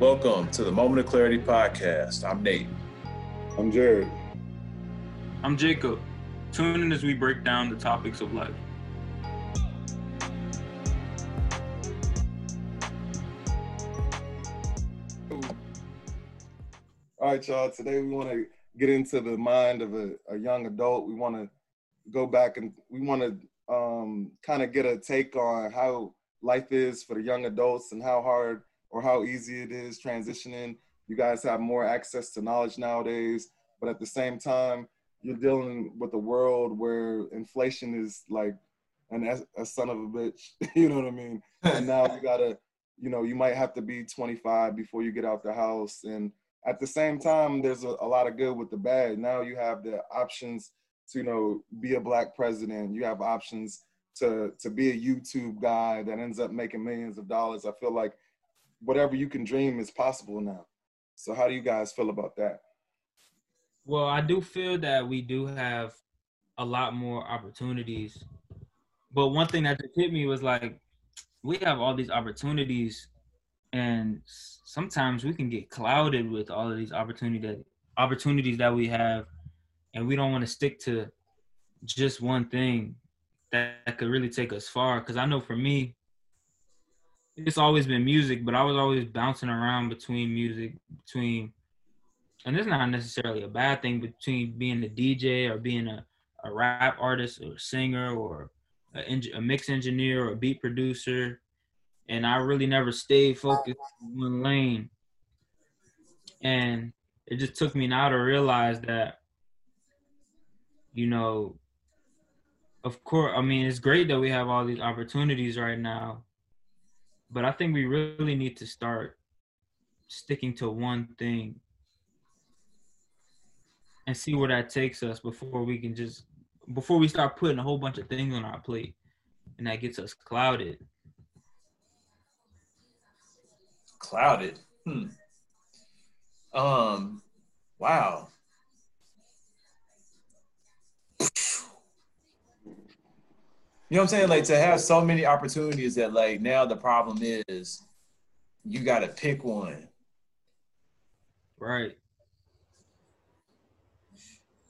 Welcome to the Moment of Clarity podcast. I'm Nate. I'm Jared. I'm Jacob. Tune in as we break down the topics of life. All right, y'all. Today we want to get into the mind of a, a young adult. We want to go back and we want to um, kind of get a take on how life is for the young adults and how hard or how easy it is transitioning. You guys have more access to knowledge nowadays, but at the same time, you're dealing with a world where inflation is like an a son of a bitch. you know what I mean? and now you gotta, you know, you might have to be 25 before you get out the house. And at the same time, there's a, a lot of good with the bad. Now you have the options to, you know, be a black president. You have options to to be a YouTube guy that ends up making millions of dollars. I feel like whatever you can dream is possible now. So how do you guys feel about that? Well, I do feel that we do have a lot more opportunities. But one thing that just hit me was like we have all these opportunities and sometimes we can get clouded with all of these opportunity opportunities that we have and we don't want to stick to just one thing that, that could really take us far because i know for me it's always been music, but I was always bouncing around between music, between, and it's not necessarily a bad thing, between being a DJ or being a, a rap artist or a singer or a, a mix engineer or a beat producer. And I really never stayed focused in one lane. And it just took me now to realize that, you know, of course, I mean, it's great that we have all these opportunities right now but I think we really need to start sticking to one thing and see where that takes us before we can just before we start putting a whole bunch of things on our plate and that gets us clouded. Clouded. Hmm. Um wow. You know what I'm saying? Like to have so many opportunities that like now the problem is you got to pick one. Right.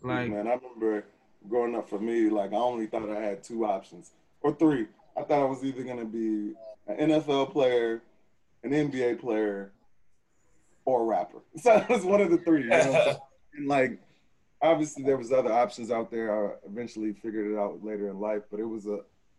Like man, I remember growing up for me, like I only thought I had two options or three. I thought I was either gonna be an NFL player, an NBA player, or a rapper. So it was one of the three. You know? and like obviously there was other options out there. I eventually figured it out later in life, but it was a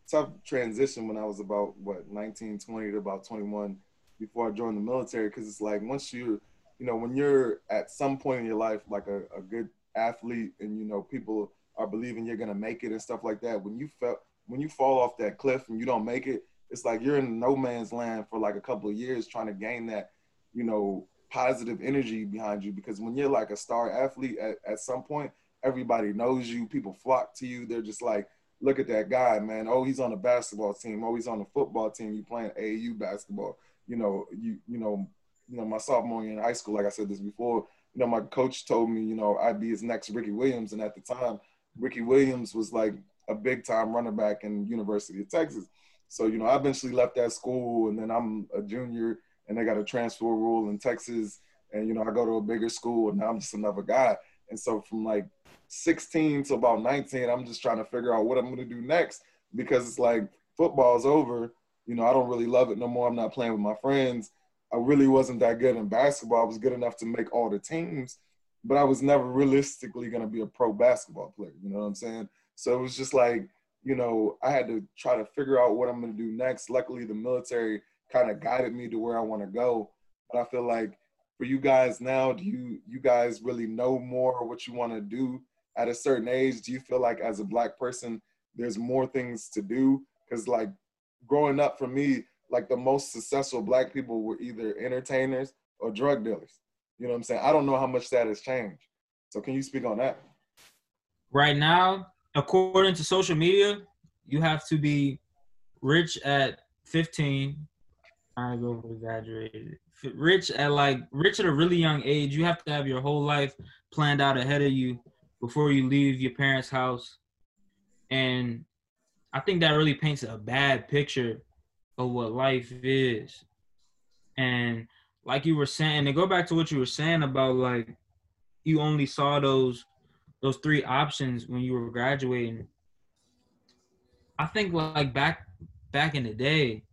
tough transition when I was about what 19, 20 to about 21 before I joined the military because it's like once you you know when you're at some point in your life like a, a good athlete and you know people are believing you're gonna make it and stuff like that when you felt when you fall off that cliff and you don't make it it's like you're in no man's land for like a couple of years trying to gain that you know positive energy behind you because when you're like a star athlete at, at some point everybody knows you people flock to you they're just like look at that guy, man. Oh, he's on the basketball team. Oh, he's on the football team. You playing AAU basketball. You know, you you know, you know, my sophomore year in high school, like I said this before, you know, my coach told me, you know, I'd be his next Ricky Williams. And at the time, Ricky Williams was like a big time running back in University of Texas. So, you know, I eventually left that school and then I'm a junior and they got a transfer rule in Texas. And, you know, I go to a bigger school and now I'm just another guy. And so from like 16 to about 19, I'm just trying to figure out what I'm going to do next because it's like football's over. You know, I don't really love it no more. I'm not playing with my friends. I really wasn't that good in basketball. I was good enough to make all the teams, but I was never realistically going to be a pro basketball player. You know what I'm saying? So it was just like, you know, I had to try to figure out what I'm going to do next. Luckily, the military kind of guided me to where I want to go. But I feel like for you guys now, do you you guys really know more what you want to do at a certain age, do you feel like as a black person, there's more things to do? Because like growing up for me, like the most successful black people were either entertainers or drug dealers. You know what I'm saying? I don't know how much that has changed. So can you speak on that? Right now, according to social media, you have to be rich at 15. I go exaggerated. Rich at like rich at a really young age. You have to have your whole life planned out ahead of you before you leave your parents' house. And I think that really paints a bad picture of what life is. And like you were saying, and go back to what you were saying about like you only saw those those three options when you were graduating. I think like back back in the day,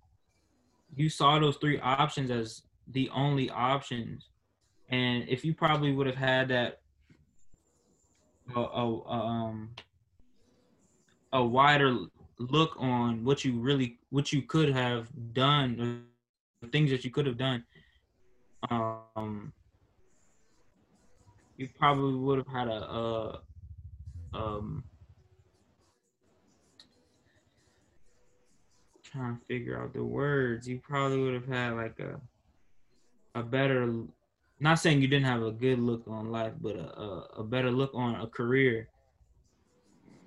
you saw those three options as the only options, and if you probably would have had that a, a, um a wider look on what you really what you could have done the things that you could have done um you probably would have had a, a um trying to figure out the words. You probably would have had like a a better not saying you didn't have a good look on life but a, a, a better look on a career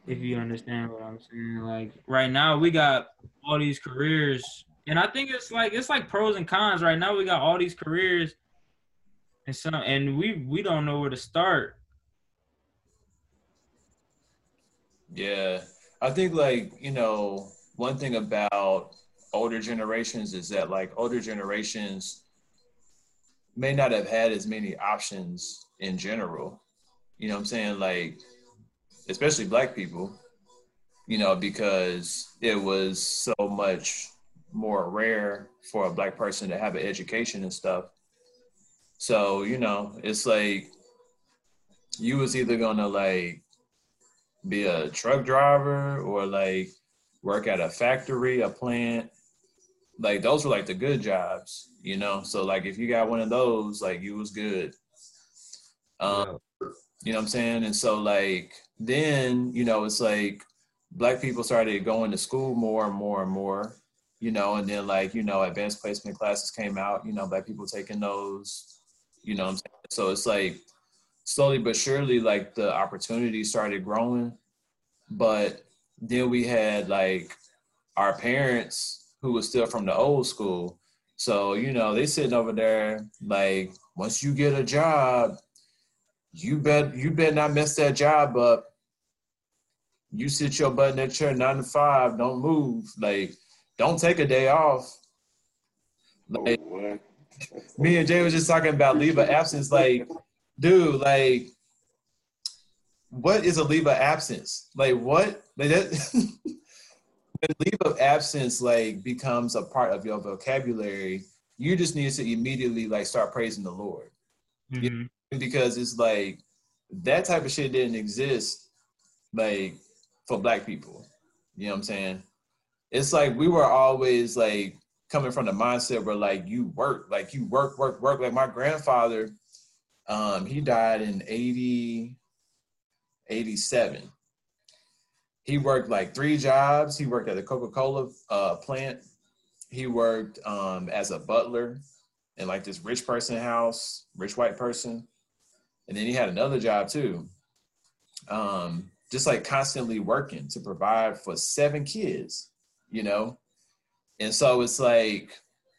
if you mm-hmm. understand what i'm saying like right now we got all these careers and I think it's like it's like pros and cons. Right now, we got all these careers, and some, and we we don't know where to start. Yeah, I think like you know one thing about older generations is that like older generations may not have had as many options in general. You know what I'm saying? Like, especially black people, you know, because it was so much more rare for a black person to have an education and stuff. So, you know, it's like you was either gonna like be a truck driver or like work at a factory, a plant. Like those were like the good jobs, you know. So like if you got one of those, like you was good. Um, you know what I'm saying? And so like then, you know, it's like black people started going to school more and more and more you know, and then like, you know, advanced placement classes came out, you know, black people taking those, you know So it's like slowly but surely like the opportunity started growing. But then we had like our parents who was still from the old school. So, you know, they sitting over there like once you get a job, you bet you better not mess that job up. You sit your butt in that chair nine to five, don't move. Like don't take a day off. Like, oh, me and Jay was just talking about leave of absence. Like, dude, like, what is a leave of absence? Like, what? Like that. leave of absence like becomes a part of your vocabulary, you just need to immediately like start praising the Lord. Mm-hmm. Because it's like that type of shit didn't exist like for black people. You know what I'm saying? it's like we were always like coming from the mindset where like you work, like you work, work, work. Like my grandfather, um, he died in 80, 87. He worked like three jobs. He worked at the Coca-Cola uh, plant. He worked um, as a butler in like this rich person house, rich white person. And then he had another job too. Um, just like constantly working to provide for seven kids you know? And so it's like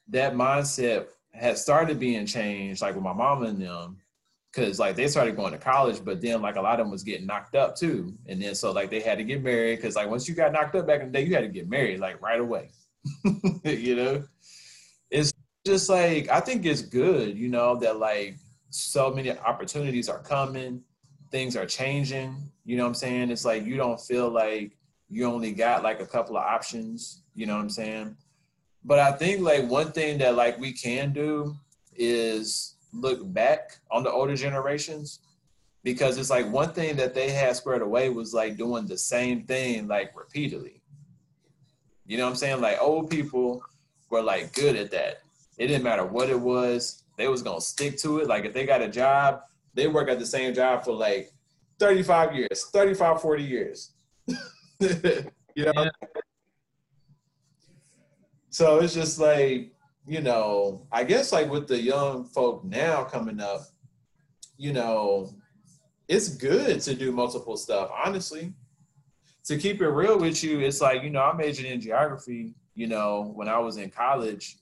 that mindset had started being changed, like with my mom and them, because like they started going to college, but then like a lot of them was getting knocked up too. And then so like they had to get married because like once you got knocked up back in the day, you had to get married like right away. you know? It's just like I think it's good, you know, that like so many opportunities are coming, things are changing. You know what I'm saying? It's like you don't feel like you only got like a couple of options, you know what I'm saying? But I think like one thing that like we can do is look back on the older generations because it's like one thing that they had squared away was like doing the same thing like repeatedly. You know what I'm saying? Like old people were like good at that. It didn't matter what it was, they was gonna stick to it. Like if they got a job, they work at the same job for like 35 years, 35, 40 years. you know? Yeah. So it's just like, you know, I guess like with the young folk now coming up, you know, it's good to do multiple stuff, honestly. To keep it real with you, it's like, you know, I majored in geography, you know, when I was in college.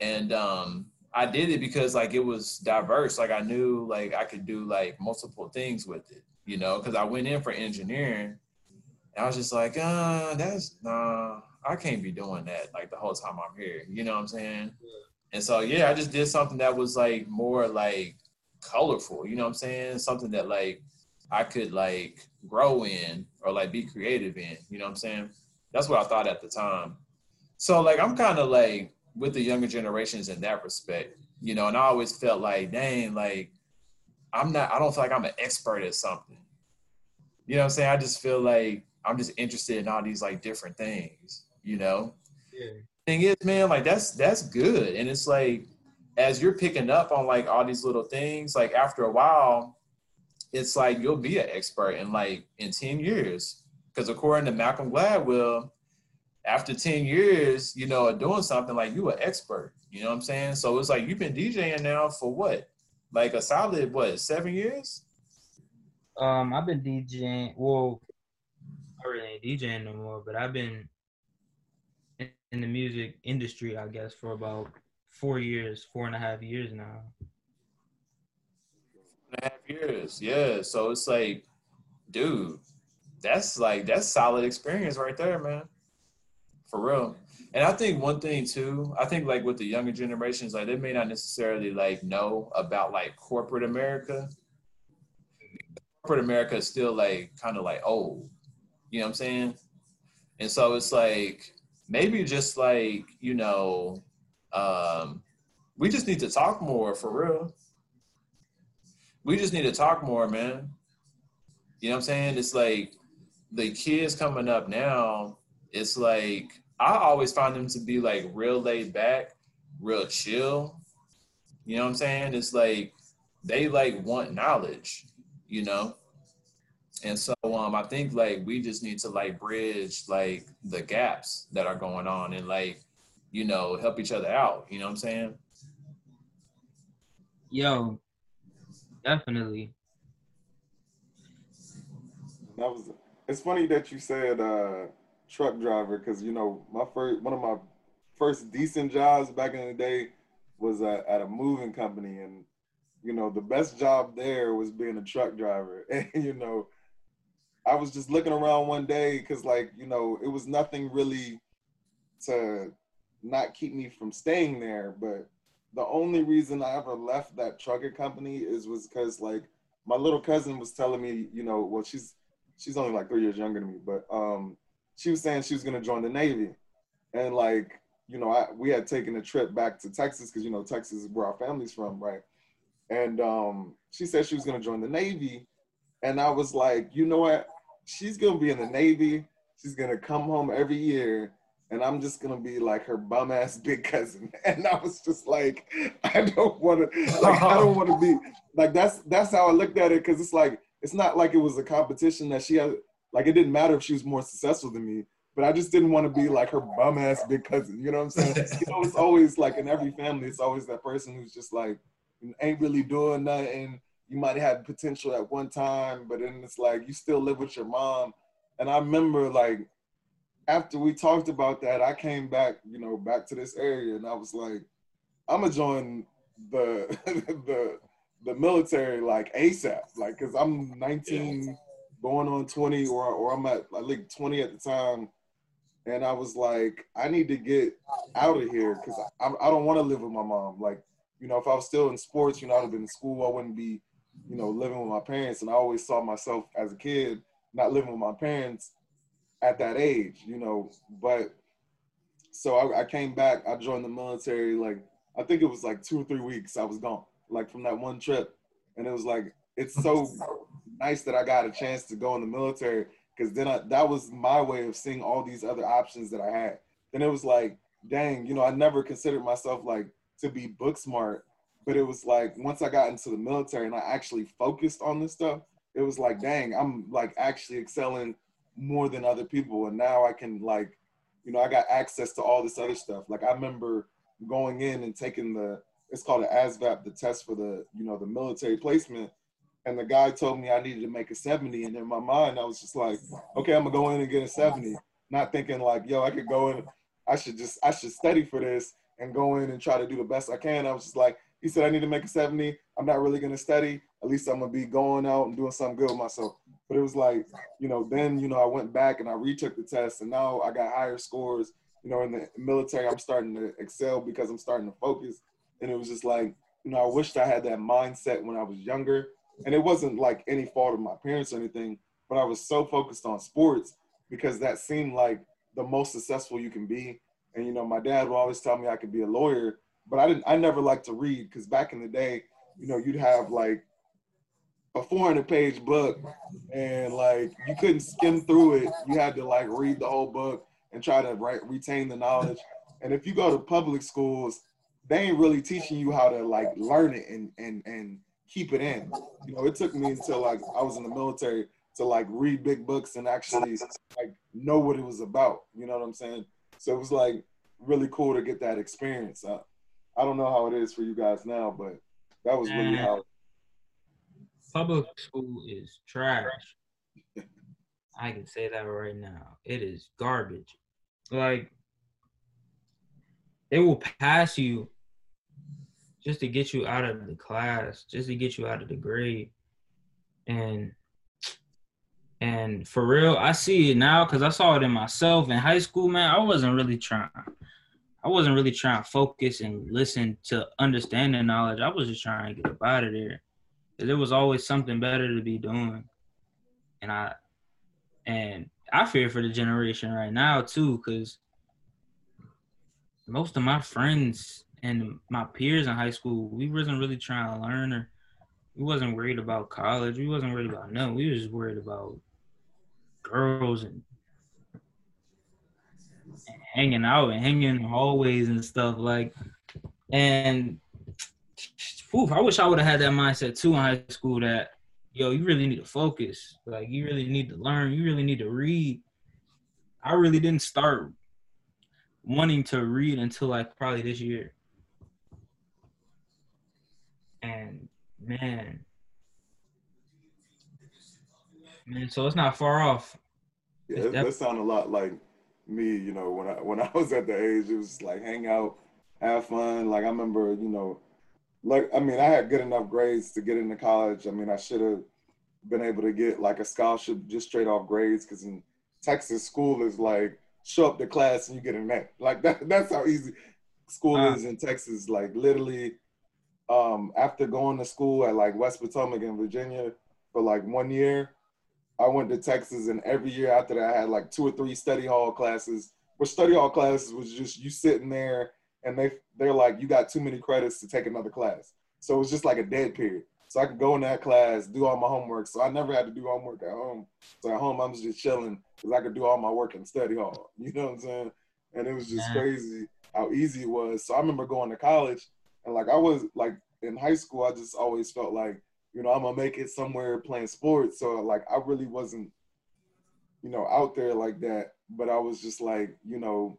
And um I did it because like it was diverse. Like I knew like I could do like multiple things with it, you know, because I went in for engineering I was just like, uh, that's nah, I can't be doing that like the whole time I'm here. You know what I'm saying? And so yeah, I just did something that was like more like colorful, you know what I'm saying? Something that like I could like grow in or like be creative in, you know what I'm saying? That's what I thought at the time. So like I'm kind of like with the younger generations in that respect, you know, and I always felt like, dang, like I'm not I don't feel like I'm an expert at something. You know what I'm saying? I just feel like I'm just interested in all these like different things, you know? Yeah. Thing is, man, like that's that's good. And it's like as you're picking up on like all these little things, like after a while, it's like you'll be an expert in like in 10 years. Because according to Malcolm Gladwell, after 10 years, you know, of doing something like you an expert. You know what I'm saying? So it's like you've been DJing now for what? Like a solid what, seven years? Um, I've been DJing. Well, I really ain't DJing no more, but I've been in the music industry, I guess, for about four years, four and a half years now. Four and a half years, yeah. So it's like, dude, that's like that's solid experience right there, man. For real. And I think one thing too, I think like with the younger generations, like they may not necessarily like know about like corporate America. Corporate America is still like kind of like old. You know what I'm saying? And so it's like maybe just like, you know, um, we just need to talk more for real. We just need to talk more, man. You know what I'm saying? It's like the kids coming up now, it's like I always find them to be like real laid back, real chill. You know what I'm saying? It's like they like want knowledge, you know? And so um I think like we just need to like bridge like the gaps that are going on and like, you know, help each other out. You know what I'm saying? Yo, definitely. That was it's funny that you said uh truck driver because you know my first one of my first decent jobs back in the day was uh, at a moving company and you know the best job there was being a truck driver and you know I was just looking around one day because, like, you know, it was nothing really to not keep me from staying there. But the only reason I ever left that trucker company is was because, like, my little cousin was telling me, you know, well, she's she's only like three years younger than me, but um, she was saying she was gonna join the Navy, and like, you know, I we had taken a trip back to Texas because you know Texas is where our family's from, right? And um, she said she was gonna join the Navy, and I was like, you know what? she's gonna be in the Navy. She's gonna come home every year, and I'm just gonna be like her bum ass big cousin. And I was just like, I don't want to, like, I don't want to be like that's that's how I looked at it because it's like it's not like it was a competition that she had. Like it didn't matter if she was more successful than me, but I just didn't want to be like her bum ass big cousin. You know what I'm saying? you know, it's always like in every family, it's always that person who's just like ain't really doing nothing you might have potential at one time, but then it's like you still live with your mom. And I remember like after we talked about that, I came back, you know, back to this area, and I was like, I'm gonna join the the the military like ASAP, like because I'm 19, going on 20, or or I'm at I think 20 at the time, and I was like, I need to get out of here because I, I don't want to live with my mom. Like, you know, if I was still in sports, you know, I'd have been in school, I wouldn't be you know, living with my parents. And I always saw myself as a kid not living with my parents at that age, you know. But so I, I came back, I joined the military, like, I think it was like two or three weeks I was gone, like from that one trip. And it was like, it's so nice that I got a chance to go in the military because then I, that was my way of seeing all these other options that I had. Then it was like, dang, you know, I never considered myself like to be book smart but it was like once I got into the military and I actually focused on this stuff, it was like, dang, I'm like actually excelling more than other people. And now I can like, you know, I got access to all this other stuff. Like I remember going in and taking the it's called an ASVAB, the test for the, you know, the military placement. And the guy told me I needed to make a 70. And in my mind, I was just like, okay, I'm gonna go in and get a 70. Not thinking like, yo, I could go in, I should just, I should study for this and go in and try to do the best I can. I was just like, he said, I need to make a 70. I'm not really going to study. At least I'm going to be going out and doing something good with myself. But it was like, you know, then, you know, I went back and I retook the test and now I got higher scores. you know, in the military, I'm starting to excel because I'm starting to focus. And it was just like, you know, I wished I had that mindset when I was younger. And it wasn't like any fault of my parents or anything, but I was so focused on sports because that seemed like the most successful you can be. And you know, my dad would always tell me I could be a lawyer, but I didn't. I never liked to read because back in the day, you know, you'd have like a 400 page book and like you couldn't skim through it. You had to like read the whole book and try to write, retain the knowledge. And if you go to public schools, they ain't really teaching you how to like learn it and and and keep it in. You know, it took me until like I was in the military to like read big books and actually like know what it was about. You know what I'm saying? So it was like really cool to get that experience. Uh, I don't know how it is for you guys now, but that was really how. Public school is trash. I can say that right now. It is garbage. Like they will pass you just to get you out of the class, just to get you out of the grade. And and for real, I see it now because I saw it in myself in high school, man. I wasn't really trying. I wasn't really trying to focus and listen to understand the knowledge. I was just trying to get up out of there. There was always something better to be doing. And I and I fear for the generation right now too, because most of my friends and my peers in high school, we wasn't really trying to learn or we wasn't worried about college. We wasn't worried about nothing. We was just worried about girls and hanging out and hanging in the hallways and stuff like and oof, I wish I would have had that mindset too in high school that yo, you really need to focus. Like you really need to learn. You really need to read. I really didn't start wanting to read until like probably this year. And man, man, so it's not far off. Yeah, that, that sounds a lot like me. You know, when I when I was at the age, it was like hang out, have fun. Like I remember, you know, like I mean, I had good enough grades to get into college. I mean, I should have been able to get like a scholarship just straight off grades because in Texas, school is like show up to class and you get a net. Like that. That's how easy school uh, is in Texas. Like literally, um, after going to school at like West Potomac in Virginia for like one year, I went to Texas, and every year after that, I had like two or three study hall classes. Where study hall classes was just you sitting there and they they're like, you got too many credits to take another class. So it was just like a dead period. So I could go in that class, do all my homework. So I never had to do homework at home. So at home, I'm just chilling because I could do all my work in study hall. You know what I'm saying? And it was just crazy how easy it was. So I remember going to college and like I was like in high school, I just always felt like, you know, I'm gonna make it somewhere playing sports. So like I really wasn't, you know, out there like that. But I was just like, you know,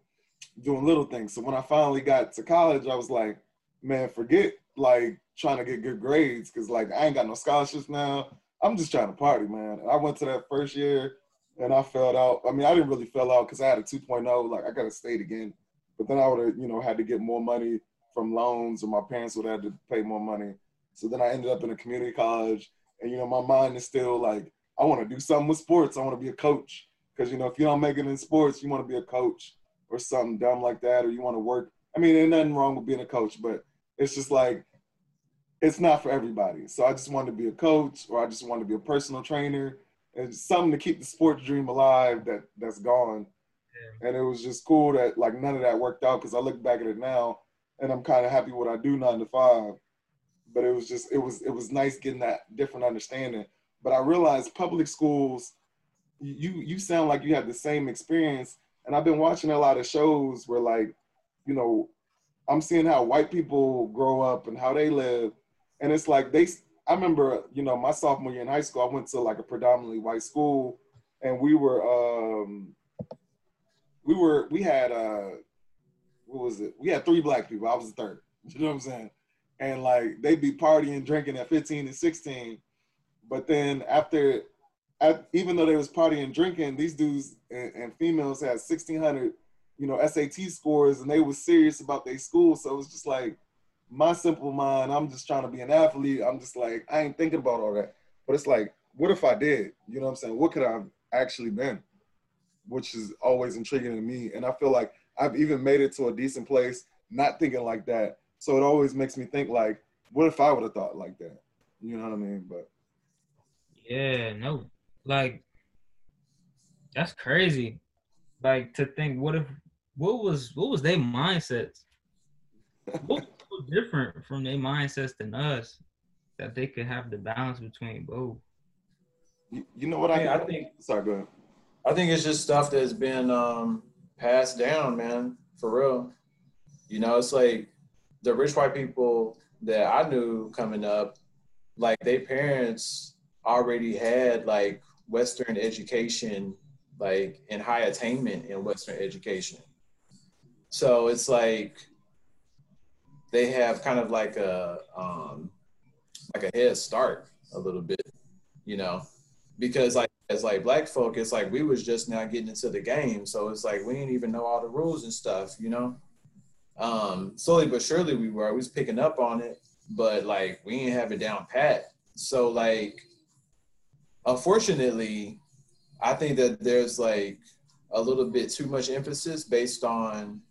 doing little things. So when I finally got to college, I was like, man, forget like trying to get good grades because like I ain't got no scholarships now. I'm just trying to party, man. And I went to that first year and I fell out. I mean, I didn't really fell out because I had a 2.0. Like I could have stayed again, but then I would have, you know, had to get more money from loans, or my parents would have had to pay more money. So then I ended up in a community college, and you know, my mind is still like, I want to do something with sports. I want to be a coach because you know, if you don't make it in sports, you want to be a coach or something dumb like that, or you want to work. I mean, there's nothing wrong with being a coach, but it's just like it's not for everybody. So I just wanted to be a coach, or I just wanted to be a personal trainer, and something to keep the sports dream alive that that's gone. Yeah. And it was just cool that like none of that worked out because I look back at it now, and I'm kind of happy what I do nine to five. But it was just it was it was nice getting that different understanding. But I realized public schools, you you sound like you had the same experience, and I've been watching a lot of shows where like, you know, I'm seeing how white people grow up and how they live, and it's like they. I remember, you know, my sophomore year in high school, I went to like a predominantly white school, and we were, um, we were, we had, uh, what was it? We had three black people. I was the third. You know what I'm saying? And like they'd be partying, drinking at 15 and 16, but then after, at, even though they was partying, drinking, these dudes and, and females had 1600 you know, SAT scores and they were serious about their school. So it was just like my simple mind, I'm just trying to be an athlete. I'm just like, I ain't thinking about all that. But it's like, what if I did? You know what I'm saying? What could I have actually been? Which is always intriguing to me. And I feel like I've even made it to a decent place not thinking like that. So it always makes me think like, what if I would have thought like that? You know what I mean? But yeah, no, like that's crazy. Like to think, what if, what was, what was their mindsets? What's so different from their mindsets than us that they could have the balance between both? You, you know what I, I, I think? Sorry, go ahead. I think it's just stuff that's been um, passed down, man, for real. You know, it's like the rich white people that I knew coming up, like their parents already had like Western education, like in high attainment in Western education. So it's like they have kind of like a um, like a head start a little bit, you know, because like as like black folk, it's like we was just now getting into the game, so it's like we didn't even know all the rules and stuff, you know. Um, slowly but surely we were, we was picking up on it, but like we didn't have it down pat. So like, unfortunately, I think that there's like a little bit too much emphasis based on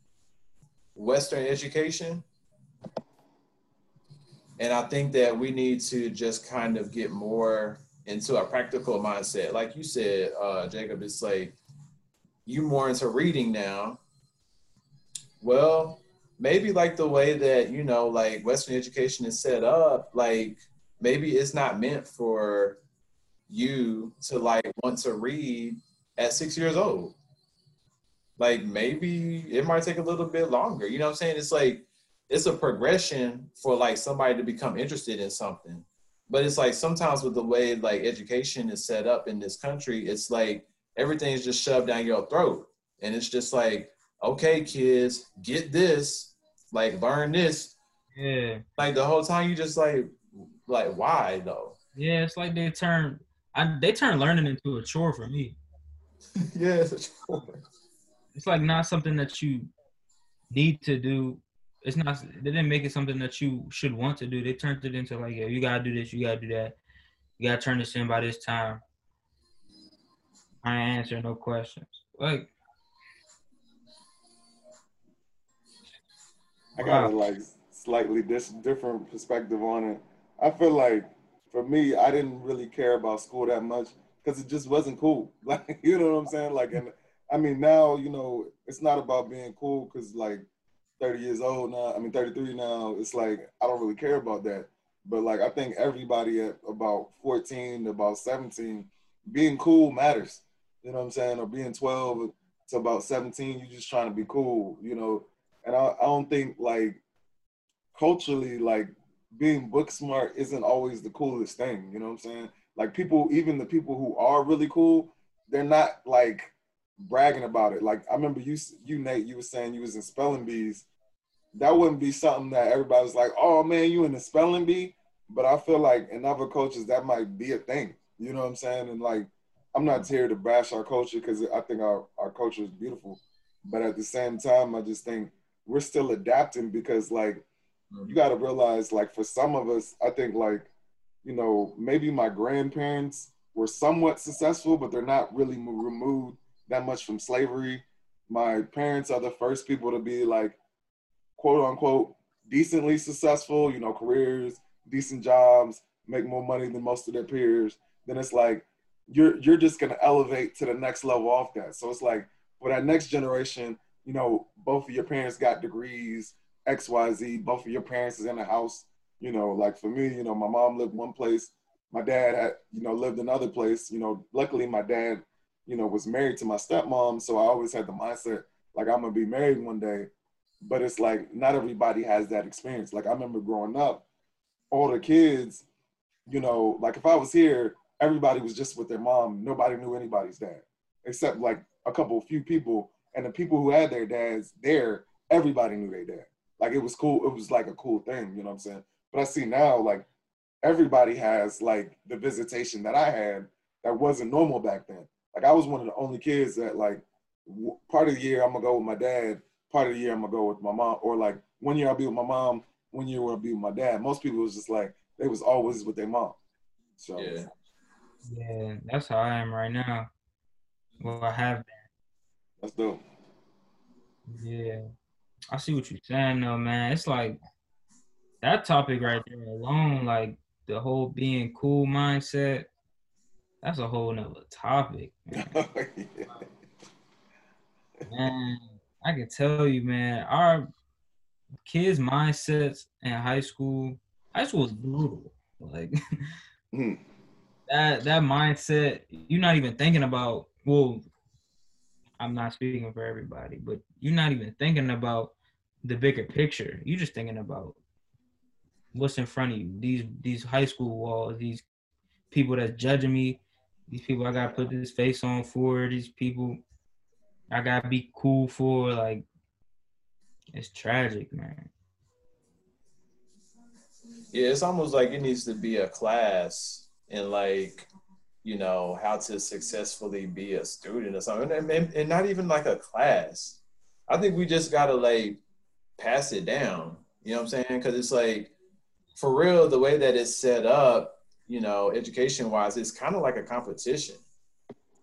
Western education. And I think that we need to just kind of get more into a practical mindset. Like you said, uh, Jacob, it's like you more into reading now. Well, maybe like the way that, you know, like Western education is set up, like maybe it's not meant for you to like want to read at six years old. Like maybe it might take a little bit longer. You know what I'm saying? It's like it's a progression for like somebody to become interested in something but it's like sometimes with the way like education is set up in this country it's like everything's just shoved down your throat and it's just like okay kids get this like learn this yeah like the whole time you just like like why though yeah it's like they turn I, they turn learning into a chore for me yeah it's a chore it's like not something that you need to do it's not they didn't make it something that you should want to do. They turned it into like, yeah, you gotta do this, you gotta do that. You gotta turn this in by this time. I answer no questions. Like I got a like slightly dis- different perspective on it. I feel like for me, I didn't really care about school that much because it just wasn't cool. Like you know what I'm saying? Like, and I mean now, you know, it's not about being cool because like 30 years old now. I mean, 33 now. It's like I don't really care about that. But like I think everybody at about 14 to about 17, being cool matters. You know what I'm saying? Or being 12 to about 17, you're just trying to be cool. You know, and I, I don't think like culturally like being book smart isn't always the coolest thing. You know what I'm saying? Like people, even the people who are really cool, they're not like bragging about it. Like I remember you, you Nate, you were saying you was in spelling bees. That wouldn't be something that everybody's like, "Oh man, you in the spelling bee." But I feel like in other cultures that might be a thing. You know what I'm saying? And like, I'm not here to bash our culture because I think our our culture is beautiful. But at the same time, I just think we're still adapting because like mm-hmm. you got to realize like for some of us, I think like you know maybe my grandparents were somewhat successful, but they're not really removed that much from slavery. My parents are the first people to be like, quote unquote, decently successful, you know, careers, decent jobs, make more money than most of their peers. Then it's like, you're you're just gonna elevate to the next level off that. So it's like for that next generation, you know, both of your parents got degrees, X, Y, Z. Both of your parents is in the house. You know, like for me, you know, my mom lived one place, my dad had, you know, lived another place. You know, luckily my dad you know, was married to my stepmom. So I always had the mindset like I'm gonna be married one day. But it's like not everybody has that experience. Like I remember growing up, all the kids, you know, like if I was here, everybody was just with their mom. Nobody knew anybody's dad, except like a couple few people. And the people who had their dads there, everybody knew their dad. Like it was cool. It was like a cool thing, you know what I'm saying? But I see now, like everybody has like the visitation that I had that wasn't normal back then like I was one of the only kids that like w- part of the year I'm gonna go with my dad, part of the year I'm gonna go with my mom, or like one year I'll be with my mom, one year I'll be with my dad. Most people was just like they was always with their mom. So yeah, yeah, that's how I am right now. Well, I have been. That's dope. Yeah, I see what you're saying, though, man. It's like that topic right there alone, like the whole being cool mindset. That's a whole nother topic. Man. yeah. man, I can tell you, man, our kids' mindsets in high school, high school was brutal. Like mm. that that mindset, you're not even thinking about. Well, I'm not speaking for everybody, but you're not even thinking about the bigger picture. You're just thinking about what's in front of you. These these high school walls, these people that's judging me, these people I gotta put this face on for, these people I gotta be cool for. Like it's tragic, man. Yeah, it's almost like it needs to be a class and like you know, how to successfully be a student or something, and, and, and not even like a class. I think we just gotta like pass it down. You know what I'm saying? Because it's like, for real, the way that it's set up, you know, education wise, it's kind of like a competition.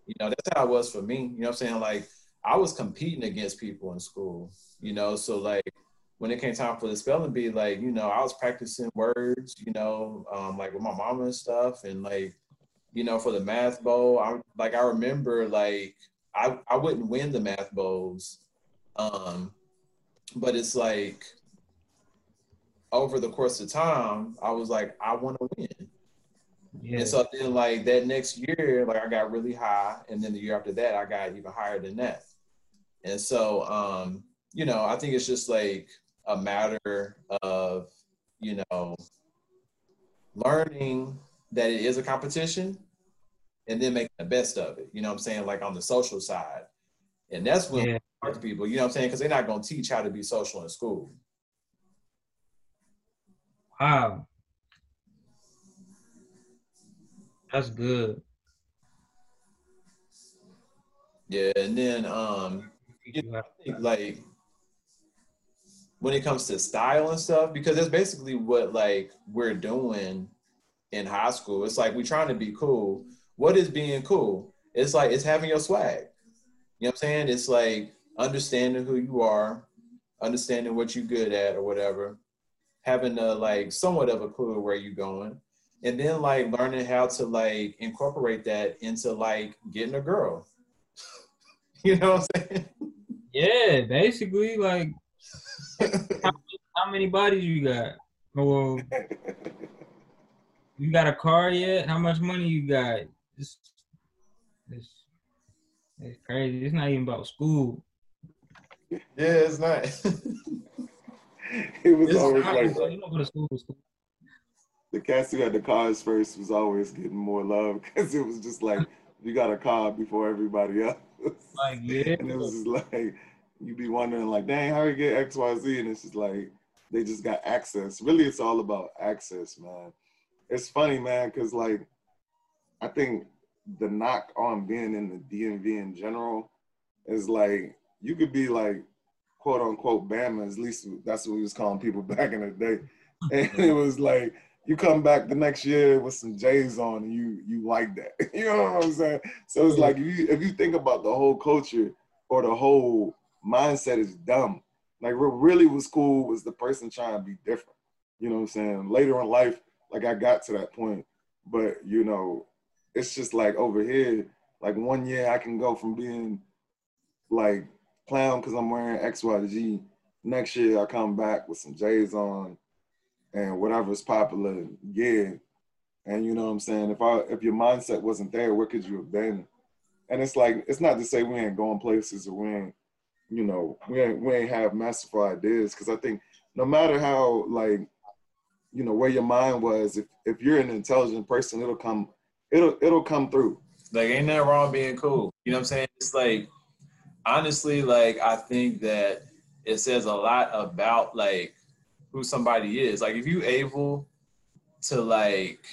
You know, that's how it was for me. You know what I'm saying? Like, I was competing against people in school, you know, so like when it came time for the spelling bee, like, you know, I was practicing words, you know, um, like with my mama and stuff. And like, you know, for the math bowl. I like I remember like I I wouldn't win the math bowls, um, but it's like over the course of time, I was like, I want to win. Yeah. And so then like that next year, like I got really high, and then the year after that, I got even higher than that. And so, um, you know, I think it's just like a matter of, you know, learning that it is a competition and then making the best of it. You know what I'm saying? Like on the social side. And that's when yeah. to people, you know what I'm saying? Because they're not going to teach how to be social in school. Wow. That's good. Yeah, and then um you know, think like when it comes to style and stuff, because that's basically what like we're doing in high school. It's like we're trying to be cool, what is being cool? It's like it's having your swag. You know what I'm saying? It's like understanding who you are, understanding what you're good at or whatever, having a like somewhat of a clue where you're going, and then like learning how to like incorporate that into like getting a girl. you know what I'm saying? Yeah, basically like how, how many bodies you got? Well, you got a car yet? How much money you got? It's, it's, it's crazy. It's not even about school. Yeah, it's not. it was it's always not, like you don't go to school, school. The cats who had the cars first was always getting more love because it was just like you got a car before everybody else. Like yeah, and it was just like you'd be wondering like, dang, how you get X Y Z, and it's just like they just got access. Really, it's all about access, man. It's funny, man, because like I think the knock on being in the DMV in general is like you could be like quote unquote Bama, at least that's what we was calling people back in the day. And it was like you come back the next year with some J's on and you you like that. you know what I'm saying? So it's like if you if you think about the whole culture or the whole mindset is dumb. Like what really was cool was the person trying to be different. You know what I'm saying? Later in life, like I got to that point. But you know, it's just like over here, like one year I can go from being like clown because I'm wearing X, Y, G. Next year I come back with some J's on and whatever's popular, yeah. And you know what I'm saying? If I if your mindset wasn't there, where could you have been? And it's like it's not to say we ain't going places or we ain't, you know, we ain't we ain't have masterful ideas. Cause I think no matter how like, you know, where your mind was, if if you're an intelligent person, it'll come it'll it'll come through. Like ain't nothing wrong being cool. You know what I'm saying? It's like honestly, like I think that it says a lot about like who somebody is. Like if you able to like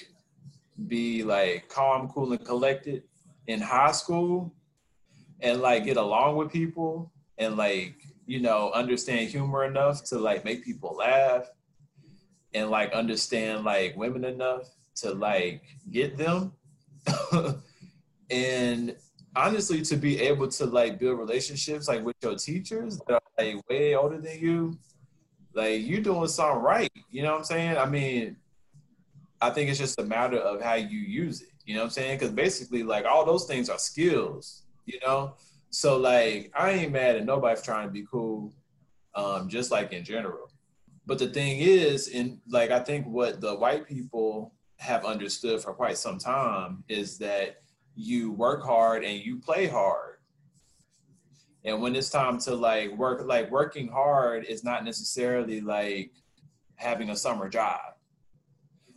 be like calm, cool, and collected in high school and like get along with people and like you know understand humor enough to like make people laugh and like understand like women enough to like get them and honestly to be able to like build relationships like with your teachers that are like way older than you, like you're doing something right. You know what I'm saying? I mean, I think it's just a matter of how you use it. You know what I'm saying? Because basically, like all those things are skills. You know, so like I ain't mad at nobody trying to be cool, um, just like in general. But the thing is, in like I think what the white people have understood for quite some time is that you work hard and you play hard. And when it's time to like work, like working hard is not necessarily like having a summer job.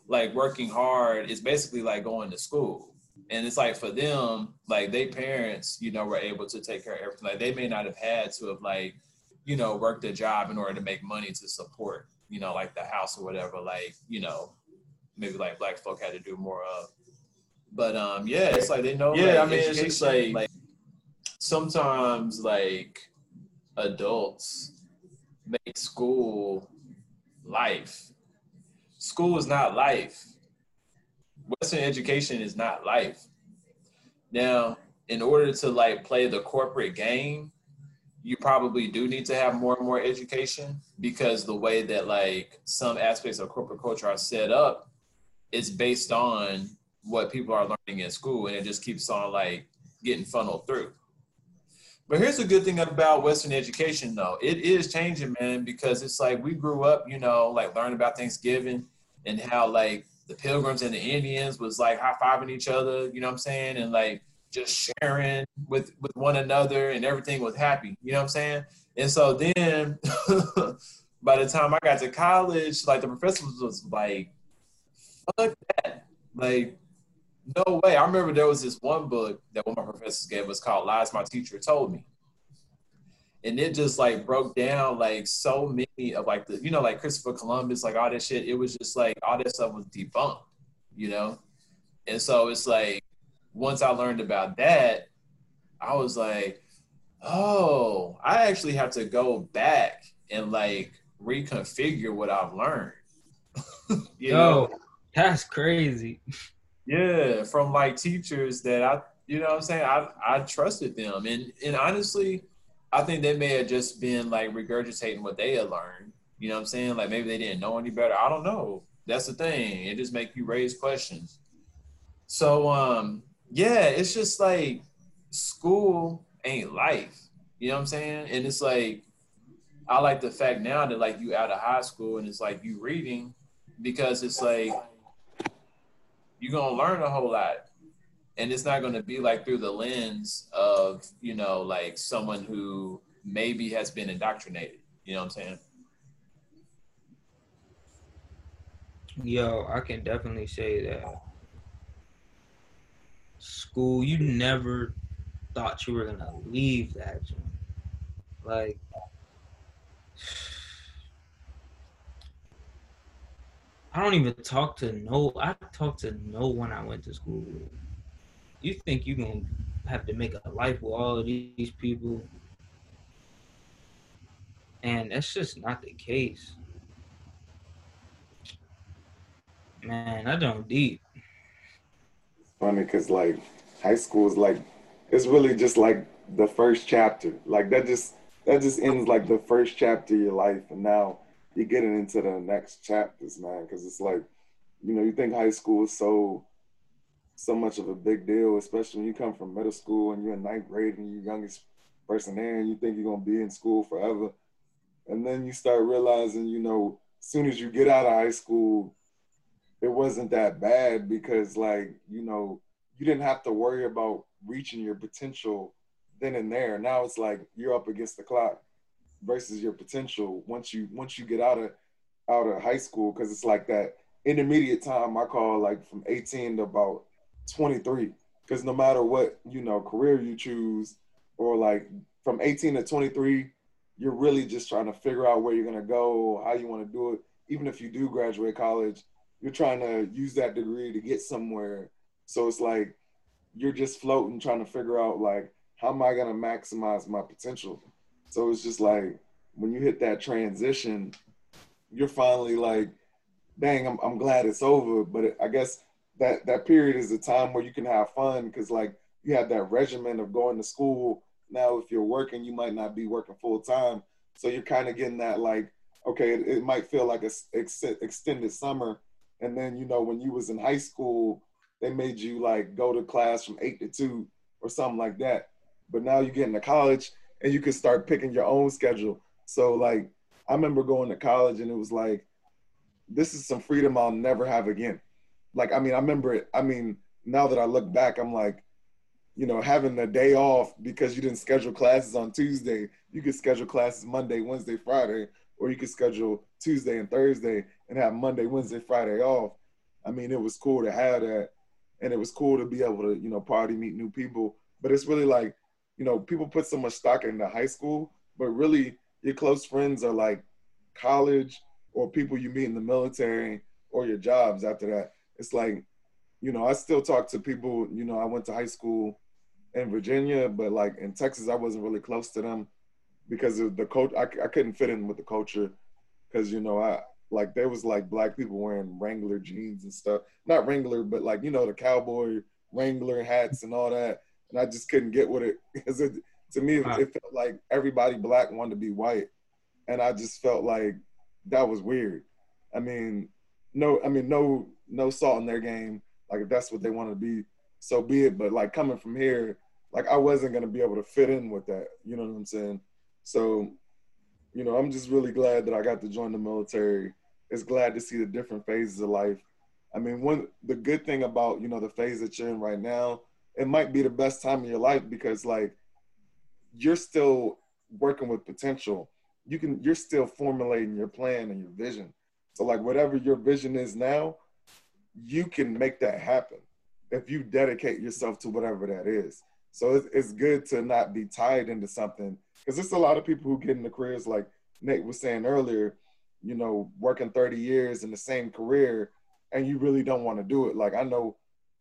Like working hard is basically like going to school. And it's like for them, like they parents, you know, were able to take care of everything. Like they may not have had to have like, you know, worked a job in order to make money to support, you know, like the house or whatever. Like, you know, maybe like black folk had to do more of. But um, yeah, it's like they know. Yeah, like, I mean, it's just like, like sometimes like adults make school life. School is not life. Western education is not life. Now, in order to like play the corporate game, you probably do need to have more and more education because the way that like some aspects of corporate culture are set up is based on what people are learning in school and it just keeps on like getting funneled through. But here's the good thing about Western education though. It is changing, man, because it's like we grew up, you know, like learning about Thanksgiving and how like the pilgrims and the Indians was like high fiving each other, you know what I'm saying? And like just sharing with with one another and everything was happy, you know what I'm saying? And so then by the time I got to college, like the professor was like, fuck that. Like no way. I remember there was this one book that one of my professors gave us called Lies My Teacher Told Me. And it just like broke down like so many of like the, you know, like Christopher Columbus, like all that shit. It was just like all that stuff was debunked, you know? And so it's like once I learned about that, I was like, oh, I actually have to go back and like reconfigure what I've learned. you Yo, know? That's crazy. Yeah, from like teachers that I, you know what I'm saying? I, I trusted them. And, and honestly, I think they may have just been like regurgitating what they had learned. You know what I'm saying? Like maybe they didn't know any better. I don't know. That's the thing. It just make you raise questions. So um yeah, it's just like school ain't life. You know what I'm saying? And it's like I like the fact now that like you out of high school and it's like you reading because it's like you're gonna learn a whole lot. And it's not gonna be like through the lens of you know like someone who maybe has been indoctrinated. You know what i'm saying? Yo i can definitely say that school you never thought you were gonna leave that like I don't even talk to no. I talk to no one I went to school with. You think you're gonna have to make a life with all of these people, and that's just not the case. Man, I don't deep. Funny, cause like high school is like it's really just like the first chapter. Like that just that just ends like the first chapter of your life, and now you're getting into the next chapters, man. Because it's like, you know, you think high school is so so much of a big deal, especially when you come from middle school and you're in ninth grade and you're youngest person there, and you think you're gonna be in school forever, and then you start realizing, you know, as soon as you get out of high school, it wasn't that bad because, like, you know, you didn't have to worry about reaching your potential then and there. Now it's like you're up against the clock versus your potential once you once you get out of out of high school because it's like that intermediate time I call like from 18 to about 23 because no matter what you know career you choose or like from 18 to 23 you're really just trying to figure out where you're going to go how you want to do it. Even if you do graduate college you're trying to use that degree to get somewhere. So it's like you're just floating trying to figure out like how am i going to maximize my potential so it's just like when you hit that transition, you're finally like, dang, I'm, I'm glad it's over. But it, I guess that that period is a time where you can have fun because like you have that regimen of going to school. Now, if you're working, you might not be working full time, so you're kind of getting that like, okay, it, it might feel like a ex- extended summer, and then you know when you was in high school, they made you like go to class from eight to two or something like that. But now you get into college and you can start picking your own schedule. So like I remember going to college and it was like, this is some freedom I'll never have again. Like I mean, I remember it. I mean, now that I look back, I'm like, you know, having a day off because you didn't schedule classes on Tuesday. You could schedule classes Monday, Wednesday, Friday, or you could schedule Tuesday and Thursday and have Monday, Wednesday, Friday off. I mean, it was cool to have that and it was cool to be able to you know party meet new people but it's really like you know people put so much stock into high school but really your close friends are like college or people you meet in the military or your jobs after that it's like you know i still talk to people you know i went to high school in virginia but like in texas i wasn't really close to them because of the coach I, I couldn't fit in with the culture because you know i like there was like black people wearing Wrangler jeans and stuff. Not Wrangler, but like you know the cowboy Wrangler hats and all that. And I just couldn't get with it because it, to me it, it felt like everybody black wanted to be white, and I just felt like that was weird. I mean, no, I mean no no salt in their game. Like if that's what they want to be, so be it. But like coming from here, like I wasn't gonna be able to fit in with that. You know what I'm saying? So you know, I'm just really glad that I got to join the military. It's glad to see the different phases of life. I mean, one the good thing about you know the phase that you're in right now, it might be the best time in your life because like you're still working with potential. You can you're still formulating your plan and your vision. So like whatever your vision is now, you can make that happen if you dedicate yourself to whatever that is. So it's, good to not be tied into something because there's a lot of people who get into careers like Nate was saying earlier, you know, working 30 years in the same career and you really don't want to do it. Like I know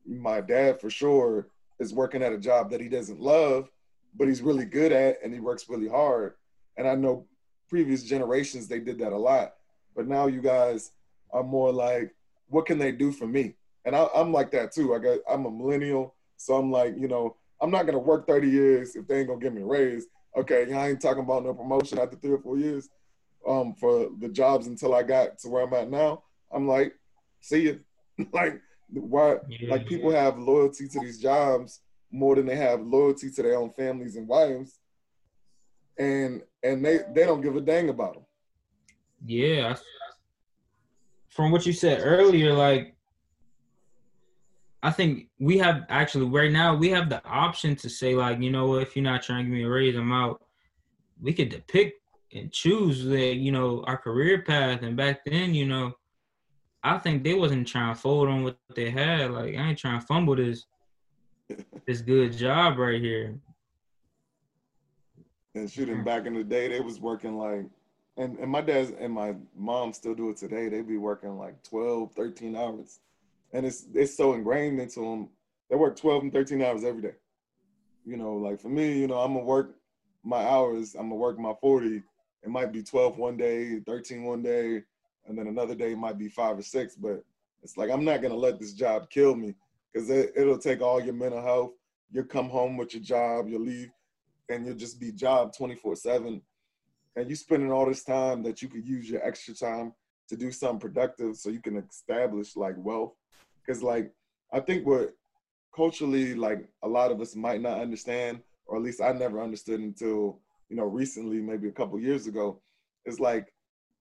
my dad for sure is working at a job that he doesn't love, but he's really good at and he works really hard. And I know previous generations they did that a lot, but now you guys are more like, what can they do for me? And I, am like that too. I got I'm a millennial, so I'm like, you know, I'm not gonna work 30 years if they ain't gonna give me a raise okay, I ain't talking about no promotion after three or four years um, for the jobs until I got to where I'm at now. I'm like, see you. like, why? Yeah, like people yeah. have loyalty to these jobs more than they have loyalty to their own families and wives, and and they they don't give a dang about them. Yeah. From what you said earlier, like I think we have actually right now we have the option to say like, you know, if you're not trying to give me a raise, I'm out. We could depict and choose the, you know, our career path. And back then, you know, I think they wasn't trying to fold on what they had. Like I ain't trying to fumble this this good job right here. And shooting back in the day, they was working like and, and my dad's and my mom still do it today. They be working like 12, 13 hours and it's it's so ingrained into them. They work 12 and 13 hours every day. You know, like for me, you know, I'm gonna work my hours. I'm gonna work my 40. It might be 12 one day, 13 one day, and then another day might be five or six. But it's like I'm not gonna let this job kill me because it, it'll take all your mental health. You'll come home with your job, you'll leave, and you'll just be job 24 seven. And you spending all this time that you could use your extra time to do something productive so you can establish like wealth because like I think what culturally like a lot of us might not understand, or at least I never understood until you know recently, maybe a couple years ago, is like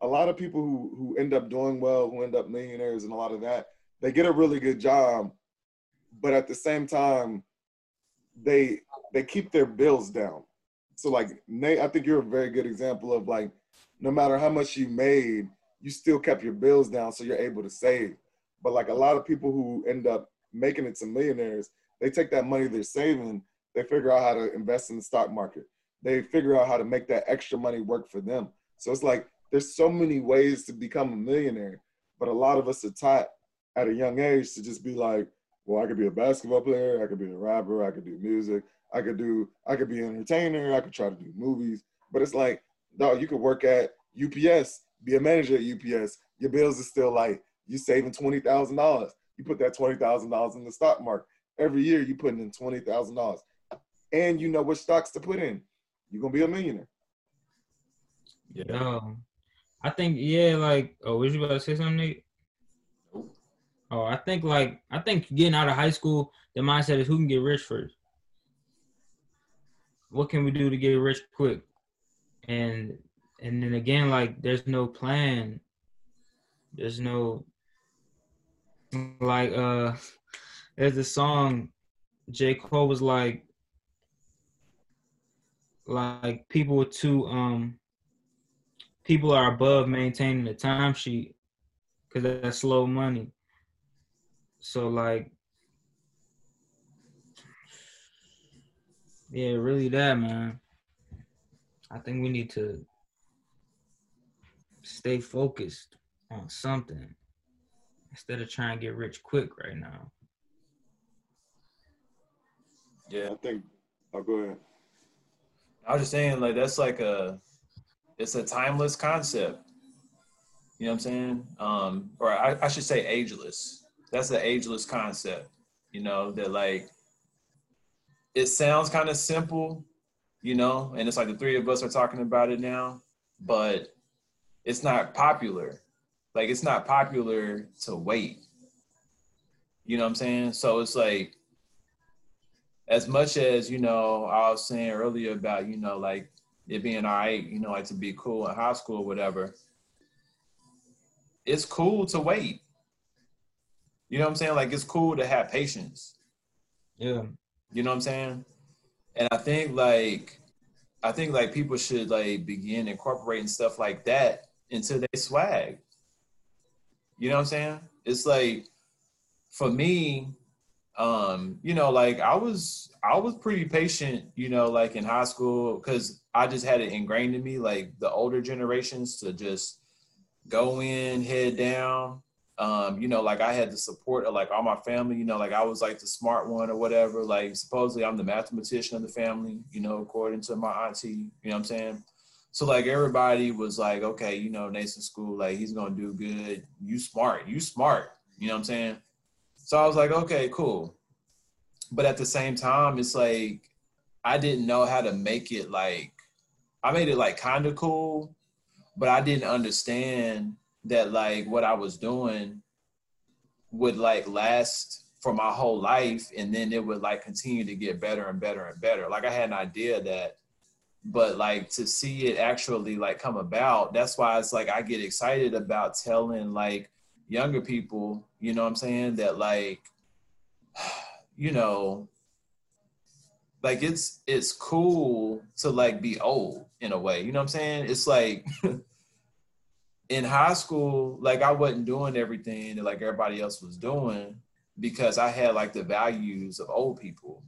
a lot of people who who end up doing well, who end up millionaires, and a lot of that, they get a really good job, but at the same time, they they keep their bills down. So like Nate, I think you're a very good example of like no matter how much you made, you still kept your bills down, so you're able to save. But like a lot of people who end up making it to millionaires, they take that money they're saving, they figure out how to invest in the stock market. They figure out how to make that extra money work for them. So it's like there's so many ways to become a millionaire, but a lot of us are taught at a young age to just be like, well, I could be a basketball player, I could be a rapper, I could do music, I could do, I could be an entertainer, I could try to do movies. But it's like, dog, you could work at UPS, be a manager at UPS. Your bills are still like you're saving twenty thousand dollars. You put that twenty thousand dollars in the stock market. every year you putting in twenty thousand dollars, and you know what stocks to put in. You're gonna be a millionaire. Yeah. Um, I think yeah, like oh, was you about to say something, Nate? Oh, I think like I think getting out of high school, the mindset is who can get rich first. What can we do to get rich quick? And and then again, like there's no plan. There's no like uh there's a song J. Cole was like like people were too um people are above maintaining the timesheet because that's slow money. So like, yeah, really that man. I think we need to stay focused on something instead of trying to get rich quick right now. Yeah, I think. I'll oh, go ahead. I was just saying, like that's like a it's a timeless concept. You know what I'm saying? Um, or I, I should say ageless. That's the ageless concept. You know, that like it sounds kind of simple, you know, and it's like the three of us are talking about it now, but it's not popular. Like it's not popular to wait. You know what I'm saying? So it's like as much as, you know, I was saying earlier about, you know, like it being all right, you know, like to be cool in high school or whatever, it's cool to wait. You know what I'm saying? Like it's cool to have patience. Yeah. You know what I'm saying? And I think like I think like people should like begin incorporating stuff like that into their swag. You know what I'm saying? It's like for me, um, you know, like I was I was pretty patient, you know, like in high school because I just had it ingrained in me, like the older generations to just go in, head down. Um, you know, like I had the support of like all my family, you know, like I was like the smart one or whatever. Like supposedly I'm the mathematician of the family, you know, according to my auntie, you know what I'm saying? So like everybody was like, okay, you know, Nathan school, like he's gonna do good. You smart, you smart, you know what I'm saying? So I was like, okay, cool. But at the same time, it's like I didn't know how to make it like I made it like kind of cool, but I didn't understand that like what I was doing would like last for my whole life and then it would like continue to get better and better and better. Like I had an idea that but like to see it actually like come about, that's why it's like I get excited about telling like younger people, you know what I'm saying, that like, you know, like it's it's cool to like be old in a way. You know what I'm saying? It's like in high school, like I wasn't doing everything that like everybody else was doing because I had like the values of old people.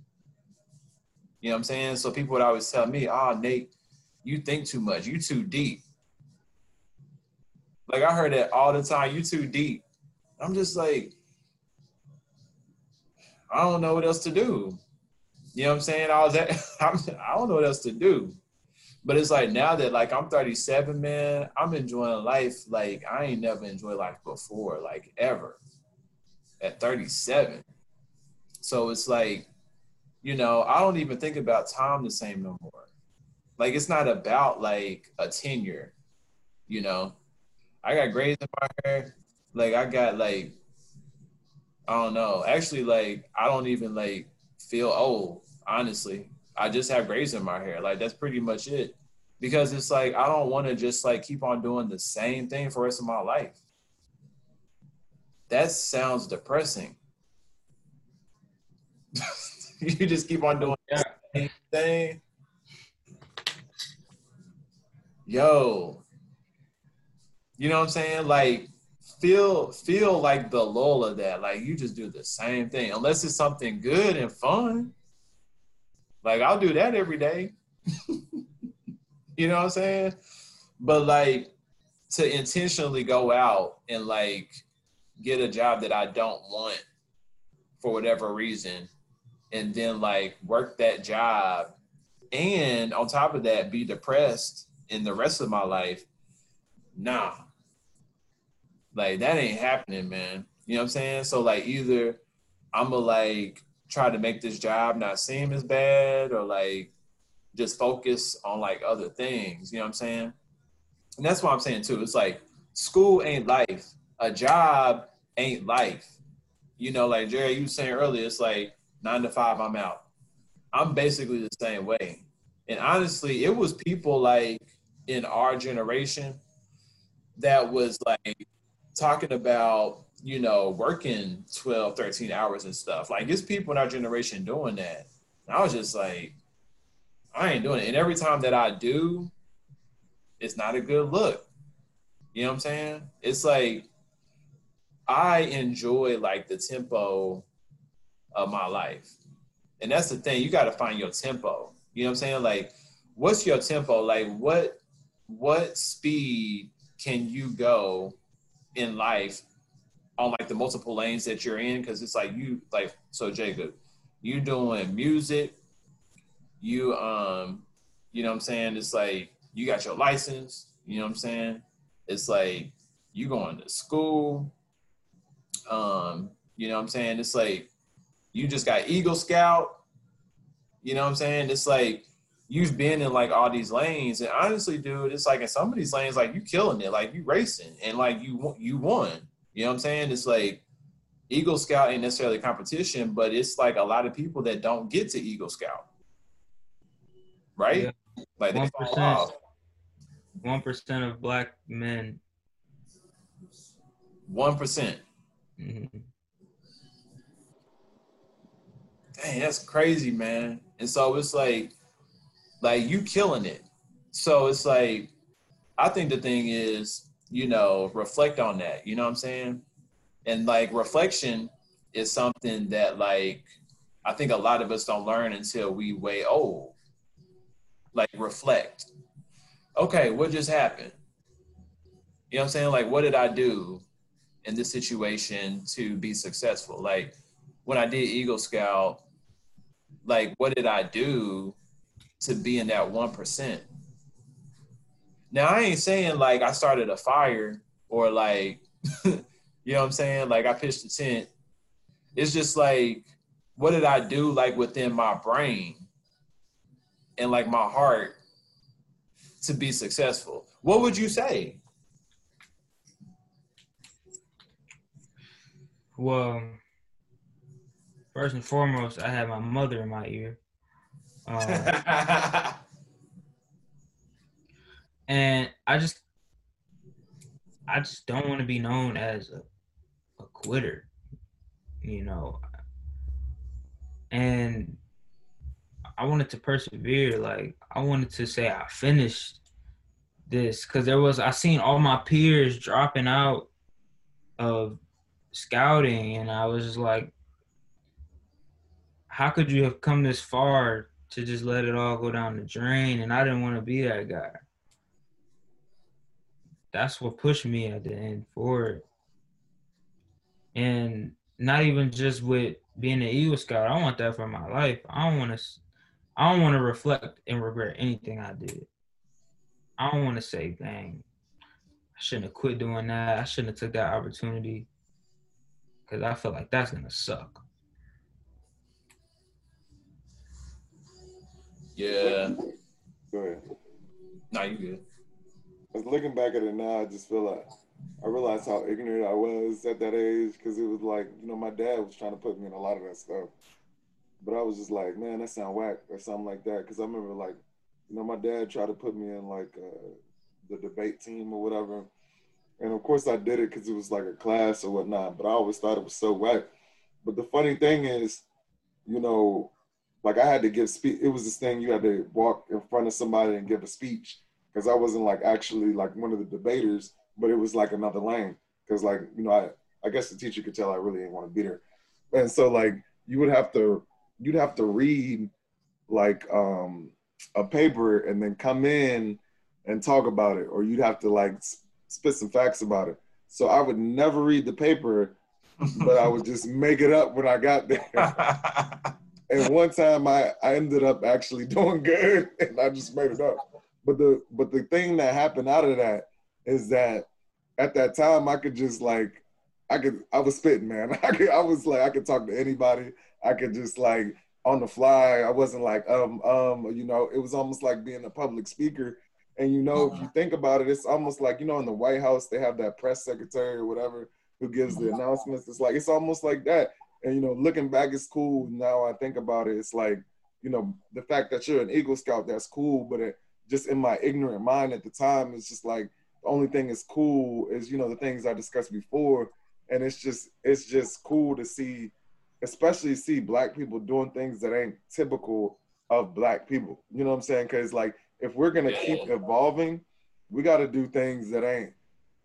You know what I'm saying? So people would always tell me, oh Nate, you think too much, you too deep. Like I heard that all the time. You too deep. I'm just like, I don't know what else to do. You know what I'm saying? I was at, I'm, I don't know what else to do. But it's like now that like I'm 37, man, I'm enjoying life like I ain't never enjoyed life before, like ever. At 37. So it's like, you know, I don't even think about time the same no more. Like it's not about like a tenure, you know. I got grays in my hair. Like I got like I don't know. Actually, like I don't even like feel old. Honestly, I just have grays in my hair. Like that's pretty much it. Because it's like I don't want to just like keep on doing the same thing for the rest of my life. That sounds depressing. you just keep on doing the same thing. Yo, you know what I'm saying? Like feel feel like the lull of that. Like you just do the same thing. Unless it's something good and fun. Like I'll do that every day. you know what I'm saying? But like to intentionally go out and like get a job that I don't want for whatever reason and then like work that job and on top of that be depressed in the rest of my life nah like that ain't happening, man. You know what I'm saying? So like either I'ma like try to make this job not seem as bad or like just focus on like other things. You know what I'm saying? And that's what I'm saying too. It's like school ain't life. A job ain't life. You know, like Jared, you were saying earlier, it's like nine to five, I'm out. I'm basically the same way. And honestly, it was people like in our generation that was like talking about, you know, working 12, 13 hours and stuff. Like it's people in our generation doing that. And I was just like, I ain't doing it. And every time that I do, it's not a good look. You know what I'm saying? It's like I enjoy like the tempo of my life. And that's the thing, you got to find your tempo. You know what I'm saying? Like what's your tempo? Like what what speed can you go in life on like the multiple lanes that you're in because it's like you like so Jacob, you doing music, you um, you know what I'm saying? It's like you got your license, you know what I'm saying? It's like you going to school, um, you know what I'm saying? It's like you just got Eagle Scout, you know what I'm saying? It's like you've been in like all these lanes, and honestly, dude, it's like in some of these lanes, like you killing it, like you racing, and like you you won. You know what I'm saying? It's like Eagle Scout ain't necessarily competition, but it's like a lot of people that don't get to Eagle Scout, right? Yeah. Like one percent, one percent of black men. One mm-hmm. Dang, that's crazy, man. And so it's like like you killing it. So it's like, I think the thing is, you know, reflect on that. You know what I'm saying? And like reflection is something that like I think a lot of us don't learn until we way old. Like reflect. Okay, what just happened? You know what I'm saying? Like what did I do in this situation to be successful? Like when I did Eagle Scout, like what did I do to be in that 1%. Now, I ain't saying like I started a fire or like, you know what I'm saying? Like I pitched a tent. It's just like, what did I do like within my brain and like my heart to be successful? What would you say? Well, first and foremost, I had my mother in my ear. Um, and I just, I just don't want to be known as a, a quitter, you know. And I wanted to persevere. Like I wanted to say I finished this because there was I seen all my peers dropping out of scouting, and I was just like, how could you have come this far to just let it all go down the drain. And I didn't want to be that guy. That's what pushed me at the end forward. And not even just with being an Eagle Scout. I want that for my life. I don't want to. I don't want to reflect and regret anything I did. I don't want to say, "Dang, I shouldn't have quit doing that. I shouldn't have took that opportunity," because I feel like that's gonna suck. Yeah. Go ahead. Nah, you good. I was looking back at it now. I just feel like I realized how ignorant I was at that age because it was like you know my dad was trying to put me in a lot of that stuff, but I was just like, man, that sound whack or something like that. Because I remember like, you know, my dad tried to put me in like uh, the debate team or whatever, and of course I did it because it was like a class or whatnot. But I always thought it was so whack. But the funny thing is, you know, like I had to give speech. It was this thing you had to walk in front of somebody and give a speech because I wasn't like actually like one of the debaters, but it was like another lane. Because like you know, I I guess the teacher could tell I really didn't want to be there, and so like you would have to you'd have to read like um a paper and then come in and talk about it, or you'd have to like spit some facts about it. So I would never read the paper, but I would just make it up when I got there. and one time I, I ended up actually doing good and I just made it up. But the but the thing that happened out of that is that at that time I could just like I could I was spitting, man. I could I was like I could talk to anybody. I could just like on the fly. I wasn't like um um you know. It was almost like being a public speaker. And you know, if you think about it, it's almost like you know in the White House they have that press secretary or whatever who gives the announcements. It's like it's almost like that. And you know, looking back, it's cool. Now I think about it, it's like you know the fact that you're an Eagle Scout, that's cool. But it, just in my ignorant mind at the time, it's just like the only thing is cool is you know the things I discussed before, and it's just it's just cool to see, especially see black people doing things that ain't typical of black people. You know what I'm saying? Because like if we're gonna keep evolving, we got to do things that ain't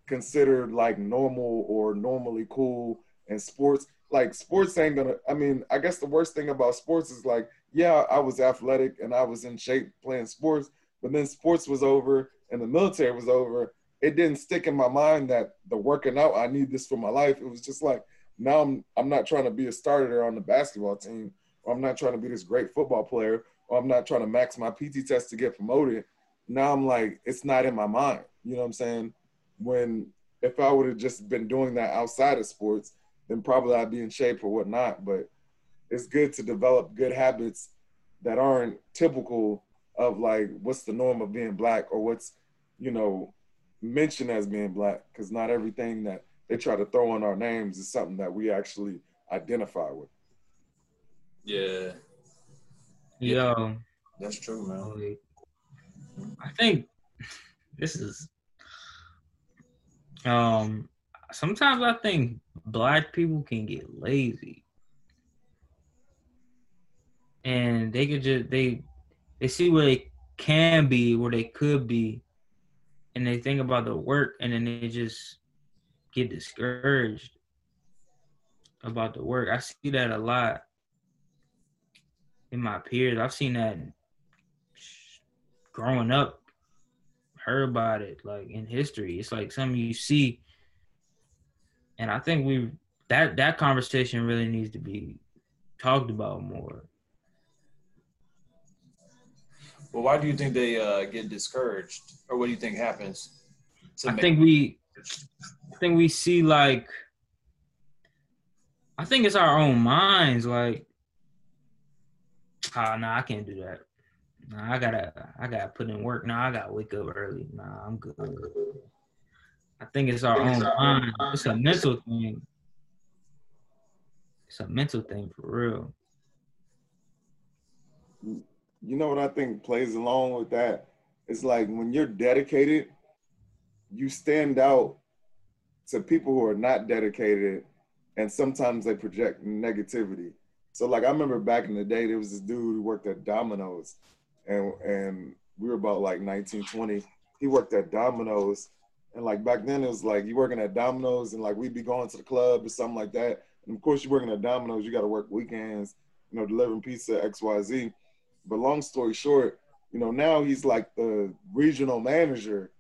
considered like normal or normally cool. And sports, like sports ain't gonna. I mean, I guess the worst thing about sports is like, yeah, I was athletic and I was in shape playing sports, but then sports was over and the military was over, it didn't stick in my mind that the working out I need this for my life. It was just like now I'm I'm not trying to be a starter on the basketball team, or I'm not trying to be this great football player, or I'm not trying to max my PT test to get promoted. Now I'm like it's not in my mind. You know what I'm saying? When if I would have just been doing that outside of sports, then probably I'd be in shape or whatnot. But it's good to develop good habits that aren't typical of like what's the norm of being black or what's you know mentioned as being black because not everything that they try to throw on our names is something that we actually identify with. Yeah. Yo, That's true, man. I think this is um sometimes I think black people can get lazy. And they could just they they see where they can be, where they could be, and they think about the work and then they just get discouraged about the work. I see that a lot in my peers. I've seen that growing up, heard about it like in history. It's like something you see, and I think we that that conversation really needs to be talked about more. Well, why do you think they uh, get discouraged, or what do you think happens? I think we, I think we see like, I think it's our own minds. Like, ah, oh, no, nah, I can't do that. Nah, I gotta, I gotta put in work. Nah, I gotta wake up early. Nah, I'm good. I think it's our own mind. It's a mental thing. It's a mental thing for real you know what I think plays along with that? It's like when you're dedicated, you stand out to people who are not dedicated, and sometimes they project negativity. So like I remember back in the day, there was this dude who worked at Domino's, and and we were about like 19, 20. He worked at Domino's, and like back then it was like you working at Domino's, and like we'd be going to the club or something like that. And of course, you're working at Domino's, you got to work weekends, you know, delivering pizza X Y Z. But long story short, you know, now he's like the regional manager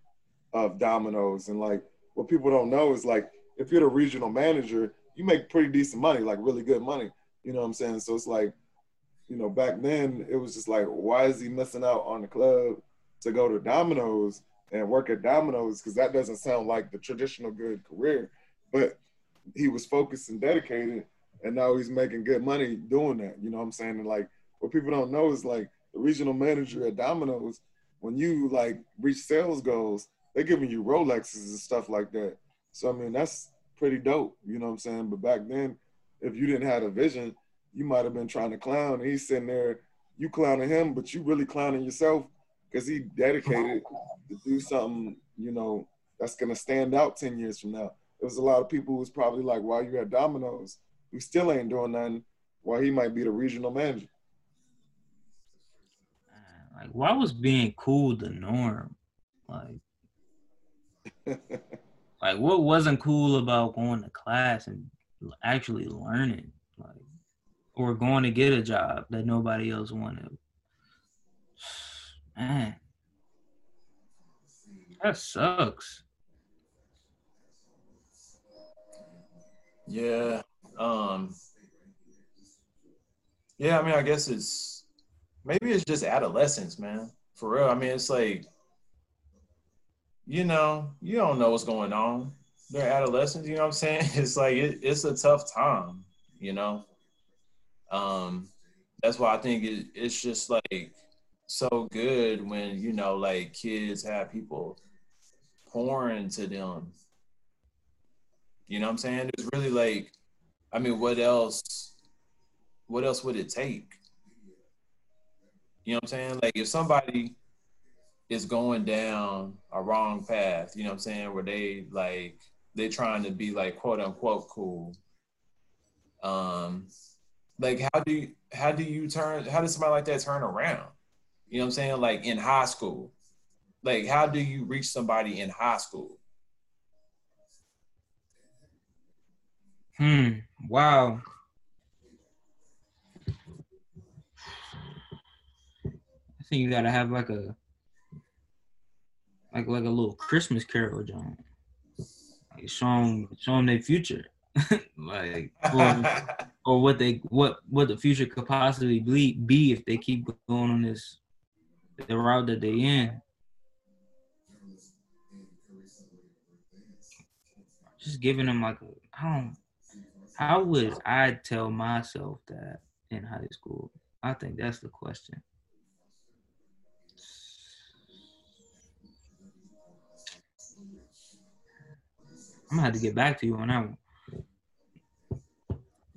of Domino's. And like what people don't know is like if you're the regional manager, you make pretty decent money, like really good money. You know what I'm saying? So it's like, you know, back then it was just like, why is he missing out on the club to go to Domino's and work at Domino's? Because that doesn't sound like the traditional good career. But he was focused and dedicated, and now he's making good money doing that. You know what I'm saying? And like what people don't know is like the regional manager at Domino's, when you like reach sales goals, they're giving you Rolexes and stuff like that. So I mean that's pretty dope, you know what I'm saying? But back then, if you didn't have a vision, you might have been trying to clown. And he's sitting there, you clowning him, but you really clowning yourself because he dedicated to do something, you know, that's gonna stand out 10 years from now. There was a lot of people who was probably like, why you at Domino's? who still ain't doing nothing, while he might be the regional manager. Like, why was being cool the norm? Like, like what wasn't cool about going to class and actually learning, like, or going to get a job that nobody else wanted? Man, that sucks. Yeah. Um. Yeah, I mean, I guess it's maybe it's just adolescence, man. For real. I mean, it's like, you know, you don't know what's going on. They're adolescents, you know what I'm saying? It's like it, it's a tough time, you know. Um, that's why I think it, it's just like so good when you know like kids have people pouring to them. You know what I'm saying? It's really like, I mean, what else? What else would it take? You know what I'm saying? Like if somebody is going down a wrong path, you know what I'm saying, where they like they're trying to be like quote unquote cool. Um like how do you how do you turn how does somebody like that turn around? You know what I'm saying? Like in high school. Like how do you reach somebody in high school? Hmm. Wow. I think you gotta have like a like like a little Christmas carol, John. Like show them show them their future, like or, or what they what what the future could possibly be be if they keep going on this the route that they in. Just giving them like a, I don't how would I tell myself that in high school? I think that's the question. I'm gonna have to get back to you on that one.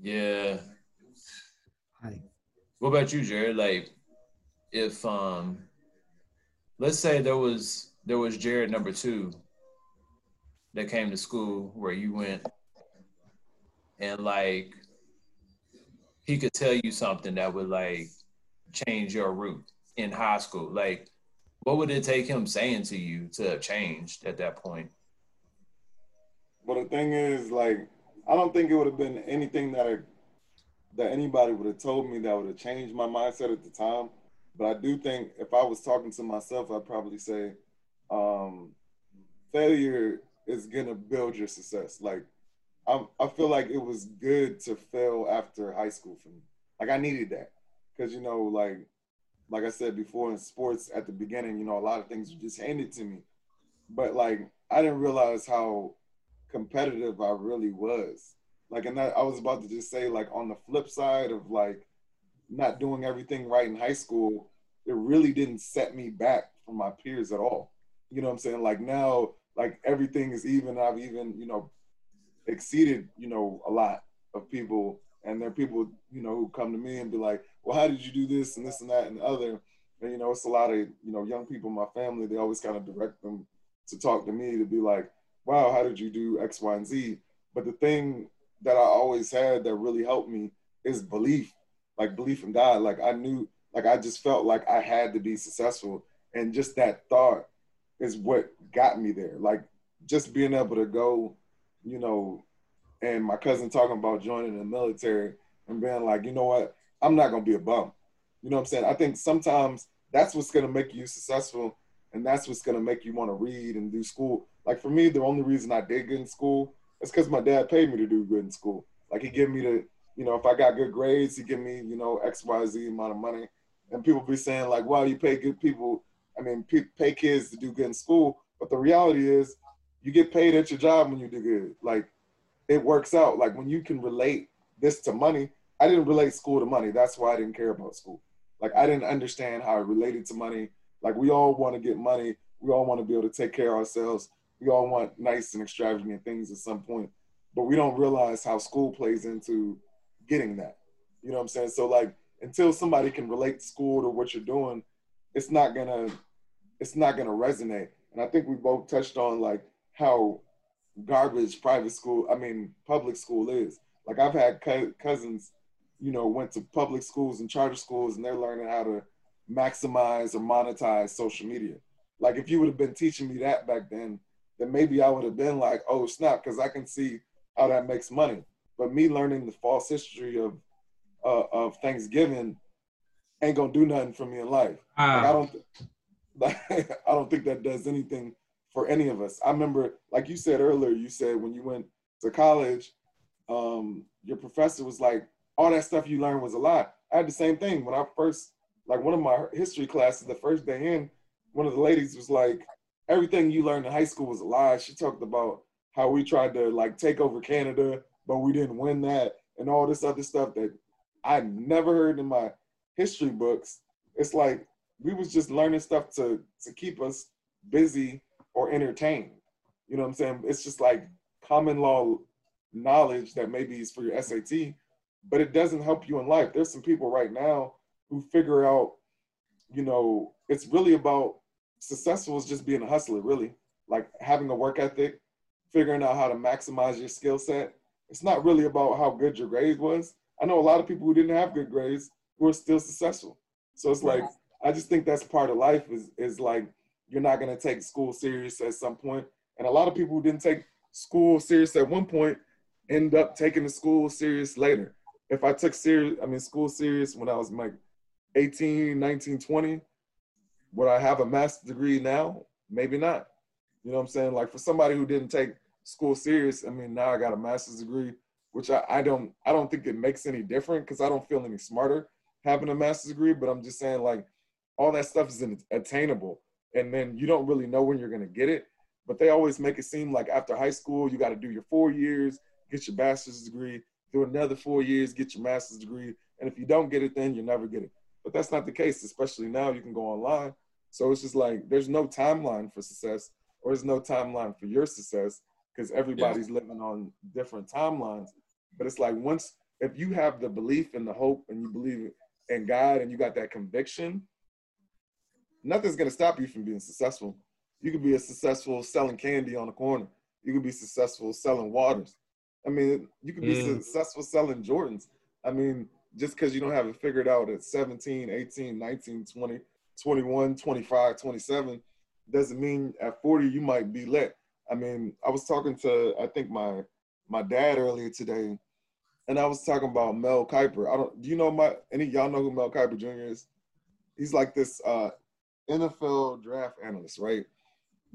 Yeah. Like, what about you, Jared? Like, if um, let's say there was there was Jared number two that came to school where you went, and like he could tell you something that would like change your route in high school. Like, what would it take him saying to you to have changed at that point? But the thing is, like, I don't think it would have been anything that that anybody would have told me that would have changed my mindset at the time. But I do think if I was talking to myself, I'd probably say, um, failure is gonna build your success. Like, I I feel like it was good to fail after high school for me. Like I needed that because you know, like like I said before in sports at the beginning, you know, a lot of things were just handed to me, but like I didn't realize how competitive I really was. Like, and that, I was about to just say, like, on the flip side of like not doing everything right in high school, it really didn't set me back from my peers at all. You know what I'm saying? Like now, like everything is even. I've even, you know, exceeded, you know, a lot of people. And there are people, you know, who come to me and be like, well, how did you do this and this and that and the other? And, you know, it's a lot of, you know, young people in my family, they always kind of direct them to talk to me to be like, wow, how did you do X, Y, and Z? But the thing that I always had that really helped me is belief, like belief in God. Like I knew, like I just felt like I had to be successful. And just that thought is what got me there. Like just being able to go, you know, and my cousin talking about joining the military and being like, you know what, I'm not gonna be a bum. You know what I'm saying? I think sometimes that's what's gonna make you successful and that's what's gonna make you want to read and do school like for me, the only reason I did good in school is because my dad paid me to do good in school. Like he gave me the, you know, if I got good grades, he give me, you know, X, Y, Z amount of money. And people be saying like, "Wow, you pay good people." I mean, pay kids to do good in school, but the reality is, you get paid at your job when you do good. Like, it works out. Like when you can relate this to money. I didn't relate school to money. That's why I didn't care about school. Like I didn't understand how it related to money. Like we all want to get money. We all want to be able to take care of ourselves we all want nice and extravagant things at some point, but we don't realize how school plays into getting that. You know what I'm saying? So like until somebody can relate school to what you're doing, it's not gonna it's not gonna resonate. And I think we both touched on like how garbage private school, I mean public school is. Like I've had co- cousins, you know, went to public schools and charter schools, and they're learning how to maximize or monetize social media. Like if you would have been teaching me that back then, then maybe I would have been like, oh snap, because I can see how that makes money. But me learning the false history of uh, of Thanksgiving ain't gonna do nothing for me in life. Like, I don't, like, I don't think that does anything for any of us. I remember, like you said earlier, you said when you went to college, um, your professor was like, all that stuff you learned was a lie. I had the same thing when I first, like one of my history classes, the first day in, one of the ladies was like, everything you learned in high school was a lie. She talked about how we tried to like take over Canada, but we didn't win that, and all this other stuff that I never heard in my history books. It's like we was just learning stuff to to keep us busy or entertained. You know what I'm saying? It's just like common law knowledge that maybe is for your SAT, but it doesn't help you in life. There's some people right now who figure out, you know, it's really about successful is just being a hustler, really. Like having a work ethic, figuring out how to maximize your skill set. It's not really about how good your grades was. I know a lot of people who didn't have good grades who are still successful. So it's like I just think that's part of life is is like you're not gonna take school serious at some point. And a lot of people who didn't take school serious at one point end up taking the school serious later. If I took serious, I mean school serious when I was like 18, 19, 20, would I have a master's degree now? Maybe not. You know what I'm saying? Like for somebody who didn't take school serious, I mean now I got a master's degree, which I, I don't I don't think it makes any different because I don't feel any smarter having a master's degree, but I'm just saying like all that stuff is attainable. And then you don't really know when you're gonna get it. But they always make it seem like after high school, you got to do your four years, get your bachelor's degree, do another four years, get your master's degree. And if you don't get it, then you never get it. But that's not the case, especially now you can go online. So it's just like there's no timeline for success, or there's no timeline for your success because everybody's yeah. living on different timelines. But it's like once if you have the belief and the hope and you believe in God and you got that conviction, nothing's gonna stop you from being successful. You could be a successful selling candy on the corner. You could be successful selling waters. I mean, you could be yeah. successful selling Jordans. I mean, just because you don't have it figured out at 17, 18, 19, 20, 21, 25, 27, doesn't mean at 40 you might be lit. I mean, I was talking to I think my my dad earlier today, and I was talking about Mel Kiper. I don't do you know my any y'all know who Mel Kiper Jr. is? He's like this uh NFL draft analyst, right?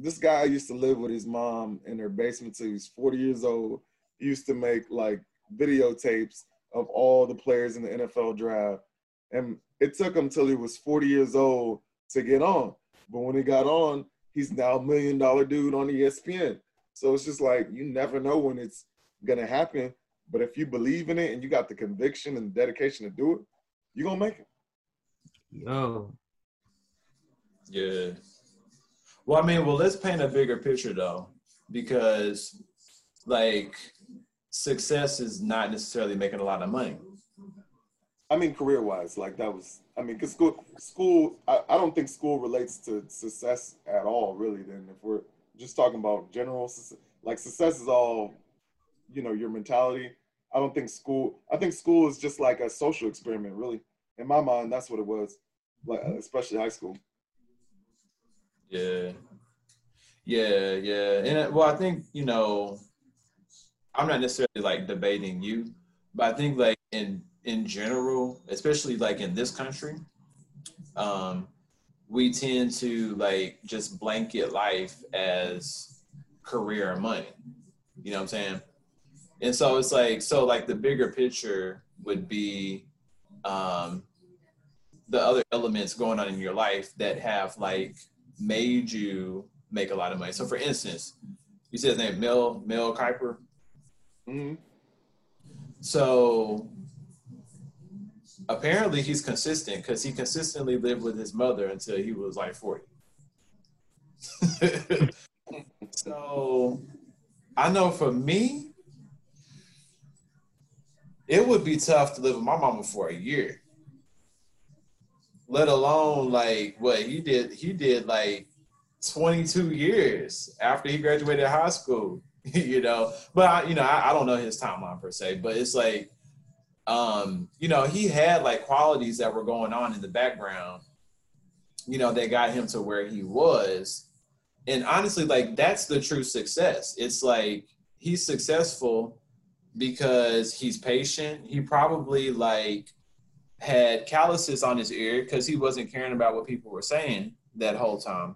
this guy used to live with his mom in her basement till he was 40 years old. He used to make like videotapes of all the players in the NFL draft. And it took him till he was 40 years old to get on. But when he got on, he's now a million dollar dude on ESPN. So it's just like you never know when it's gonna happen. But if you believe in it and you got the conviction and the dedication to do it, you're gonna make it. Yo. Yeah. Well, I mean, well, let's paint a bigger picture though, because like success is not necessarily making a lot of money. I mean, career wise, like that was, I mean, because school, school, I, I don't think school relates to success at all, really. Then, if we're just talking about general, like success is all, you know, your mentality. I don't think school, I think school is just like a social experiment, really. In my mind, that's what it was, like, especially high school. Yeah. Yeah, yeah. And uh, well, I think, you know, I'm not necessarily like debating you, but I think like in in general, especially like in this country, um, we tend to like just blanket life as career and money. You know what I'm saying? And so it's like so like the bigger picture would be um the other elements going on in your life that have like made you make a lot of money? So, for instance, you said his name Mel Mel Kiper. Mm-hmm. So apparently he's consistent because he consistently lived with his mother until he was like 40. so I know for me, it would be tough to live with my mama for a year let alone like what he did. He did like 22 years after he graduated high school, you know. But I, you know, I, I, don't know his timeline per se, but it's like, um, you know, he had like qualities that were going on in the background, you know, that got him to where he was. And honestly, like that's the true success. It's like he's successful because he's patient. He probably like had calluses on his ear because he wasn't caring about what people were saying that whole time.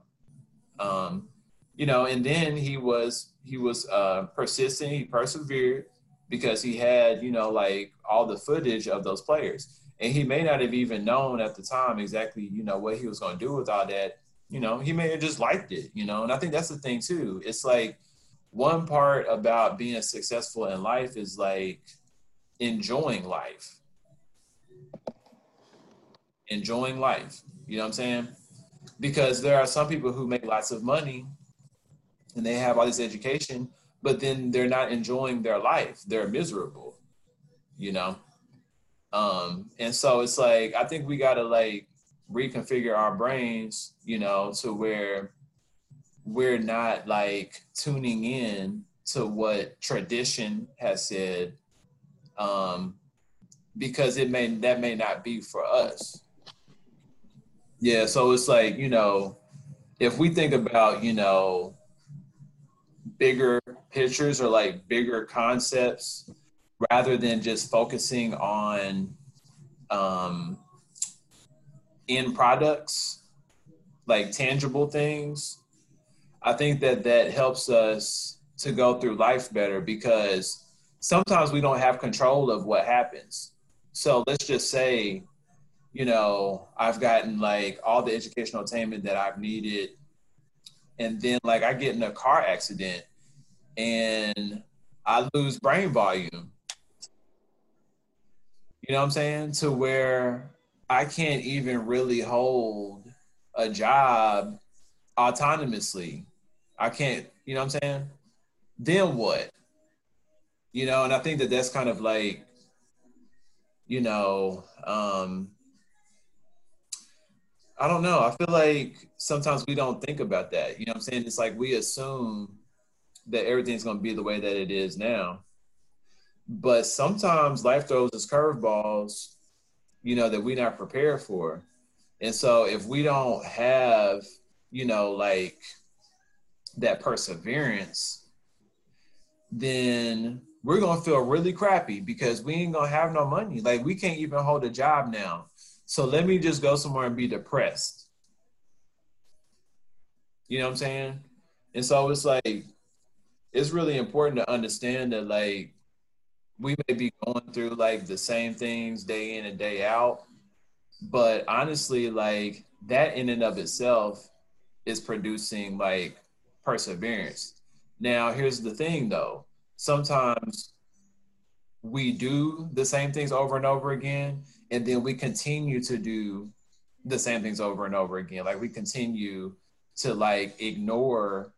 Um, you know, and then he was he was uh, persistent. He persevered because he had you know like all the footage of those players, and he may not have even known at the time exactly you know what he was going to do with all that. You know, he may have just liked it. You know, and I think that's the thing too. It's like one part about being successful in life is like enjoying life enjoying life. You know what I'm saying? Because there are some people who make lots of money and they have all this education, but then they're not enjoying their life. They're miserable, you know? Um, and so it's like, I think we got to like reconfigure our brains, you know, to where we're not like tuning in to what tradition has said um, because it may that may not be for us. Yeah, so it's like you know, if we think about you know bigger pictures or like bigger concepts rather than just focusing on um, end products like tangible things i think that that helps us to go through life better because sometimes we don't have control of what happens. So let's just say you know i've gotten like all the educational attainment that i've needed and then like i get in a car accident and i lose brain volume. You know what i'm saying? To where i can't even really hold a job autonomously. I can't you know what i'm saying? Then what? You know and i think that that's kind of like you know, um, I don't know. I feel like sometimes we don't think about that. You know what I'm saying? It's like we assume that everything's going to be the way that it is now. But sometimes life throws us curveballs, you know, that we're not prepared for. And so if we don't have, you know, like that perseverance, then we're gonna feel really crappy because we ain't gonna have no money. Like we can't even hold a job now. So let me just go somewhere and be depressed. You know what I'm saying? And so it's like it's really important to understand that like we may be going through like the same things day in and day out, but honestly, like that in and of itself is producing like perseverance. Now, here's the thing though sometimes we do the same things over and over again and then we continue to do the same things over and over again. Like we continue to like ignore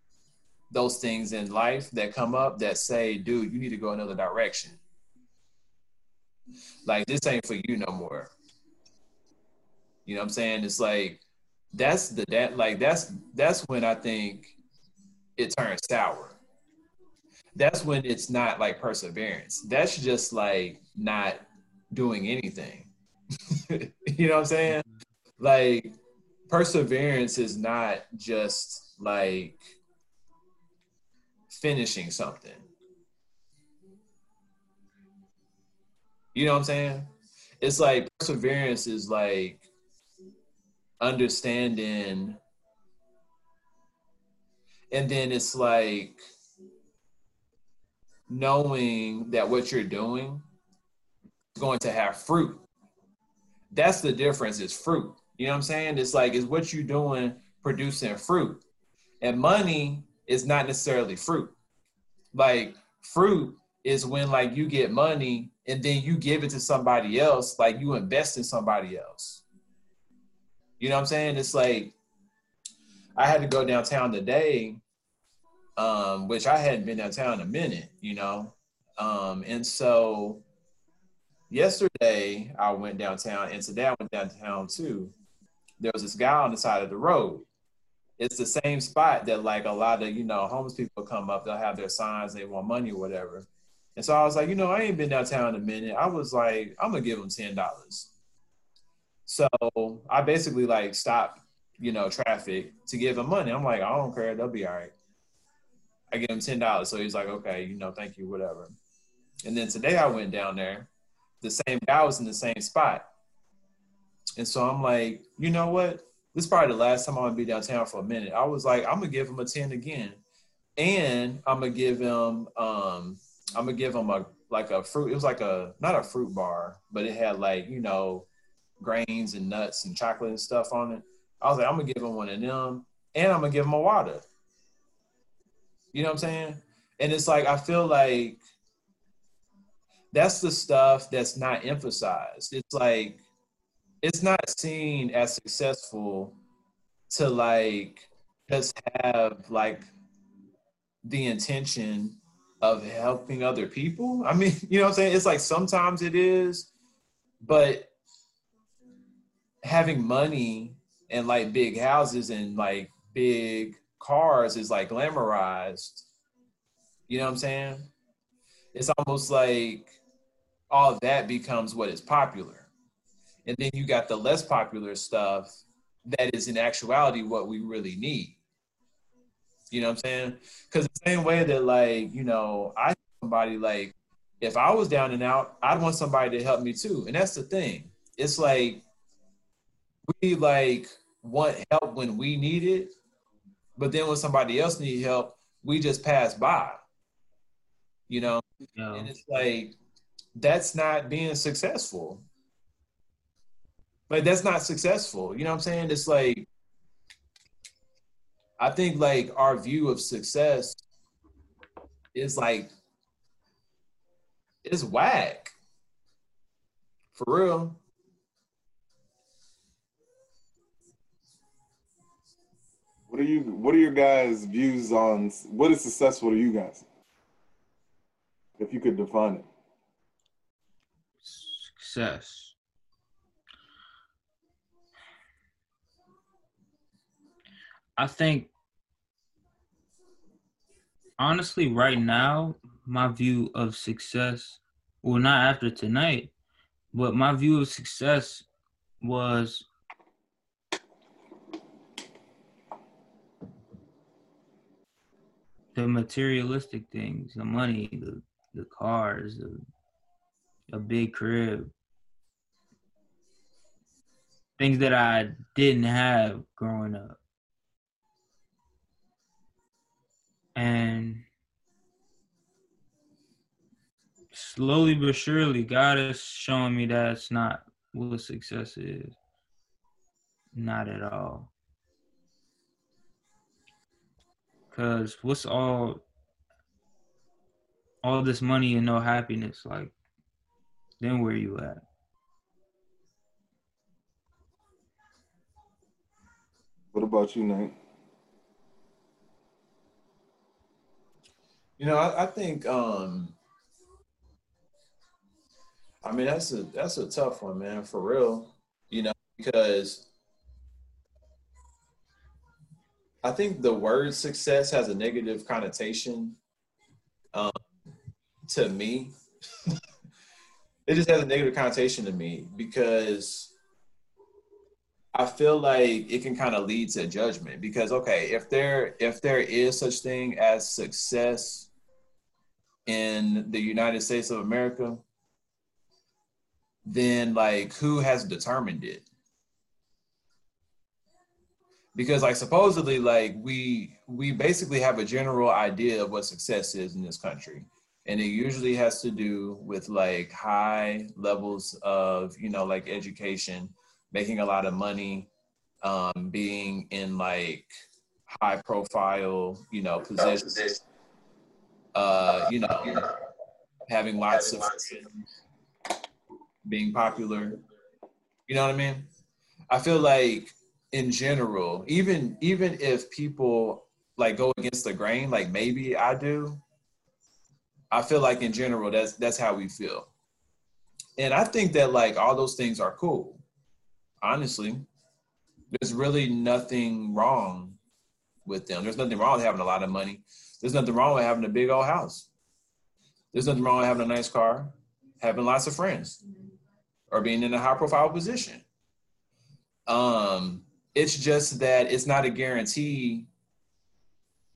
those things in life that come up that say dude you need to go another direction. Like this ain't for you no more. You know what i'm saying? It's like that's the that like that's that's when i think it turns sour. That's when it's not like perseverance. That's just like not doing anything. you know what I'm saying? Like perseverance is not just like finishing something. You know what I'm saying? It's like perseverance is like understanding and then it's like knowing that what you're doing is going to have fruit. That's the difference, is fruit. You know what I'm saying? It's like, is what you're doing producing fruit? And money is not necessarily fruit. Like, fruit is when like you get money and then you give it to somebody else, like you invest in somebody else. You know what I'm saying? It's like I had to go downtown today um, which I hadn't been downtown in a minute, you know. Um, and so yesterday I went downtown, and today I went downtown too. There was this guy on the side of the road. It's the same spot that like a lot of you know homeless people come up. They'll have their signs, they want money or whatever. And so I was like, you know, I ain't been downtown in a minute. I was like, I'm gonna give them ten dollars. So I basically like stopped, you know, traffic to give them money. I'm like, I don't care, they'll be all right. I gave him ten dollars. So he's like, okay, you know, thank you, whatever. And then today I went down there. The same guy was in the same spot. And so I'm like, you know what? This is probably the last time I'm gonna be downtown for a minute. I was like, I'm gonna give him a 10 again. And I'm gonna give him um I'm gonna give him a like a fruit, it was like a not a fruit bar, but it had like, you know, grains and nuts and chocolate and stuff on it. I was like, I'm gonna give him one of them and I'm gonna give him a water. You know what I'm saying? And it's like I feel like that's the stuff that's not emphasized. It's like it's not seen as successful to like just have like the intention of helping other people. I mean, you know what I'm saying? It's like sometimes it is, but having money and like big houses and like big cars is like glamorized. You know what I'm saying? It's almost like all that becomes what is popular. And then you got the less popular stuff that is in actuality what we really need. You know what I'm saying? Because the same way that like, you know, I somebody like if I was down and out, I'd want somebody to help me too. And that's the thing. It's like we like want help when we need it, but then when somebody else need help, we just pass by. You know? No. And it's like that's not being successful. Like that's not successful. You know what I'm saying? It's like I think like our view of success is like it's whack. For real. What are you what are your guys' views on what is successful to you guys? If you could define it. Success. I think honestly, right now, my view of success, well, not after tonight, but my view of success was the materialistic things, the money, the the cars, the, a big crib, things that I didn't have growing up. And slowly but surely, God is showing me that it's not what success is. Not at all. Cause what's all all this money and no happiness like? Then where you at? What about you, Nate? You know, I, I think um I mean that's a that's a tough one, man, for real. You know, because I think the word success has a negative connotation um, to me. it just has a negative connotation to me because I feel like it can kind of lead to judgment because okay, if there if there is such thing as success in the United States of America, then like who has determined it? Because like supposedly like we we basically have a general idea of what success is in this country. And it usually has to do with like high levels of, you know, like education making a lot of money, um, being in like high profile, you know, positions, uh, you know, having lots of being popular. You know what I mean? I feel like in general, even even if people like go against the grain, like maybe I do, I feel like in general that's that's how we feel. And I think that like all those things are cool honestly, there's really nothing wrong with them. There's nothing wrong with having a lot of money. There's nothing wrong with having a big old house. There's nothing wrong with having a nice car, having lots of friends, or being in a high profile position. Um, it's just that it's not a guarantee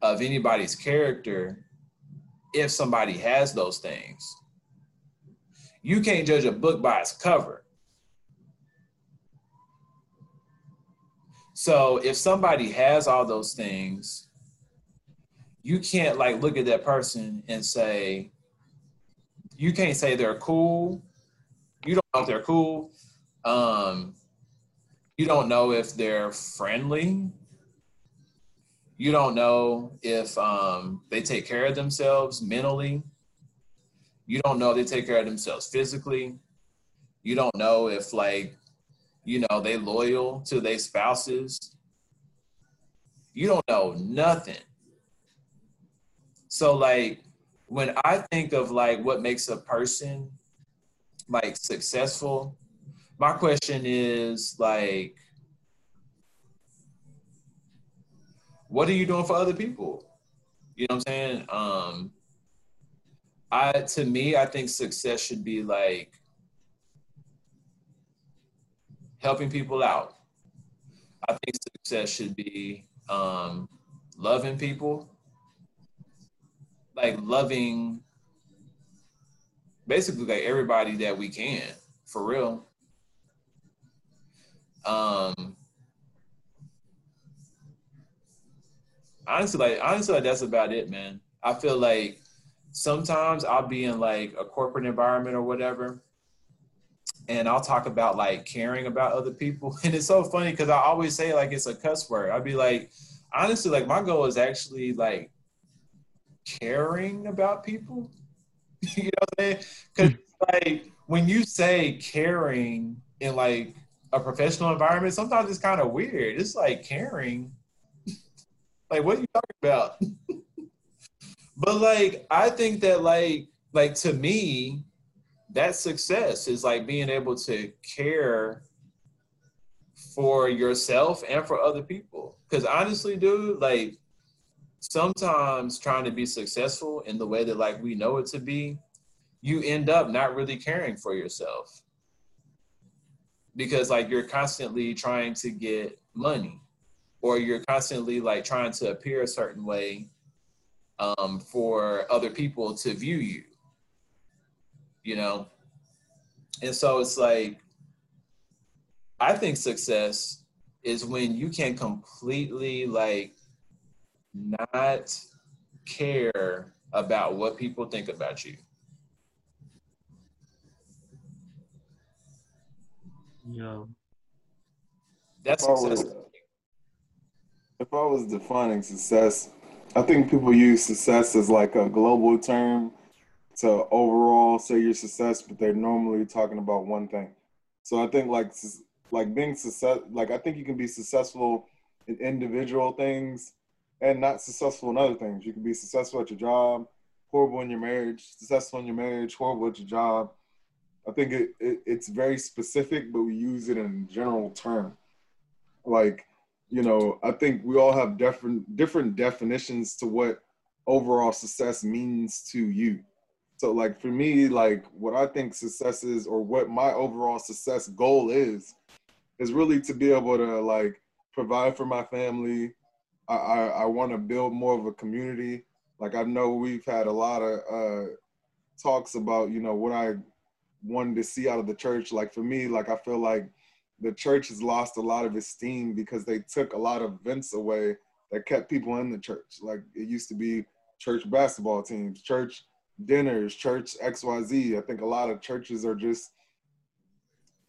of anybody's character if somebody has those things. You can't judge a book by its cover. So if somebody has all those things, you can't like look at that person and say, you can't say they're cool. You don't know if they're cool. Um, you don't know if they're friendly. You don't know if um, they take care of themselves mentally. You don't know if they take care of themselves physically. You don't know if like you know, they loyal to their spouses. You don't know nothing. So like when I think of like what makes a person like successful, my question is like what are you doing for other people? You know what I'm saying? Um I to me I think success should be like helping people out. I think success should be um, loving people, like loving basically like everybody that we can, for real. Um, honestly, like honestly, like that's about it, man. I feel like sometimes I'll be in like a corporate environment or whatever, and I'll talk about like caring about other people. And it's so funny because I always say like it's a cuss word. I'd be like, honestly, like my goal is actually like caring about people. you know what I'm saying? Hmm. Because like when you say caring in like a professional environment, sometimes it's kind of weird. It's like caring. like what are you talking about? but like I think that like like to me, that success is like being able to care for yourself and for other people. Because honestly, dude, like sometimes trying to be successful in the way that like we know it to be, you end up not really caring for yourself. Because like you're constantly trying to get money or you're constantly like trying to appear a certain way um, for other people to view you you know? And so it's like, I think success is when you can completely like not care about what people think about you. Yeah. That's if I, was, if I was defining success, I think people use success as like a global term to overall say your success, but they're normally talking about one thing. So I think like like being success, like I think you can be successful in individual things and not successful in other things. You can be successful at your job, horrible in your marriage, successful in your marriage, horrible at your job. I think it, it it's very specific, but we use it in general term. Like, you know, I think we all have different different definitions to what overall success means to you. So like for me, like what I think success is or what my overall success goal is, is really to be able to like provide for my family. I, I, I want to build more of a community. Like I know we've had a lot of uh, talks about, you know, what I wanted to see out of the church. Like for me, like I feel like the church has lost a lot of esteem because they took a lot of events away that kept people in the church. Like it used to be church basketball teams, church dinners, church XYZ. I think a lot of churches are just,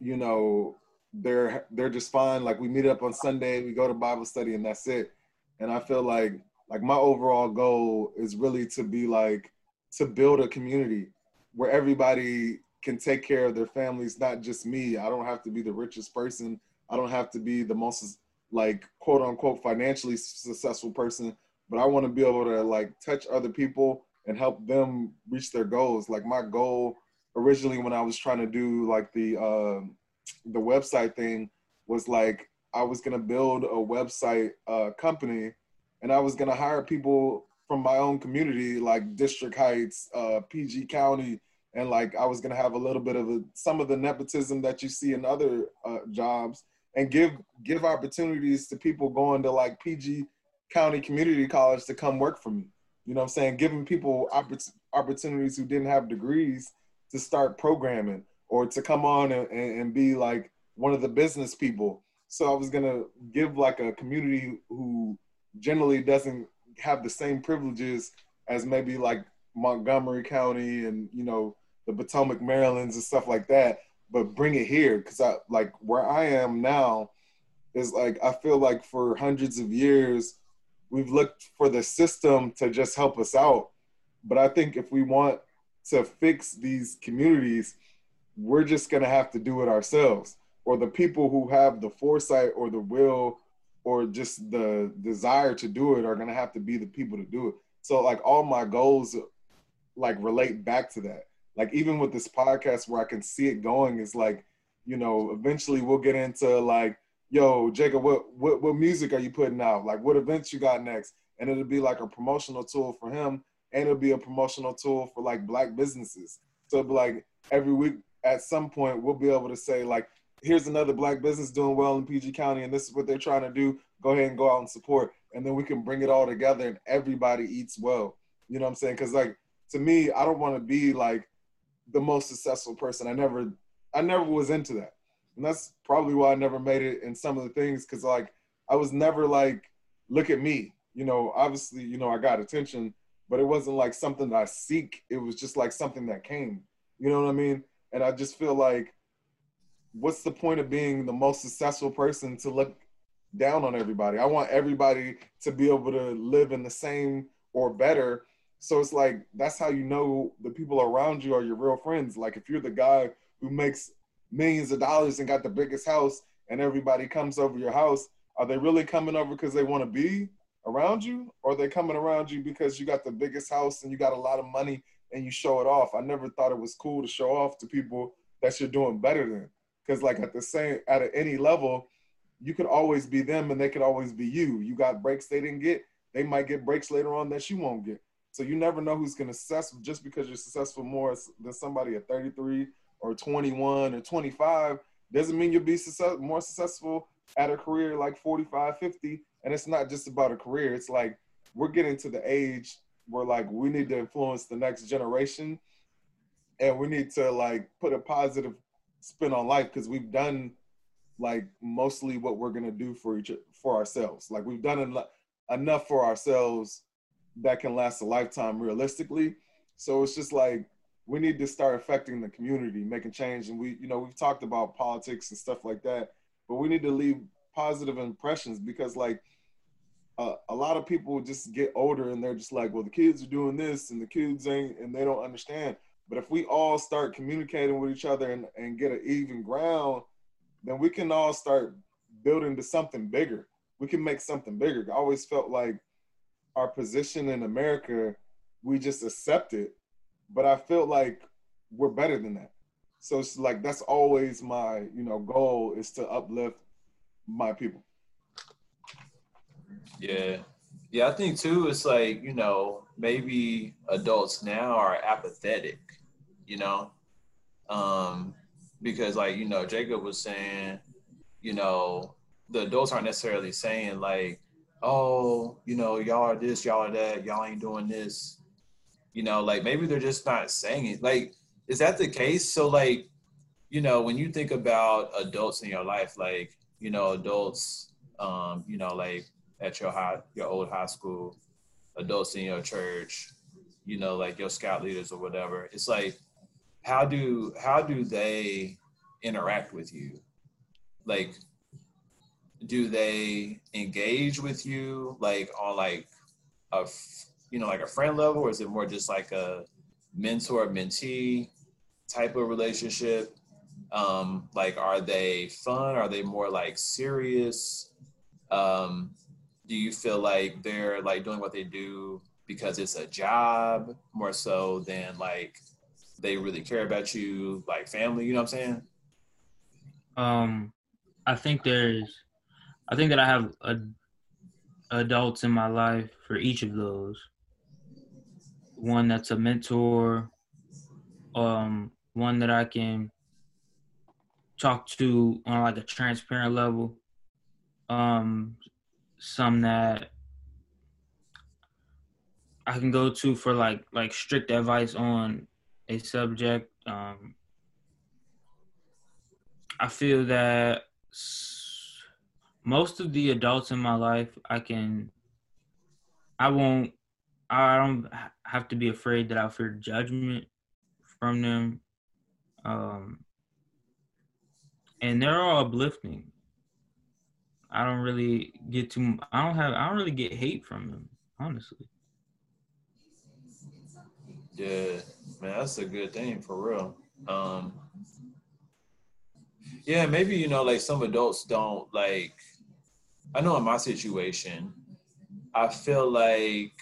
you know, they're they're just fine. Like we meet up on Sunday, we go to Bible study, and that's it. And I feel like like my overall goal is really to be like to build a community where everybody can take care of their families, not just me. I don't have to be the richest person. I don't have to be the most like quote unquote financially successful person, but I want to be able to like touch other people and help them reach their goals. Like my goal originally when I was trying to do like the uh, the website thing was like I was gonna build a website uh, company, and I was gonna hire people from my own community, like District Heights, uh, PG County, and like I was gonna have a little bit of a, some of the nepotism that you see in other uh, jobs, and give give opportunities to people going to like PG County Community College to come work for me. You know what I'm saying? Giving people oppor- opportunities who didn't have degrees to start programming or to come on and, and be like one of the business people. So I was gonna give like a community who generally doesn't have the same privileges as maybe like Montgomery County and you know the Potomac Marylands and stuff like that, but bring it here because I like where I am now is like I feel like for hundreds of years we've looked for the system to just help us out. But I think if we want to fix these communities, we're just going to have to do it ourselves. or the people who have the foresight or the will or just the desire to do it are going to have to be the people to do it. So like all my goals like relate back to that. Like even with this podcast where I can see it going is like, you know, eventually we'll get into like, yo, Jacob, what what what music are you putting out? Like what events you got next? And it'll be like a promotional tool for him and it'll be a promotional tool for like black businesses. So like every week at some point we'll be able to say like, here's another black business doing well in PG County and this is what they're trying to do. Go ahead and go out and support. And then we can bring it all together and everybody eats well. You know what I'm saying? Cause like to me, I don't want to be like the most successful person. I never I never was into that. And that's probably why I never made it in some of the things because like I was never like, look at me. You know, obviously, you know, I got attention, but it wasn't like something that I seek. It was just like something that came. You know what I mean? And I just feel like what's the point of being the most successful person to look down on everybody? I want everybody to be able to live in the same or better. So it's like that's how you know the people around you are your real friends. Like if you're the guy who makes millions of dollars and got the biggest house and everybody comes over your house, are they really coming over because they want to be around you? Or are they coming around you because you got the biggest house and you got a lot of money and you show it off? I never thought it was cool to show off to people that you're doing better than. Because like at the same at any level you could always be them and they could always be you. You got breaks they didn't get they might get breaks later on that you won't get. So you never know who's going to success just because you're successful more than somebody at 33 or 21 or 25 doesn't mean you'll be success- more successful at a career like 45 50 and it's not just about a career it's like we're getting to the age where like we need to influence the next generation and we need to like put a positive spin on life because we've done like mostly what we're gonna do for each for ourselves. Like we've done en- enough for ourselves that can last a lifetime realistically. So it's just like we need to start affecting the community, making change. And we, you know, we've talked about politics and stuff like that, but we need to leave positive impressions because like uh, a lot of people just get older and they're just like, well, the kids are doing this and the kids ain't, and they don't understand. But if we all start communicating with each other and, and get an even ground, then we can all start building to something bigger. We can make something bigger. I always felt like our position in America, we just accept it. But I feel like we're better than that. So it's like that's always my, you know, goal is to uplift my people. Yeah. Yeah, I think too it's like, you know, maybe adults now are apathetic you know, um, because like you know Jacob was saying, you know, the adults aren't necessarily saying like, oh, you know, y'all are this, y'all are that, y'all ain't doing this, you know, like maybe they're just not saying it. Like, is that the case? So like, you know, when you think about adults in your life, like, you know, adults, um, you know, like at your high, your old high school, adults in your church, you know, like your scout leaders or whatever. It's like how do how do they interact with you like do they engage with you like on like a you know like a friend level or is it more just like a mentor mentee type of relationship um like are they fun are they more like serious um do you feel like they're like doing what they do because it's a job more so than like they really care about you, like family. You know what I'm saying? Um, I think there's, I think that I have a, adults in my life for each of those. One that's a mentor, um, one that I can talk to on like a transparent level. Um, some that I can go to for like like strict advice on a subject. Um, I feel that most of the adults in my life, I can, I won't, I don't have to be afraid that I'll fear judgment from them. Um, and they're all uplifting. I don't really get too, I don't have, I don't really get hate from them, honestly. Yeah, man, that's a good thing for real. Um, yeah, maybe you know, like some adults don't like. I know in my situation, I feel like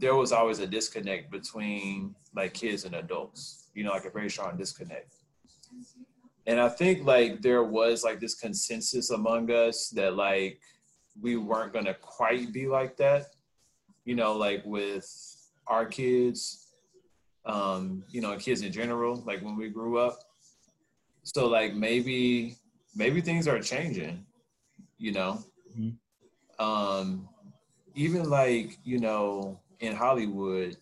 there was always a disconnect between like kids and adults. You know, like a very strong disconnect. And I think like there was like this consensus among us that like we weren't gonna quite be like that. You know, like with our kids, um, you know, kids in general, like when we grew up. So like maybe maybe things are changing, you know. Mm-hmm. Um, even like, you know, in Hollywood,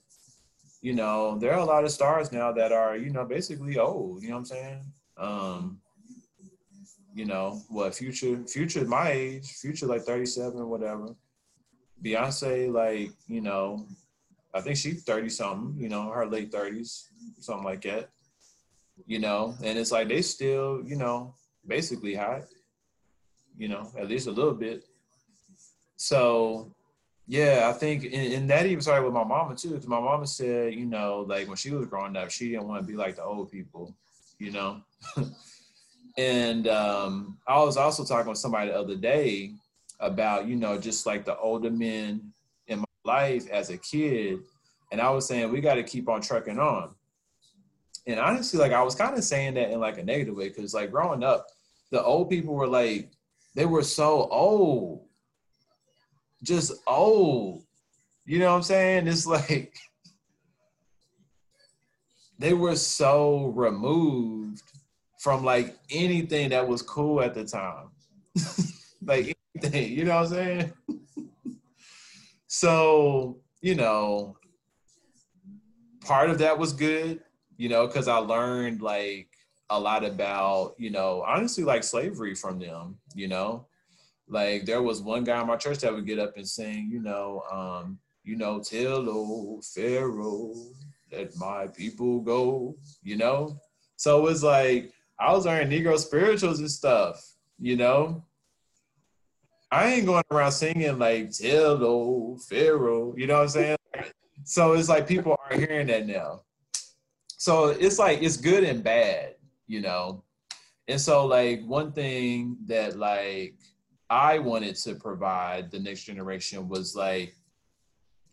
you know, there are a lot of stars now that are, you know, basically old, you know what I'm saying? Um, you know, what future future my age, future like 37 or whatever. Beyonce, like, you know, I think she's 30 something, you know, her late 30s, something like that. You know, and it's like they still, you know, basically hot, you know, at least a little bit. So yeah, I think, and, and that even started with my mama too. Because my mama said, you know, like when she was growing up, she didn't want to be like the old people, you know. and um, I was also talking with somebody the other day about, you know, just like the older men in my life as a kid, and I was saying we got to keep on trucking on. And honestly, like I was kind of saying that in like a negative way because like growing up, the old people were like they were so old just old. You know what I'm saying? It's like they were so removed from like anything that was cool at the time. like anything, you know what I'm saying? so, you know, part of that was good, you know, because I learned like a lot about, you know, honestly, like slavery from them, you know, like there was one guy in my church that would get up and sing, you know, um, you know, tell old Pharaoh let my people go, you know. So it was like I was learning Negro spirituals and stuff, you know. I ain't going around singing like tell old Pharaoh, you know what I'm saying? so it's like people are hearing that now. So it's like it's good and bad, you know. And so like one thing that like I wanted to provide the next generation was like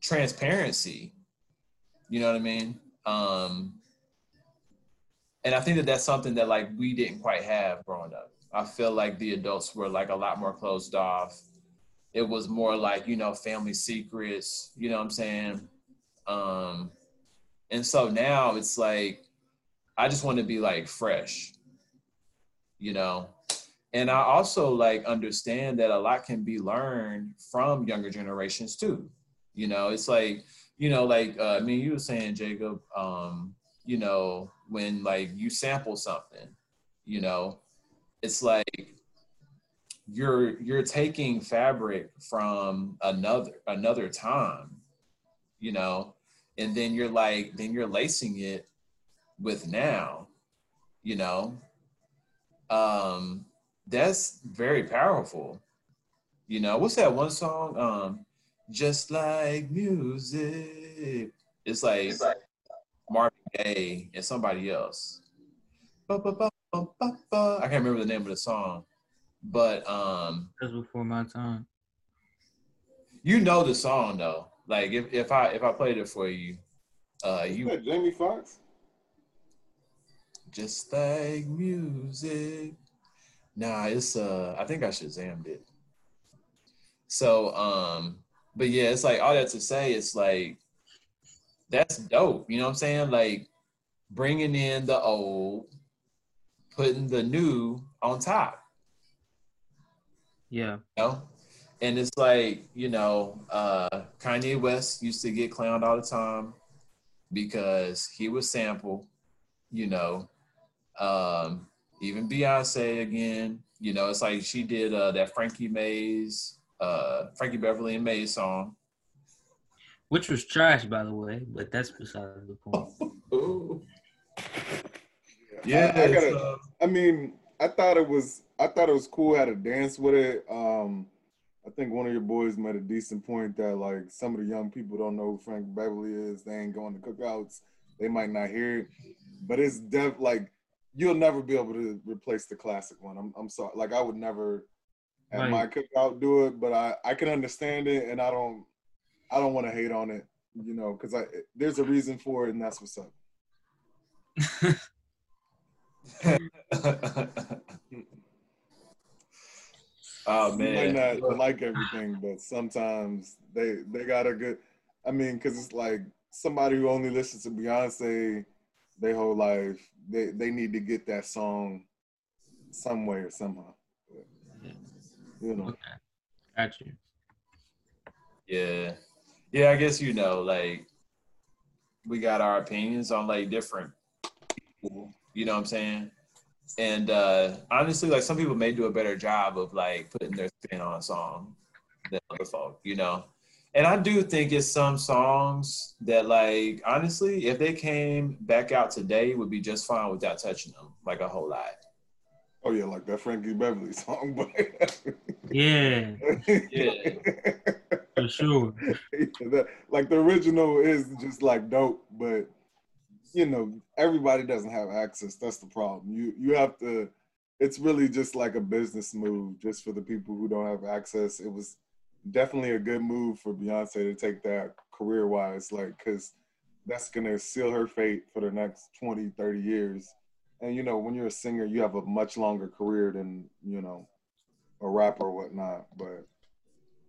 transparency. You know what I mean? Um, and I think that that's something that like we didn't quite have growing up. I feel like the adults were like a lot more closed off. It was more like, you know, family secrets, you know what I'm saying? Um, and so now it's like, I just want to be like fresh, you know? And I also like understand that a lot can be learned from younger generations too. You know, it's like, you know, like uh, I mean, you were saying, Jacob, um, you know, when like you sample something, you know, it's like you're you're taking fabric from another another time, you know, and then you're like then you're lacing it with now, you know. Um, that's very powerful. You know, what's that one song? Um, just like music. It's like, it's like Marvin Gaye and somebody else. I can't remember the name of the song, but um, that's before my time. You know the song though. Like if, if I if I played it for you, uh, you Jamie Foxx. Just like music. Nah, it's uh I think I should Shazammed it. So um, but yeah, it's like all that to say, it's like that's dope. You know what I'm saying? Like bringing in the old, putting the new on top. Yeah. You know? And it's like, you know, uh Kanye West used to get clowned all the time because he was sample, you know. Um, even Beyonce again. You know, it's like she did uh, that Frankie Maze, uh, Frankie Beverly and Maze song, which was trash, by the way. But that's beside the point. yeah, I, I, gotta, uh, I mean, I thought it was, I thought it was cool how to dance with it. Um, I think one of your boys made a decent point that like some of the young people don't know who Frank Beverly is. They ain't going to cookouts. They might not hear it, but it's def like you'll never be able to replace the classic one. I'm I'm sorry. Like I would never at right. my cookout do it, but I I can understand it, and I don't I don't want to hate on it, you know, because I there's a reason for it, and that's what's up. oh man, you might not like everything, but sometimes they they got a good. I mean, because it's like somebody who only listens to Beyonce their whole life, they they need to get that song some way or somehow. You know. Okay. Got you. Yeah. Yeah, I guess you know, like we got our opinions on like different people, you know what I'm saying? And uh honestly, like some people may do a better job of like putting their spin on a song than other folk, you know. And I do think it's some songs that, like, honestly, if they came back out today, would be just fine without touching them, like a whole lot. Oh yeah, like that Frankie Beverly song, but yeah, yeah, for sure. that, like the original is just like dope, but you know everybody doesn't have access. That's the problem. You you have to. It's really just like a business move, just for the people who don't have access. It was definitely a good move for Beyonce to take that career wise, like, because that's going to seal her fate for the next 20, 30 years. And, you know, when you're a singer, you have a much longer career than, you know, a rapper or whatnot. But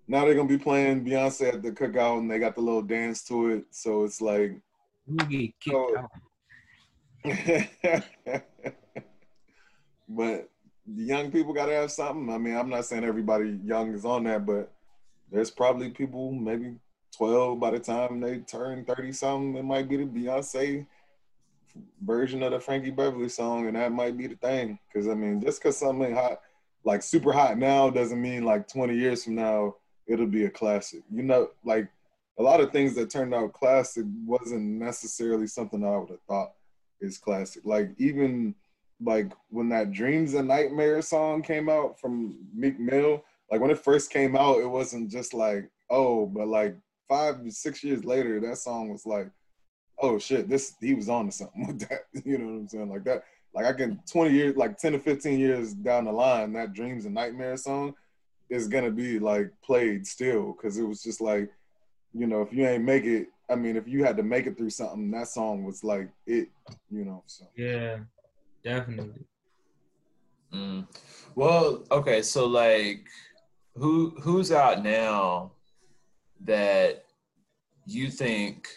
now they're going to be playing Beyonce at the cookout and they got the little dance to it. So it's like, you get kicked so, out. but the young people got to have something. I mean, I'm not saying everybody young is on that, but there's probably people maybe 12 by the time they turn 30 something. It might be the Beyonce version of the Frankie Beverly song, and that might be the thing. Because I mean, just because something hot, like super hot now, doesn't mean like 20 years from now it'll be a classic. You know, like a lot of things that turned out classic wasn't necessarily something I would have thought is classic. Like even like when that Dreams and Nightmare song came out from Meek Mill, like when it first came out, it wasn't just like, oh, but like five, six years later, that song was like, oh shit, this he was on to something with that. You know what I'm saying? Like that, like I can 20 years, like 10 to 15 years down the line, that Dreams and Nightmare song is gonna be like played still because it was just like, you know, if you ain't make it, I mean, if you had to make it through something, that song was like it, you know. So yeah, definitely. Mm. Well, okay, so like who who's out now that you think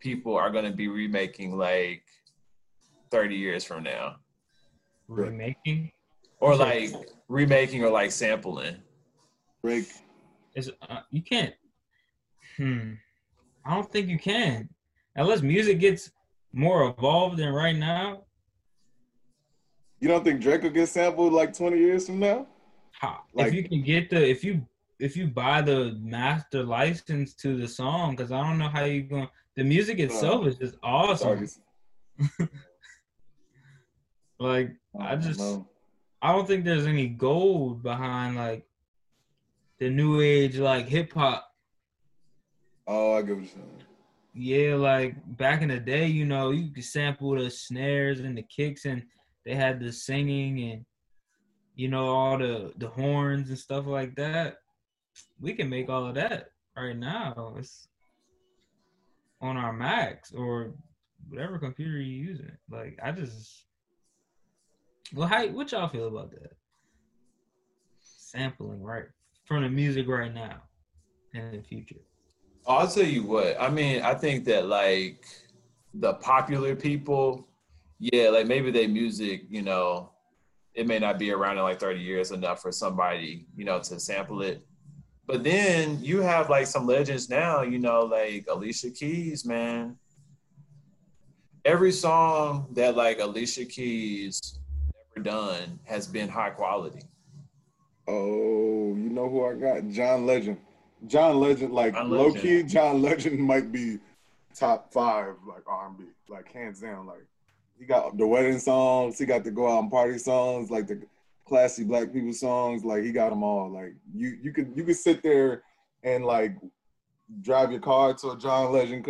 people are going to be remaking like 30 years from now? Remaking? Or like remaking or like sampling? Drake is uh, you can't hmm i don't think you can. Unless music gets more evolved than right now. You don't think drake will get sampled like 20 years from now how, like, if you can get the if you if you buy the master license to the song, because I don't know how you going. The music itself is just awesome. like I, I just know. I don't think there's any gold behind like the new age like hip hop. Oh, I get what you're saying. Yeah, like back in the day, you know, you could sample the snares and the kicks, and they had the singing and you know, all the the horns and stuff like that. We can make all of that right now. It's on our Macs or whatever computer you're using. Like I just well how what y'all feel about that? Sampling right from the music right now and in the future. Oh, I'll tell you what, I mean, I think that like the popular people, yeah, like maybe their music, you know, it may not be around in like 30 years enough for somebody, you know, to sample it. But then you have like some legends now, you know, like Alicia Keys, man. Every song that like Alicia Keys ever done has been high quality. Oh, you know who I got? John Legend. John Legend, like John low key, John Legend might be top five, like R and B, like hands down. Like he got the wedding songs. He got the go out and party songs, like the classy black people songs. Like he got them all. Like you, you could you could sit there and like drive your car to a John Legend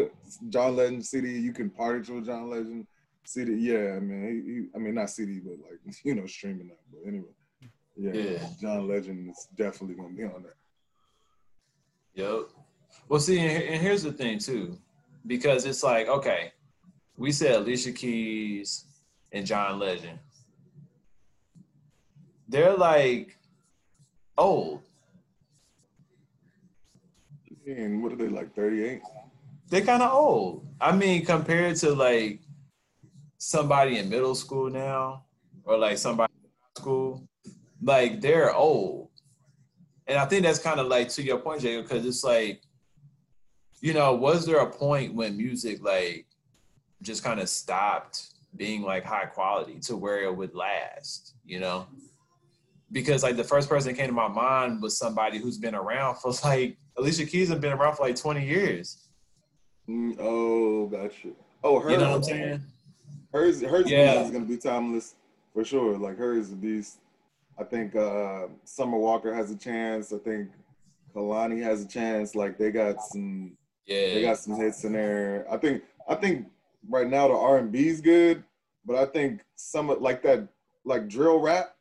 John Legend city. You can party to a John Legend. city. yeah, I mean, he, he, I mean, not city, but like you know, streaming that. But anyway, yeah, Yeah. John Legend is definitely gonna be on that. Yep. Well, see, and and here's the thing too, because it's like, okay, we said Alicia Keys and John Legend. They're like old. And what are they like, 38? They're kind of old. I mean, compared to like somebody in middle school now, or like somebody in high school, like they're old. And I think that's kind of like to your point, Jacob, because it's like, you know, was there a point when music like just kind of stopped being like high quality to where it would last, you know? Because like the first person that came to my mind was somebody who's been around for like Alicia Keys has been around for like 20 years. Mm, oh, gotcha. Oh, her, You know what I'm saying? hers, hers Yeah. is gonna be timeless for sure. Like hers is a beast. I think uh Summer Walker has a chance. I think Kehlani has a chance. Like they got some Yeah. they got some hits in there. I think I think right now the R and B is good, but I think some of like that like drill rap,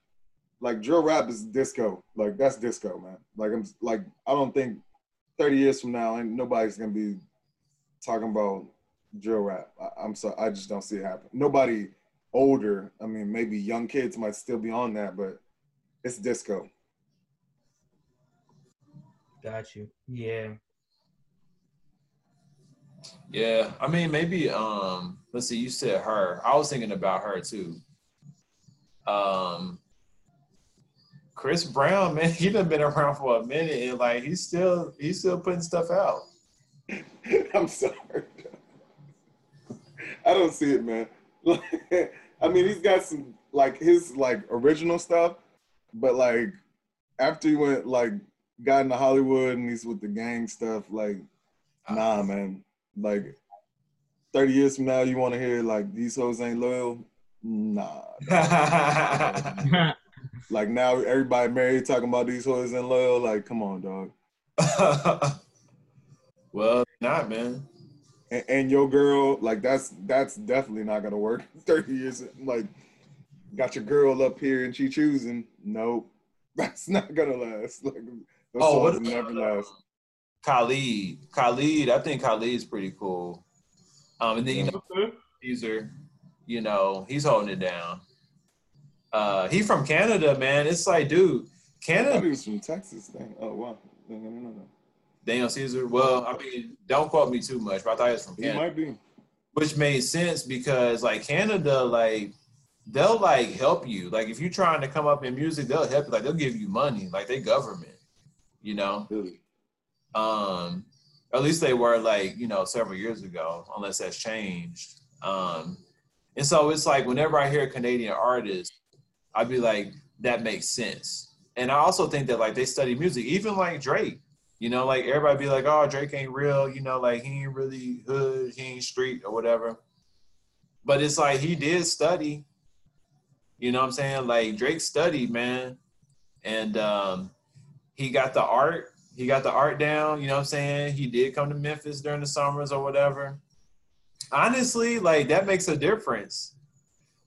like drill rap is disco. Like that's disco, man. Like I'm like I don't think 30 years from now ain't nobody's gonna be talking about drill rap. I, I'm sorry, I just don't see it happen. Nobody older. I mean, maybe young kids might still be on that, but it's disco. Got you. Yeah. Yeah. I mean, maybe um let's see, you said her. I was thinking about her too. Um Chris Brown, man, he done been around for a minute and like he's still he's still putting stuff out. I'm sorry. I don't see it, man. I mean, he's got some like his like original stuff, but like after he went like got into Hollywood and he's with the gang stuff, like nah, man. Like thirty years from now, you want to hear like these hoes ain't loyal? Nah. Like now, everybody married talking about these hoes ain't loyal. Like, come on, dog. well, not man. and, and your girl, like that's that's definitely not gonna work. Thirty years, like got your girl up here and she choosing. Nope, that's not gonna last. Like those Oh, what never last. Khalid. Khalid, I think Khalid's pretty cool. Um and then you know Okay. Caesar, you know, he's holding it down. Uh he from Canada, man. It's like, dude, Canada he was from Texas. Thing. Oh wow. Daniel Caesar. Well, I mean, don't quote me too much, but I thought he was from He might be. Which made sense because like Canada, like they'll like help you. Like if you're trying to come up in music, they'll help you. Like they'll give you money. Like they government, you know. Really. Um, at least they were like, you know, several years ago, unless that's changed. Um, and so it's like whenever I hear a Canadian artist, I'd be like, that makes sense. And I also think that like they study music, even like Drake. You know, like everybody be like, oh, Drake ain't real, you know, like he ain't really hood, he ain't street or whatever. But it's like he did study. You know what I'm saying? Like Drake studied, man. And um he got the art, he got the art down, you know what I'm saying? He did come to Memphis during the summers or whatever. Honestly, like that makes a difference.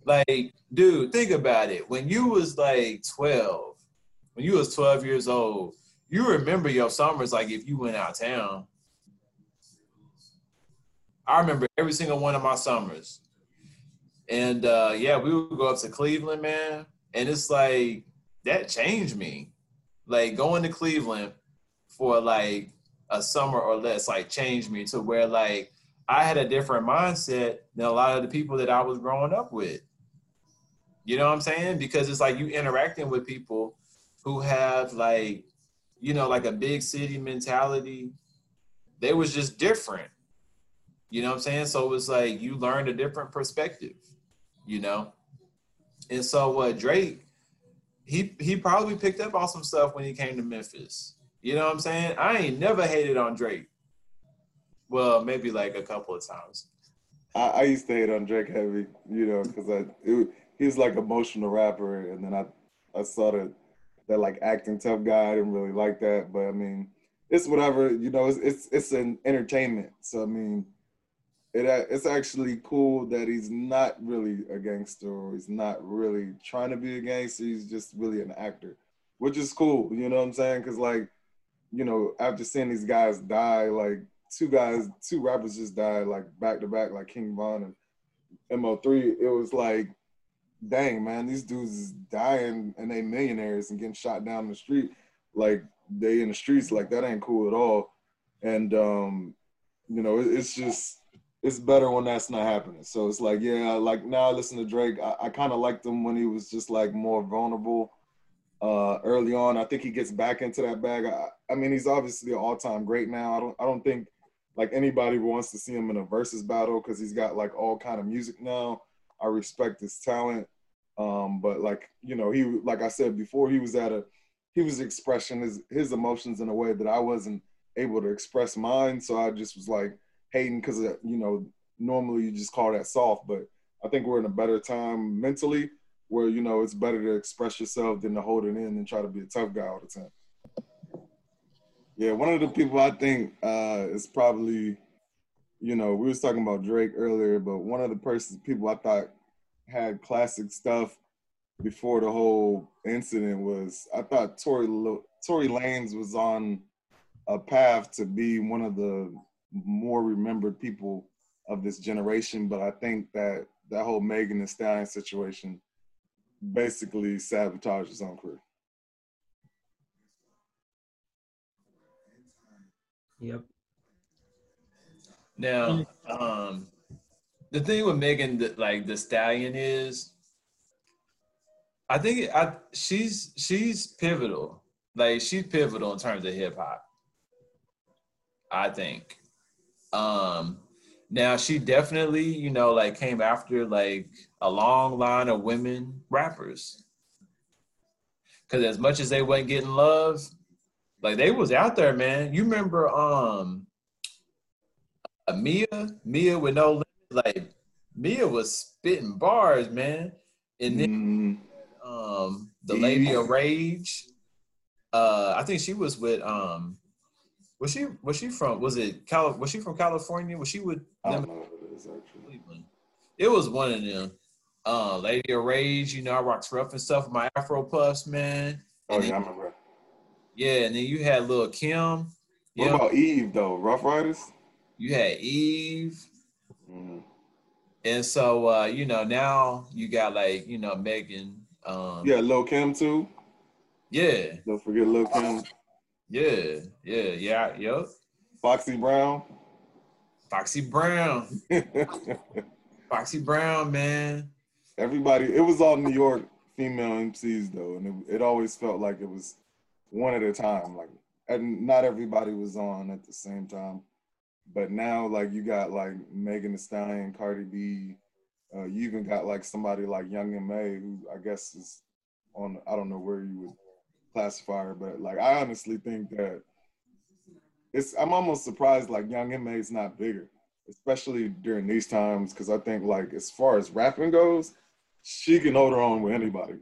Like, dude, think about it. When you was like 12, when you was 12 years old, you remember your summers like if you went out of town. I remember every single one of my summers. And uh yeah, we would go up to Cleveland, man. And it's like that changed me. Like going to Cleveland for like a summer or less, like changed me to where like I had a different mindset than a lot of the people that I was growing up with. You know what I'm saying? Because it's like you interacting with people who have like, you know, like a big city mentality. They was just different. You know what I'm saying? So it was like you learned a different perspective, you know? And so what Drake, he he probably picked up on some stuff when he came to Memphis. You know what I'm saying? I ain't never hated on Drake. Well, maybe like a couple of times. I, I used to hate on Drake heavy, you know, because I it, he's like emotional rapper, and then I I saw that that like acting tough guy. I didn't really like that, but I mean, it's whatever, you know. It's it's, it's an entertainment, so I mean, it it's actually cool that he's not really a gangster or he's not really trying to be a gangster. He's just really an actor, which is cool. You know what I'm saying? Because like, you know, after seeing these guys die, like two guys, two rappers just died like back to back, like King Von and Mo3. It was like, dang man, these dudes is dying and they millionaires and getting shot down the street. Like they in the streets, like that ain't cool at all. And um, you know, it's just it's better when that's not happening. So it's like, yeah, like now I listen to Drake. I, I kind of liked him when he was just like more vulnerable uh, early on. I think he gets back into that bag. I, I mean, he's obviously an all-time great now. I don't I don't think like anybody wants to see him in a versus battle because he's got like all kind of music now. I respect his talent, um, but like you know, he like I said before, he was at a he was expressing his his emotions in a way that I wasn't able to express mine. So I just was like hating because you know normally you just call that soft, but I think we're in a better time mentally where you know it's better to express yourself than to hold it in and try to be a tough guy all the time. Yeah, one of the people I think uh, is probably, you know, we was talking about Drake earlier, but one of the persons people I thought had classic stuff before the whole incident was I thought Tory Tory Lanez was on a path to be one of the more remembered people of this generation. But I think that that whole Megan Thee Stallion situation basically sabotaged his own career. Yep. Now, um, the thing with Megan, like Thee Stallion, is I think I she's she's pivotal. Like she's pivotal in terms of hip hop. I think. Um, now she definitely, you know, like came after like a long line of women rappers. Cause as much as they wasn't getting love, like they was out there, man. You remember um Mia, Mia with no limit, like Mia was spitting bars, man. And then mm. um the Lady of Rage. Uh I think she was with um was she was she from was it Cal was she from California? Was she with I don't know what it is actually. It was one of them. Uh, Lady of Rage, you know, I rocks rough and stuff with my Afro puffs, man. Oh and yeah, then, I remember. Yeah, and then you had Lil Kim. What about Eve though? Ruff Ryders? You had Eve. Mm-hmm. And so uh, you know, now you got like, you know, Megan. Um Yeah, Lil Kim too. Yeah. Don't forget Lil Kim. Yeah, yeah, yeah, yep. Foxy Brown. Foxy Brown. Foxy Brown, man. Everybody, it was all New York female MCs though, and it, it always felt like it was one at a time. Like, and not everybody was on at the same time. But now, like, you got like Megan Thee Stallion, Cardi B. Uh, you even got like somebody like Young M.A, who I guess is on. I don't know where you would classifier, but like I honestly think that it's I'm almost surprised like Young M.A is not bigger, especially during these times, because I think like as far as rapping goes, she can hold her own with anybody.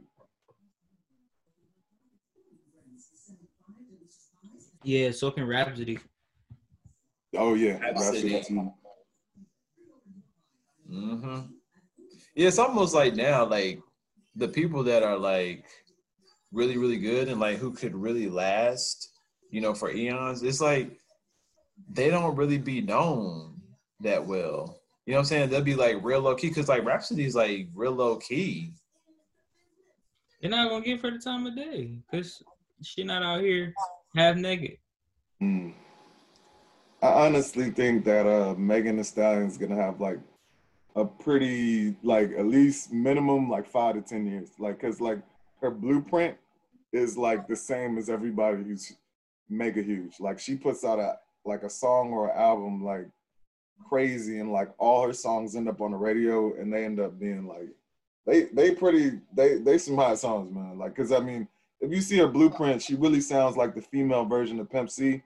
Yeah, so can Rapsody. Oh yeah, Rapsody. Mm-hmm. Yeah, it's almost like now, like the people that are like really, really good and like who could really last, you know, for eons, it's like they don't really be known that well. You know what I'm saying? They'll be like real low key because like Rapsody's like real low key. They're not gonna give her the time of day because she not out here half naked. Mm. I honestly think that uh Megan Thee Stallion's gonna have like a pretty like at least minimum like five to ten years. Like cause like her blueprint is like the same as everybody who's mega huge. Like she puts out a like a song or an album like crazy and like all her songs end up on the radio and they end up being like they they pretty they they some hot songs, man. Like cause I mean, if you see her blueprint, she really sounds like the female version of Pimp C.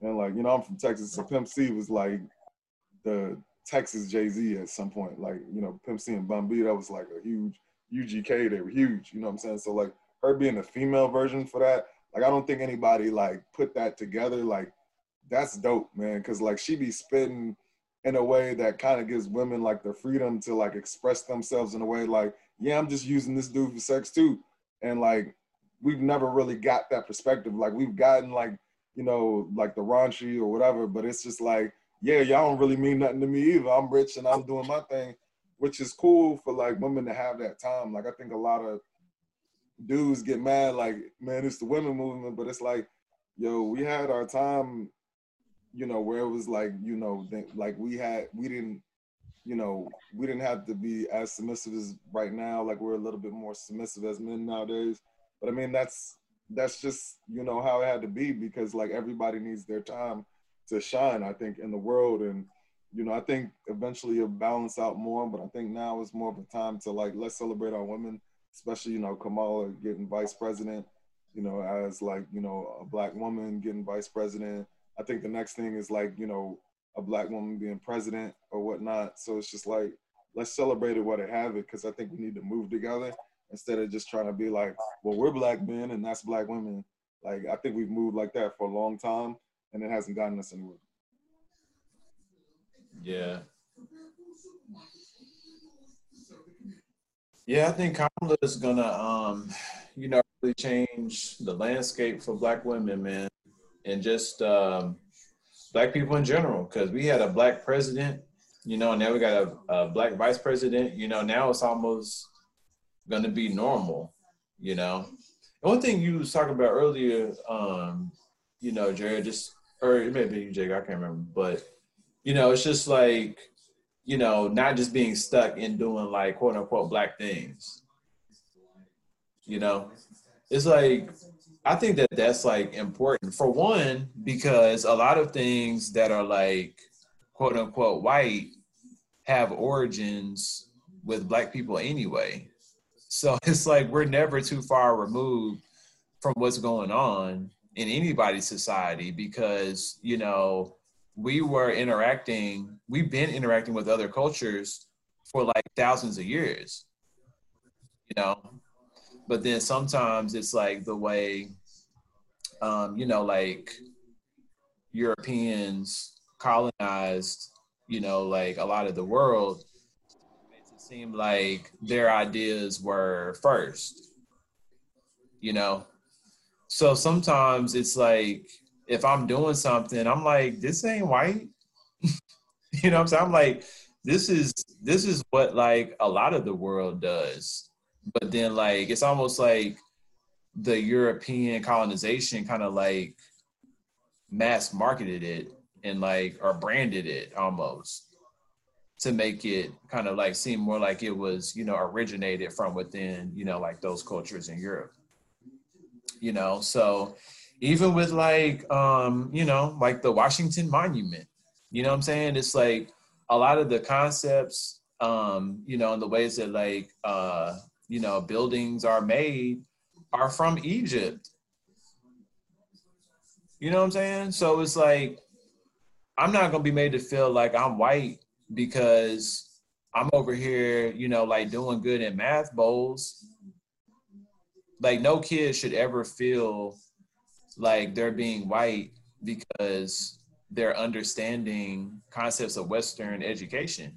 And like, you know, I'm from Texas, so Pimp C was like the Texas Jay-Z at some point. Like, you know, Pimp C and Bun B, that was like a huge UGK, they were huge, you know what I'm saying? So like her being the female version for that, like I don't think anybody like put that together. Like that's dope, man. Cause like she be spitting in a way that kind of gives women like the freedom to like express themselves in a way like, yeah, I'm just using this dude for sex too. And like we've never really got that perspective. Like we've gotten like, you know, like the raunchy or whatever, but it's just like, yeah, y'all don't really mean nothing to me either. I'm rich and I'm doing my thing, which is cool for like women to have that time. Like I think a lot of dudes get mad, like, man, it's the women movement, but it's like, yo, we had our time, you know, where it was like, you know, like we had, we didn't, you know, we didn't have to be as submissive as right now. Like we're a little bit more submissive as men nowadays. But I mean, that's that's just you know how it had to be because like everybody needs their time to shine. I think in the world, and you know, I think eventually it'll balance out more. But I think now is more of a time to like let's celebrate our women, especially you know Kamala getting vice president. You know, as like you know a black woman getting vice president. I think the next thing is like you know a black woman being president or whatnot. So it's just like let's celebrate it while they have it because I think we need to move together instead of just trying to be like, well, we're black men and that's black women. Like I think we've moved like that for a long time and it hasn't gotten us anywhere. Yeah. Yeah, I think Kamala is gonna um, you know, really change the landscape for black women, man. And just um black people in general, because we had a black president, you know, and now we got a, a black vice president, you know, now it's almost to be normal, you know. one thing you was talking about earlier, um, you know, Jared, just or it may be you, Jake, I can't remember, but you know, it's just like, you know, not just being stuck in doing like quote unquote black things. You know, it's like I think that that's like important for one because a lot of things that are like quote unquote white have origins with black people anyway. So it's like we're never too far removed from what's going on in anybody's society because, you know, we were interacting, we've been interacting with other cultures for like thousands of years, you know. But then sometimes it's like the way, um, you know, like Europeans colonized, you know, like a lot of the world seemed like their ideas were first, you know? So sometimes it's like, if I'm doing something, I'm like, this ain't white. you know what I'm saying? I'm like, this is this is what like a lot of the world does. But then like it's almost like the European colonization kind of like mass marketed it and like or branded it almost to make it kind of like seem more like it was, you know, originated from within, you know, like those cultures in Europe. You know, so even with like um, you know, like the Washington Monument, you know what I'm saying? It's like a lot of the concepts, um, you know, and the ways that like uh, you know, buildings are made are from Egypt. You know what I'm saying? So it's like I'm not gonna be made to feel like I'm white because I'm over here, you know, like doing good in math bowls. Like no kid should ever feel like they're being white because they're understanding concepts of Western education.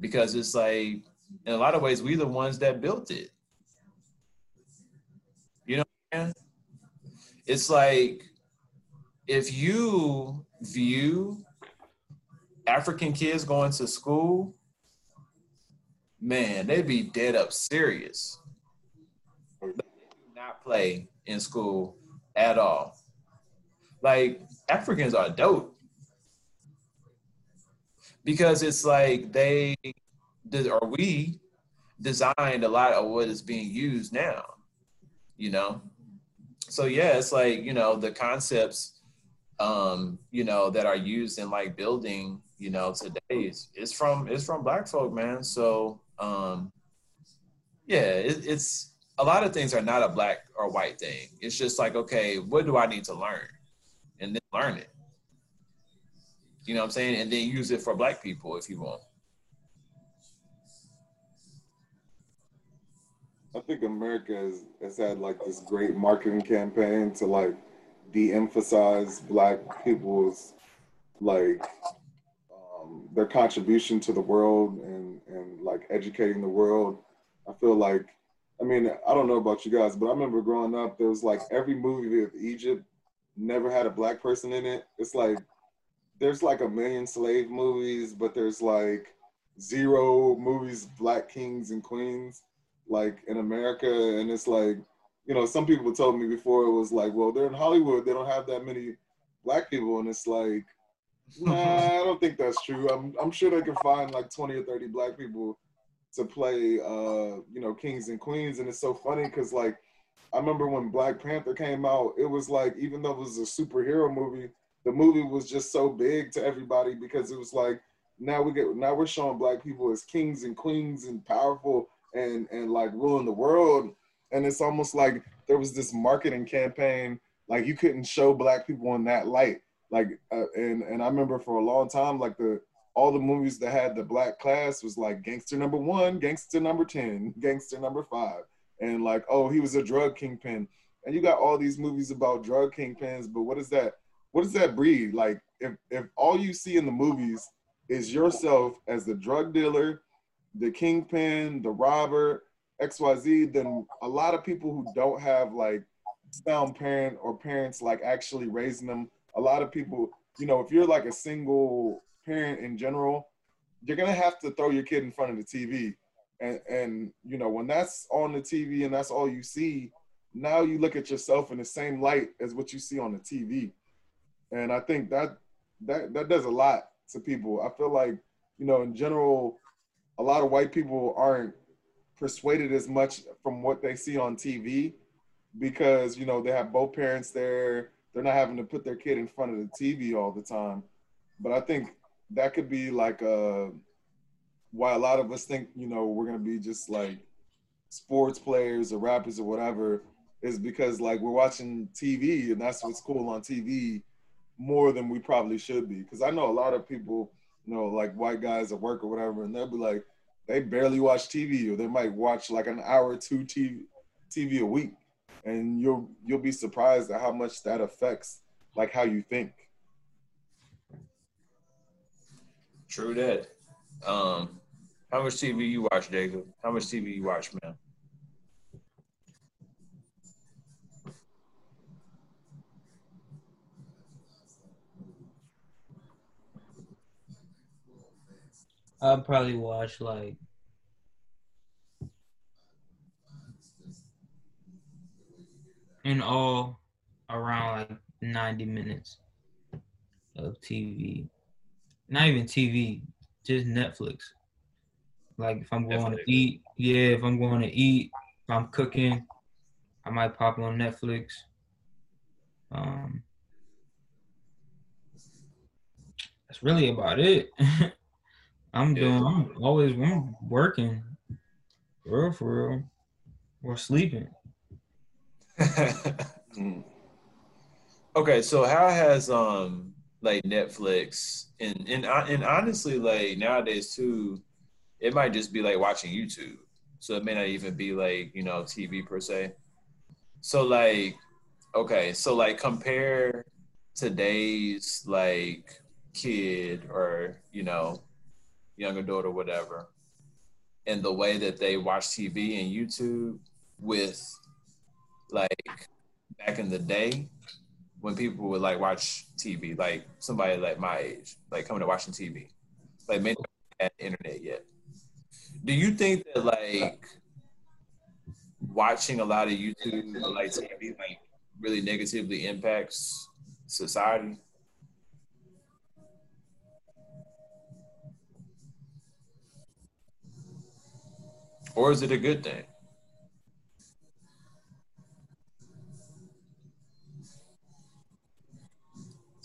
Because it's like in a lot of ways we're the ones that built it. You know, I mean? it's like if you view African kids going to school, man, they'd be dead up serious. They not play in school at all. Like Africans are dope because it's like they or we designed a lot of what is being used now, you know. So yeah, it's like you know the concepts, um, you know, that are used in like building you know, today is it's from it's from black folk, man. So um yeah, it, it's a lot of things are not a black or white thing. It's just like, okay, what do I need to learn? And then learn it. You know what I'm saying? And then use it for black people if you want. I think America has, has had like this great marketing campaign to like de-emphasize black people's like um, their contribution to the world and and like educating the world. I feel like, I mean, I don't know about you guys, but I remember growing up, there was like every movie of Egypt never had a black person in it. It's like there's like a million slave movies, but there's like zero movies black kings and queens like in America, and it's like you know some people told me before it was like, well, they're in Hollywood, they don't have that many black people, and it's like Nah, I don't think that's true. I'm I'm sure they can find like 20 or 30 black people to play uh, you know, kings and queens. And it's so funny because like I remember when Black Panther came out, it was like even though it was a superhero movie, the movie was just so big to everybody because it was like now we get now we're showing black people as kings and queens and powerful and and like ruling the world. And it's almost like there was this marketing campaign, like you couldn't show black people in that light like uh, and and I remember for a long time like the all the movies that had the black class was like gangster number one, gangster number 10, gangster number five. And like, oh, he was a drug kingpin. And you got all these movies about drug kingpins, but what is that? What does that breed? Like if if all you see in the movies is yourself as the drug dealer, the kingpin, the robber, XYZ, then a lot of people who don't have like sound parent or parents like actually raising them a lot of people, you know, if you're like a single parent in general, you're gonna have to throw your kid in front of the TV. And and you know, when that's on the TV and that's all you see, now you look at yourself in the same light as what you see on the TV. And I think that that that does a lot to people. I feel like, you know, in general, a lot of white people aren't persuaded as much from what they see on TV because, you know, they have both parents there they're not having to put their kid in front of the TV all the time. But I think that could be like uh, why a lot of us think, you know, we're gonna be just like sports players or rappers or whatever, is because like we're watching TV and that's what's cool on TV more than we probably should be. Because I know a lot of people, you know, like white guys at work or whatever, and they'll be like, they barely watch TV or they might watch like an hour or two TV TV a week and you'll you'll be surprised at how much that affects like how you think. True that. Um, how much TV you watch, Jacob? How much TV you watch, man? I'll probably watch like in all around like 90 minutes of TV. Not even TV, just Netflix. Like if I'm going Netflix. to eat, yeah, if I'm going to eat, if I'm cooking, I might pop on Netflix. Um, that's really about it. I'm yeah. doing. I'm always I'm working, for real, for real, or sleeping. okay, so how has um like Netflix and and uh, and honestly like nowadays too, it might just be like watching YouTube. So it may not even be like you know TV per se. So like, okay, so like compare today's like kid or you know young adult or whatever and the way that they watch TV and YouTube with like back in the day when people would like watch TV, like somebody like my age, like coming to watching TV, like maybe had internet yet. Do you think that like watching a lot of YouTube like TV like really negatively impacts society? Or is it a good thing?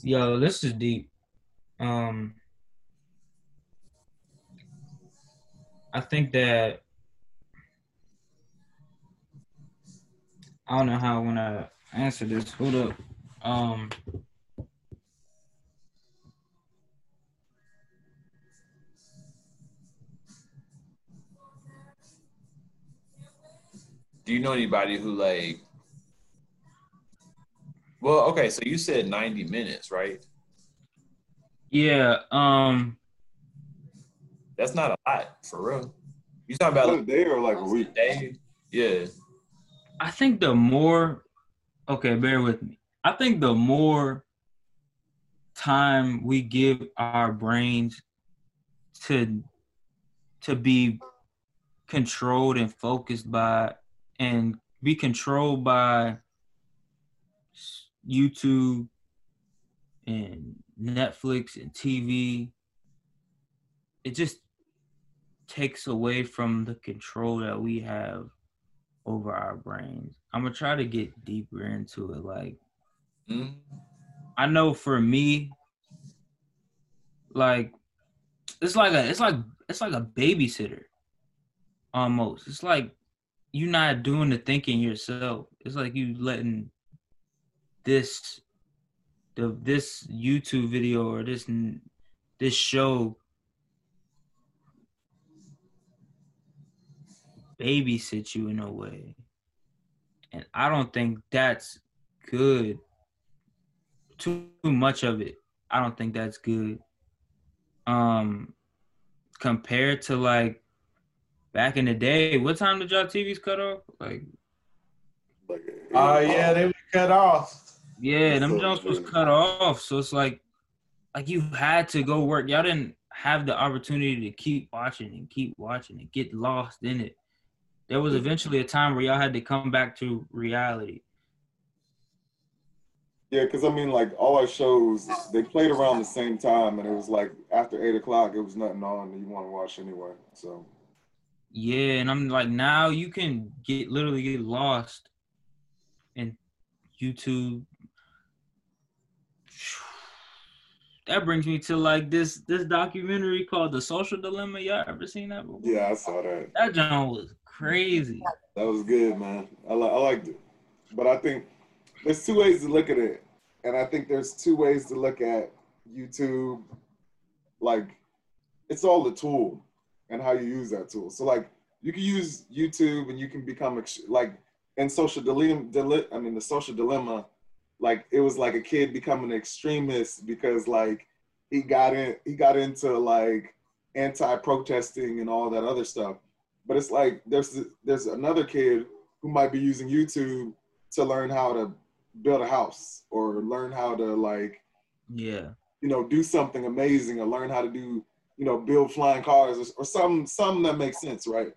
Yo, this is deep. Um, I think that I don't know how I want to answer this. Hold up. Um, do you know anybody who like well, okay, so you said 90 minutes, right? Yeah. Um That's not a lot for real. You talking about Like a day or like a week? a day? Yeah. I think the more okay, bear with me. I think the more time we give our brains to to be controlled and focused by and be controlled by YouTube and Netflix and TV it just takes away from the control that we have over our brains. I'm gonna try to get deeper into it. Like, Mhm. I know for me, like, it's like a, it's like, it's like a babysitter, almost. It's like you're not doing the thinking yourself. It's like you letting this, the this YouTube video or this this show babysit you in a way. And I don't think that's good. Too much of it. I don't think that's good. Um compared to like back in the day, what time did y'all TVs cut off? Like Oh yeah, they were cut off. Yeah, them So was cut off. So it's like like you had to go work. Y'all didn't have the opportunity to keep watching and keep watching and get lost in it. There was eventually a time where y'all had to come back to reality. Yeah, because I mean, like all our shows, they played around the same time, and it was like after eight o'clock, it was nothing on that you want to watch anyway. So Yeah, and I'm like now you can get literally get lost in YouTube. That brings me to like this this documentary called The Social Dilemma. Y'all ever seen that before? yeah, I saw that. That John was crazy. That was good, man. I, li- I liked it, but I think there's two ways to look at it, and I think there's two ways to look at YouTube. Like, it's all the tool and how you use that tool. So, like, you can use YouTube and you can become ex- like in social dilemma. Dile- I mean, the social dilemma. Like, it was like a kid becoming an extremist because like he got in, he got into like anti-protesting and all that other stuff but it's like there's there's another kid who might be using YouTube to learn how to build a house or learn how to like Yeah. you know do something amazing or learn how to do you know build flying cars or, or some something that makes sense right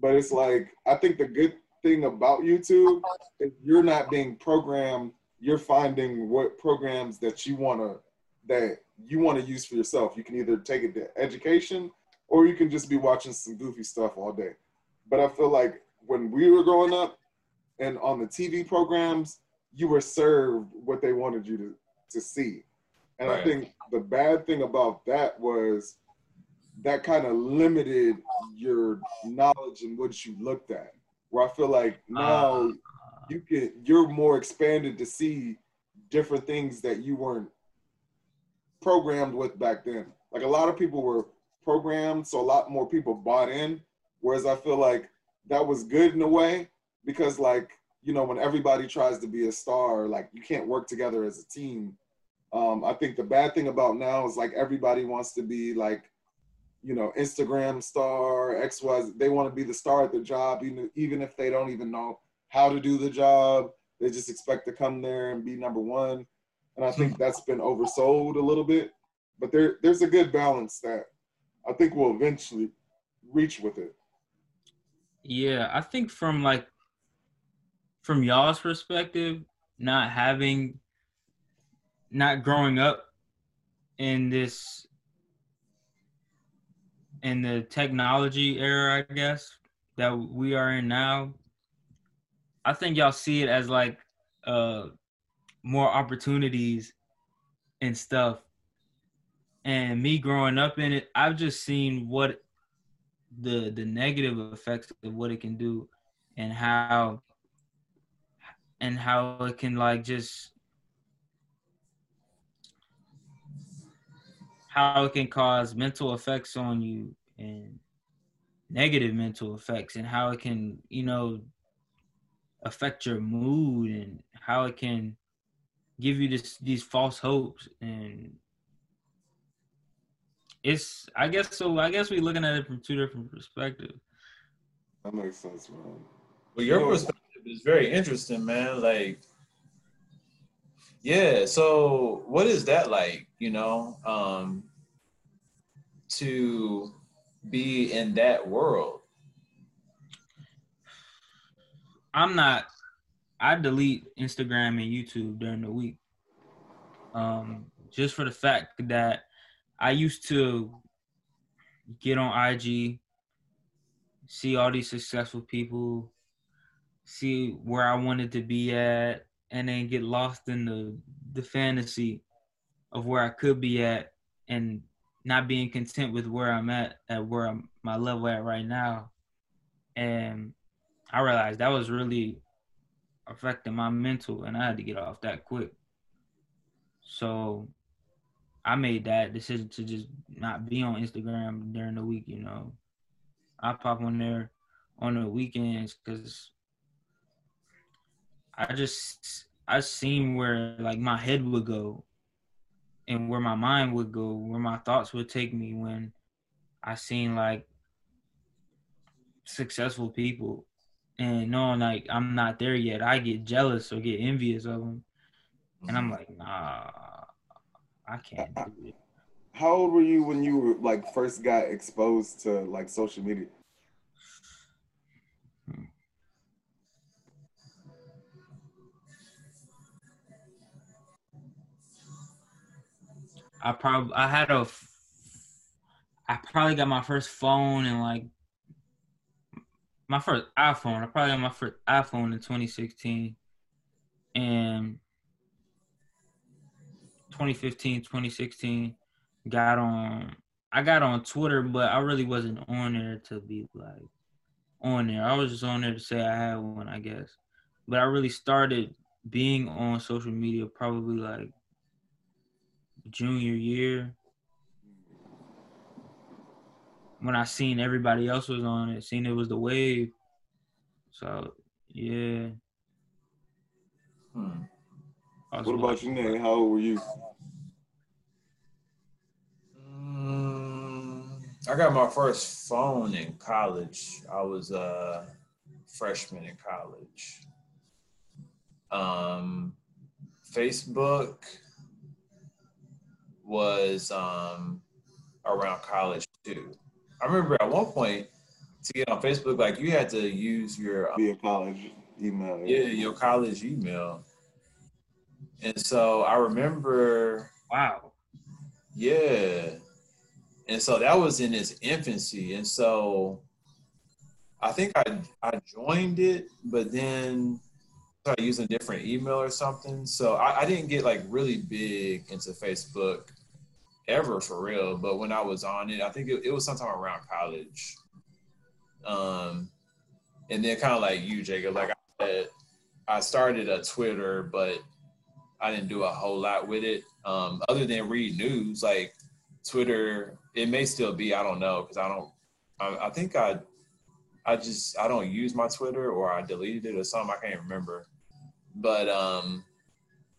but it's like i think the good thing about youtube is you're not being programmed you're finding what programs that you want to that you want to use for yourself. You can either take it to education or you can just be watching some goofy stuff all day. But i feel like when we were growing up and on the tv programs you were served what they wanted you to, to see. And I think the bad thing about that was that kind of limited your knowledge and what you looked at. Where I feel like uh-huh. now you can you're more expanded to see different things that you weren't programmed with back then. Like a lot of people were programmed, so a lot more people bought in. Whereas I feel like that was good in a way because like you know when everybody tries to be a star, like you can't work together as a team. Um, I think the bad thing about now is like everybody wants to be like, you know, Instagram star, X, Y. They want to be the star at the job, even even if they don't even know how to do the job. They just expect to come there and be number one. And I think that's been oversold a little bit. But there there's a good balance that I think we'll eventually reach with it. Yeah, I think from like from y'all's perspective, not having not growing up in this in the technology era, I guess, that we are in now, I think y'all see it as like uh more opportunities and stuff. And me growing up in it, I've just seen what the the negative effects of what it can do and how and how it can like just how it can cause mental effects on you and negative mental effects and how it can you know affect your mood and how it can give you this these false hopes and it's I guess so. I guess we're looking at it from two different perspectives. That makes sense, man. Well, your perspective is very interesting, man. Like, yeah. So, what is that like? You know, um, to be in that world. I'm not. I delete Instagram and YouTube during the week, um, just for the fact that I used to get on IG, see all these successful people, see where I wanted to be at, and then get lost in the the fantasy of where I could be at, and not being content with where I'm at at where I'm my level at right now, and I realized that was really affecting my mental, and I had to get off that quick. So I made that decision to just not be on Instagram during the week. You know, I pop on there on the weekends because I just I seen where like my head would go, and where my mind would go, where my thoughts would take me when I seen like successful people and knowing like I'm not there yet, I get jealous or get envious of them, and I'm mm-hmm. like, nah, I can't do it. How old were you when you were like first got exposed to like social media? I probably I had a I probably got my first phone in like my first iPhone. I probably got my first iPhone in 2016, and 2015, 2016 got on. I got on Twitter, but I really wasn't on there to be like on there. I was just on there to say I had one, I guess. But I really started being on social media probably like junior year when I seen everybody else was on it, seen it was the wave. So yeah. Hmm. What about like- you, Nate? How old were you? Mm, I got my first phone in college. I was a freshman in college. Um, Facebook was um, around college too. I remember at one point to get on Facebook, like you had to use your uh, Be in college, email. yeah your college email, and so I remember Wow. yeah. And so that was in its infancy. And so I think I I joined it, but then started using a different email or something. So I, I didn't get like really big into Facebook ever for real. But when I was on it, I think it, it was sometime around college. Um and then kind of like you, Jacob, like I said, I started a Twitter, but I didn't do a whole lot with it. Um, other than read news, like Twitter, it may still be. I don't know because I don't. I, I think I, I just I don't use my Twitter or I deleted it or something. I can't remember. But um,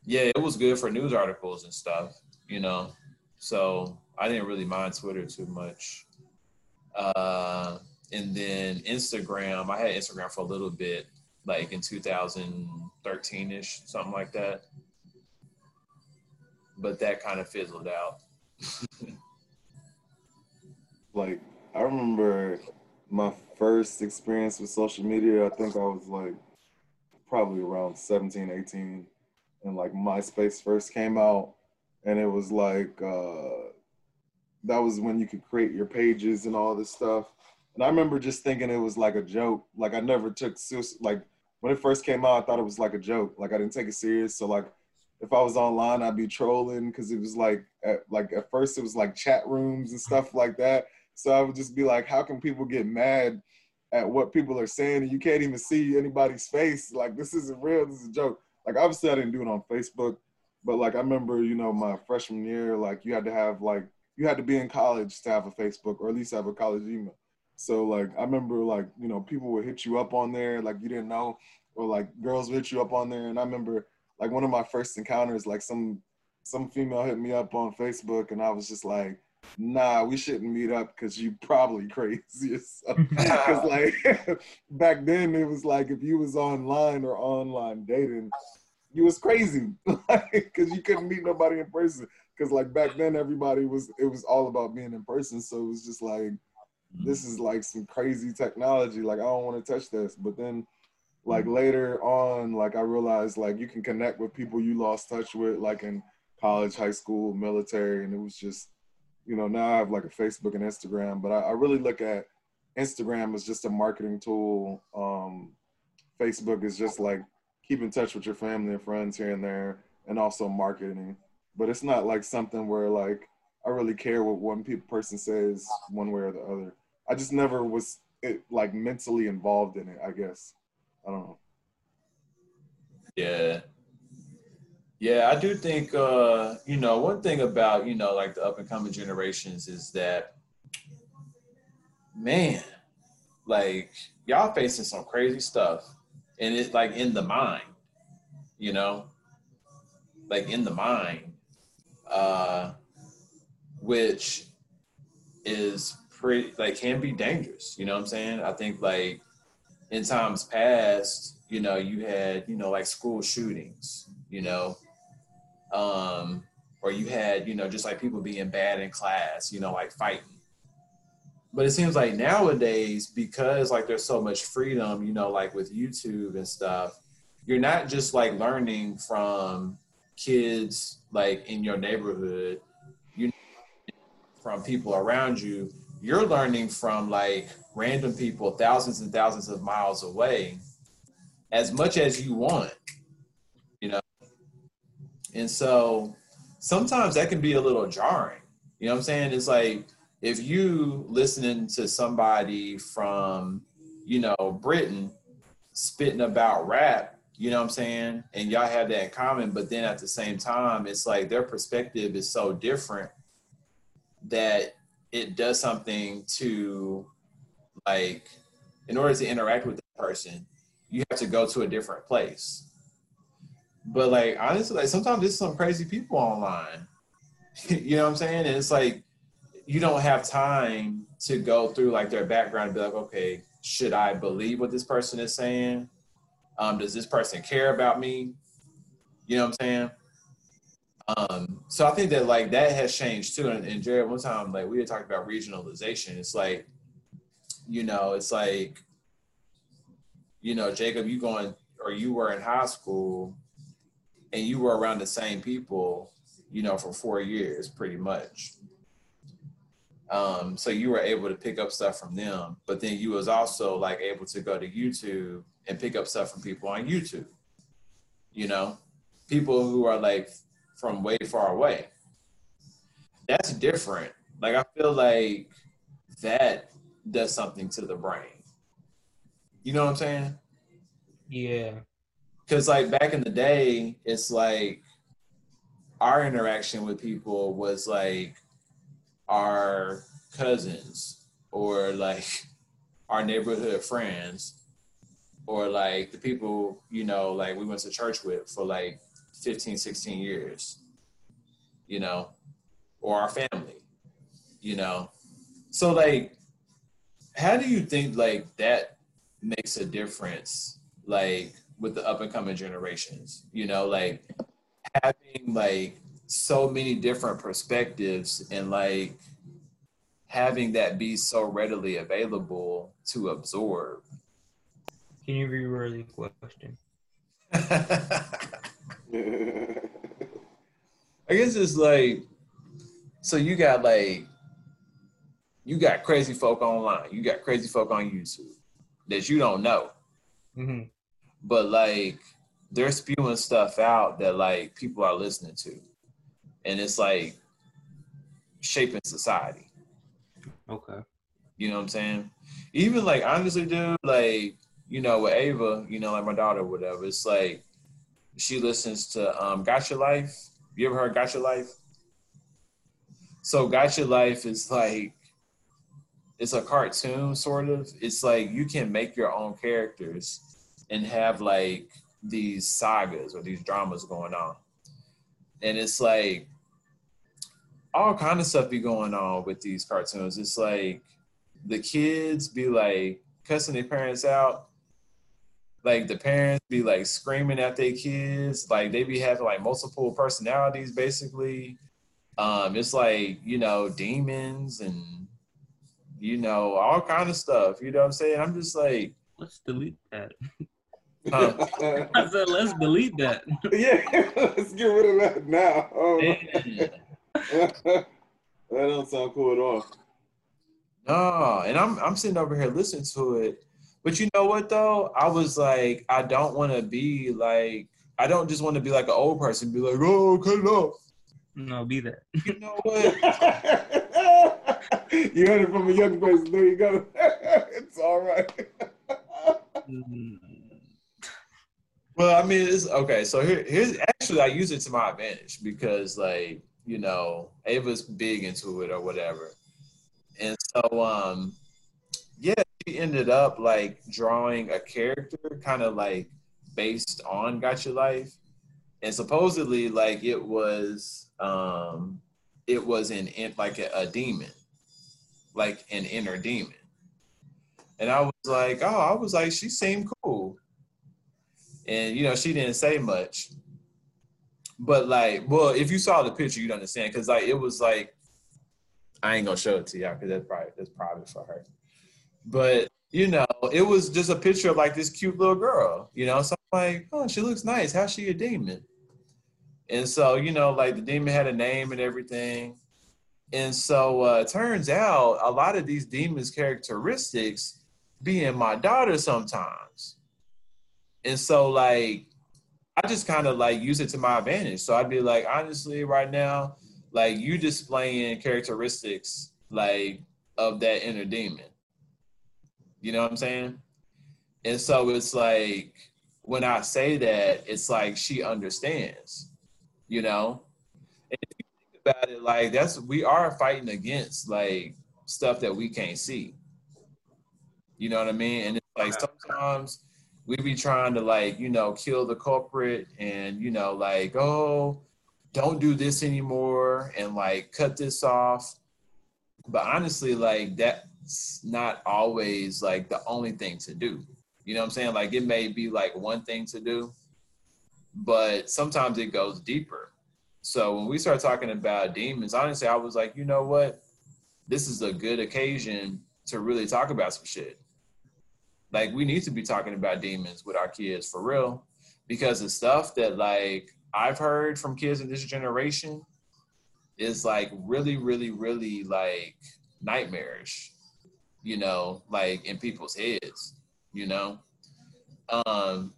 yeah, it was good for news articles and stuff. You know, so I didn't really mind Twitter too much. Uh, and then Instagram, I had Instagram for a little bit, like in 2013 ish, something like that. But that kind of fizzled out. Like I remember my first experience with social media. I think I was like probably around 17, 18, and like MySpace first came out, and it was like uh, that was when you could create your pages and all this stuff. And I remember just thinking it was like a joke. Like I never took serious. Like when it first came out, I thought it was like a joke. Like I didn't take it serious. So like if I was online, I'd be trolling because it was like at, like at first it was like chat rooms and stuff like that. So I would just be like, how can people get mad at what people are saying and you can't even see anybody's face? Like this isn't real. This is a joke. Like obviously I didn't do it on Facebook, but like I remember, you know, my freshman year, like you had to have like you had to be in college to have a Facebook or at least have a college email. So like I remember like, you know, people would hit you up on there like you didn't know, or like girls would hit you up on there. And I remember like one of my first encounters, like some some female hit me up on Facebook and I was just like, nah, we shouldn't meet up because you probably crazy Because like back then it was like if you was online or online dating, you was crazy. Because you couldn't meet nobody in person. Because like back then everybody was it was all about being in person, so it was just like this is like some crazy technology. Like I don't want to touch this, but then like later on, like I realized like you can connect with people you lost touch with, like in college, high school, military, and it was just you know, now I have like a Facebook and Instagram, but I, I really look at Instagram as just a marketing tool. Um, Facebook is just like keep in touch with your family and friends here and there, and also marketing. But it's not like something where like I really care what one pe- person says one way or the other. I just never was it, like mentally involved in it. I guess I don't know. Yeah, yeah, I do think uh, you know one thing about you know like the up and coming generations is that man, like y'all facing some crazy stuff, and it's like in the mind, you know, like in the mind, uh, which is pretty like can be dangerous. You know what I'm saying? I think like in times past, you know, you had you know like school shootings, you know um, or you had, you know, just like people being bad in class, you know, like fighting. But it seems like nowadays, because like there's so much freedom, you know, like with YouTube and stuff, you're not just like learning from kids like in your neighborhood, you from people around you. You're learning from like random people thousands and thousands of miles away as much as you want You know. and so sometimes that can be a little jarring. You know what I'm saying? It's like if you listening to somebody from, you know, Britain spitting about rap, you know what I'm saying? And y'all have that in common, but then at the same time, it's like their perspective is so different that it does something to like in order to interact with the person, you have to go to a different place. But like honestly, like sometimes there's some crazy people online. you know what I'm saying? And it's like you don't have time to go through like their background and be like, okay, should I believe what this person is saying? Um, does this person care about me? You know what I'm saying? Um, so I think that like that has changed too. And, and Jared, one time like we had talked about regionalization. It's like, you know, it's like, you know, Jacob, you going or you were in high school and you were around the same people, you know, for four years pretty much. Um, so you were able to pick up stuff from them, but then you was also like able to go to YouTube and pick up stuff from people on YouTube. You know, people who are like from way far away. That's different. Like I feel like that does something to the brain. You know what I'm saying? Yeah because like back in the day, it's like our interaction with people was like our cousins or like our neighborhood friends or like the people you know like we went to church with for like 15 16 years you know or our family you know so like how do you think like that makes a difference like with the up and coming generations. You know, like having like so many different perspectives and like having that be so readily available to absorb. Can you reword the question? I guess it's like so you got like you got crazy folk online, you got crazy folk on YouTube that you don't know. Mm-hmm but like they're spewing stuff out that like people are listening to and it's like shaping society. Okay. You know what i'm saying? Even like honestly dude like you know with ava you know like my daughter whatever it's like she listens to um Gacha Life. You ever heard Gacha Life? So Gacha Life is like it's a cartoon sort of. It's like you can make your own characters and have like these sagas or these dramas going on. And it's like all kind of stuff be going on with these cartoons. It's like the kids be like cussing their parents out. Like the parents be like screaming at their kids. Like they be having like multiple personalities basically. Um, it's like, you know, demons and you know, all kind of stuff. You know what I'm saying? I'm just like let's delete that. Huh? I said let's delete that. yeah, let's get rid of that now. Oh. that don't sound cool at all. No, and I'm I'm sitting over here listening to it. But you know what though? I was like, I don't want to be like I don't just want to be like an old person, be like, oh, cut it off. No, be that. You know what? you heard it from a young person. There you go. it's all right. Mm. well, I mean, it's okay. So here, here's actually I use it to my advantage because, like, you know, Ava's big into it or whatever, and so um, yeah, she ended up like drawing a character, kind of like based on Gacha Life, and supposedly like it was um, it was an like a, a demon, like an inner demon and I was like, oh, I was like, she seemed cool. And you know, she didn't say much. But like, well, if you saw the picture, you'd understand. Cause like it was like, I ain't gonna show it to y'all because that's probably that's private for her. But you know, it was just a picture of like this cute little girl, you know. So I'm like, oh, she looks nice. How's she a demon? And so, you know, like the demon had a name and everything. And so uh, turns out a lot of these demons' characteristics being my daughter sometimes. And so like I just kind of like use it to my advantage. So I'd be like, honestly, right now, like you displaying characteristics like of that inner demon. You know what I'm saying? And so it's like when I say that, it's like she understands, you know? And if you think about it, like that's we are fighting against like stuff that we can't see. You know what I mean? And it's like sometimes we be trying to like, you know, kill the culprit and, you know, like, oh, don't do this anymore and like cut this off. But honestly, like that's not always like the only thing to do. You know what I'm saying? Like it may be like one thing to do, but sometimes it goes deeper. So when we start talking about demons, honestly, I was like, you know what? This is a good occasion to really talk about some shit. Like we need to be talking about demons with our kids for real, because the stuff that like I've heard from kids in this generation is like really, really, really like nightmarish. You know, like in people's heads. You know. Um.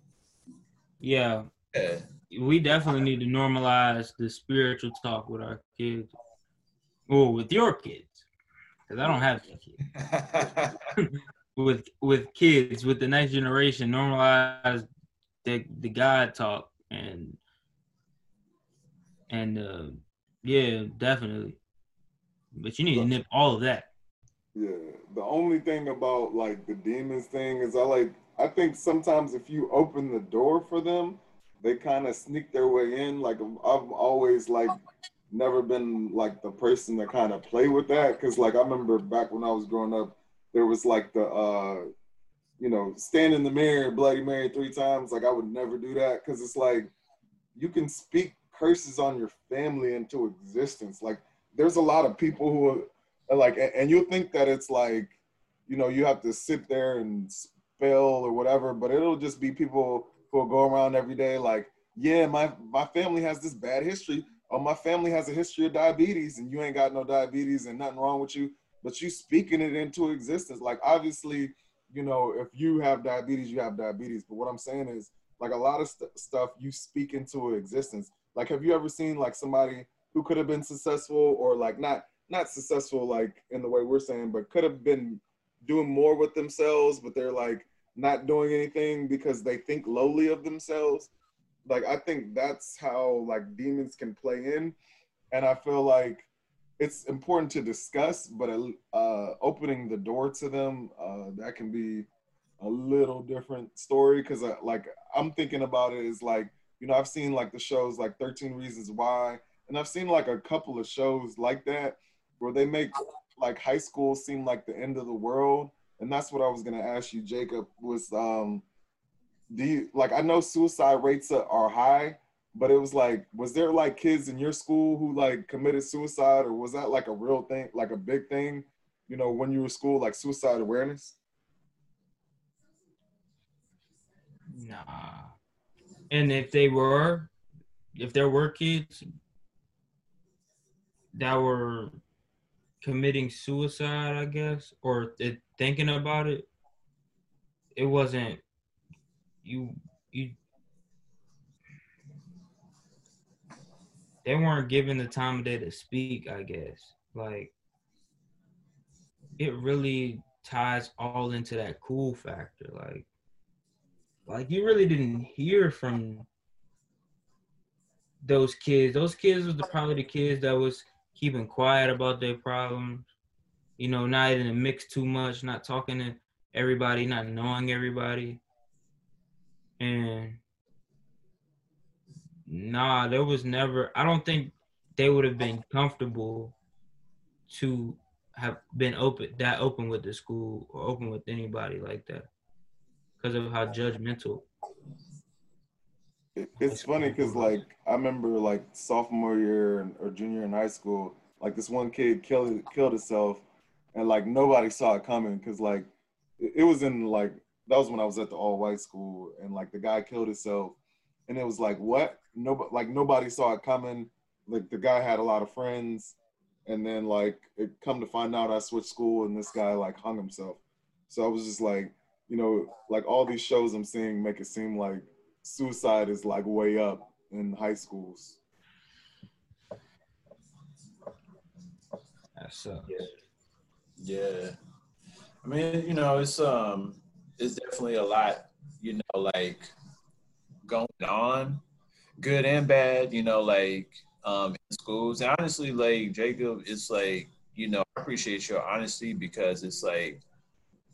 Yeah. Yeah. We definitely need to normalize the spiritual talk with our kids, or with your kids, because I don't have kids. with with kids with the next generation normalize the the God talk and and uh yeah definitely. But you need to nip all of that. Yeah the only thing about like the demons thing is i like i think sometimes if you open the door for them they kind of sneak their way in like i've always like never been like the person to kind of play with that because like i remember back when i was growing up there was like the uh you know stand in the mirror bloody mary three times like i would never do that because it's like you can speak curses on your family into existence. Like there's a lot of people who are like and you'll think that it's like you know you have to sit there and spell or whatever but it'll just be people who will go around every day like yeah my my family has this bad history. Oh my family has a history of diabetes and you ain't got no diabetes and nothing wrong with you but you speaking it into existence. Like obviously, you know, if you have diabetes, you have diabetes. But what I'm saying is, like a lot of st- stuff you speak into existence. Like, have you ever seen like somebody who could have been successful or like not not successful like in the way we're saying, but could have been doing more with themselves, but they're like not doing anything because they think lowly of themselves. Like I think that's how like demons can play in, and I feel like it's important to discuss, but uh, opening the door to them uh, that can be a little different story because uh, like I'm thinking about it is like you know I've seen like the shows like 13 Reasons Why and I've seen like a couple of shows like that where they make like high school seem like the end of the world. And that's what I was gonna ask you, Jacob. Was um, do you like? I know suicide rates are high, but it was like, was there like kids in your school who like committed suicide, or was that like a real thing, like a big thing? You know, when you were school, like suicide awareness. Nah. And if they were, if there were kids that were committing suicide, I guess, or thinking about it, it wasn't you you they weren't given the time of day to speak, I guess. Like it really ties all into that cool factor. Like like you really didn't hear from those kids. Those kids was the, probably the kids that was keeping quiet about their problems. You know, not in the mix too much, not talking to everybody, not knowing everybody. And nah, there was never I don't think they would have been comfortable to have been open that open with the school or open with anybody like that because of how judgmental. It's funny because like I remember like sophomore year or junior in high school, like this one kid killed killed himself, and like nobody saw it coming because like it was in like that was when I was at the all white school, and like the guy killed himself, and it was like what nobody like nobody saw it coming. Like the guy had a lot of friends, and then like it come to find out I switched school, and this guy like hung himself. So I was just like you know, like all these shows I'm seeing make it seem like suicide is like way up in high schools. That sucks. Yeah. yeah. I mean, you know, it's um it's definitely a lot, you know, like going on, good and bad, you know, like um in schools. And honestly, like Jacob, it's like, you know, I appreciate your honesty because it's like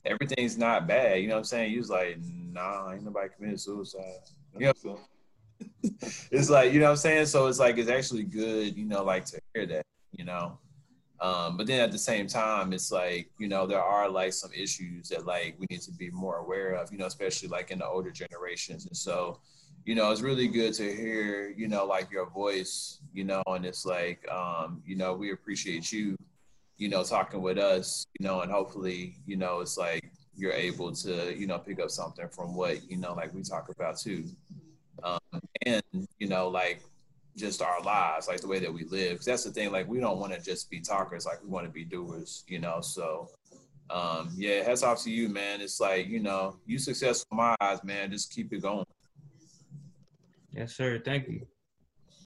everything's not bad. You know what I'm saying? You was like, nah, ain't nobody committed suicide. You know, it's like, you know what I'm saying? So it's like it's actually good, you know, like to hear that, you know. Um, but then at the same time, it's like, you know, there are like some issues that like we need to be more aware of, you know, especially like in the older generations. And so, you know, it's really good to hear, you know, like your voice, you know, and it's like, um, you know, we appreciate you you know, talking with us, you know, and hopefully, you know, it's like you're able to, you know, pick up something from what, you know, like we talk about too. Um, and, you know, like just our lives, like the way that we live. That's the thing, like we don't want to just be talkers, like we want to be doers, you know. So um, yeah, hats off to you, man. It's like, you know, you successful in my eyes, man. Just keep it going. Yes, sir. Thank you.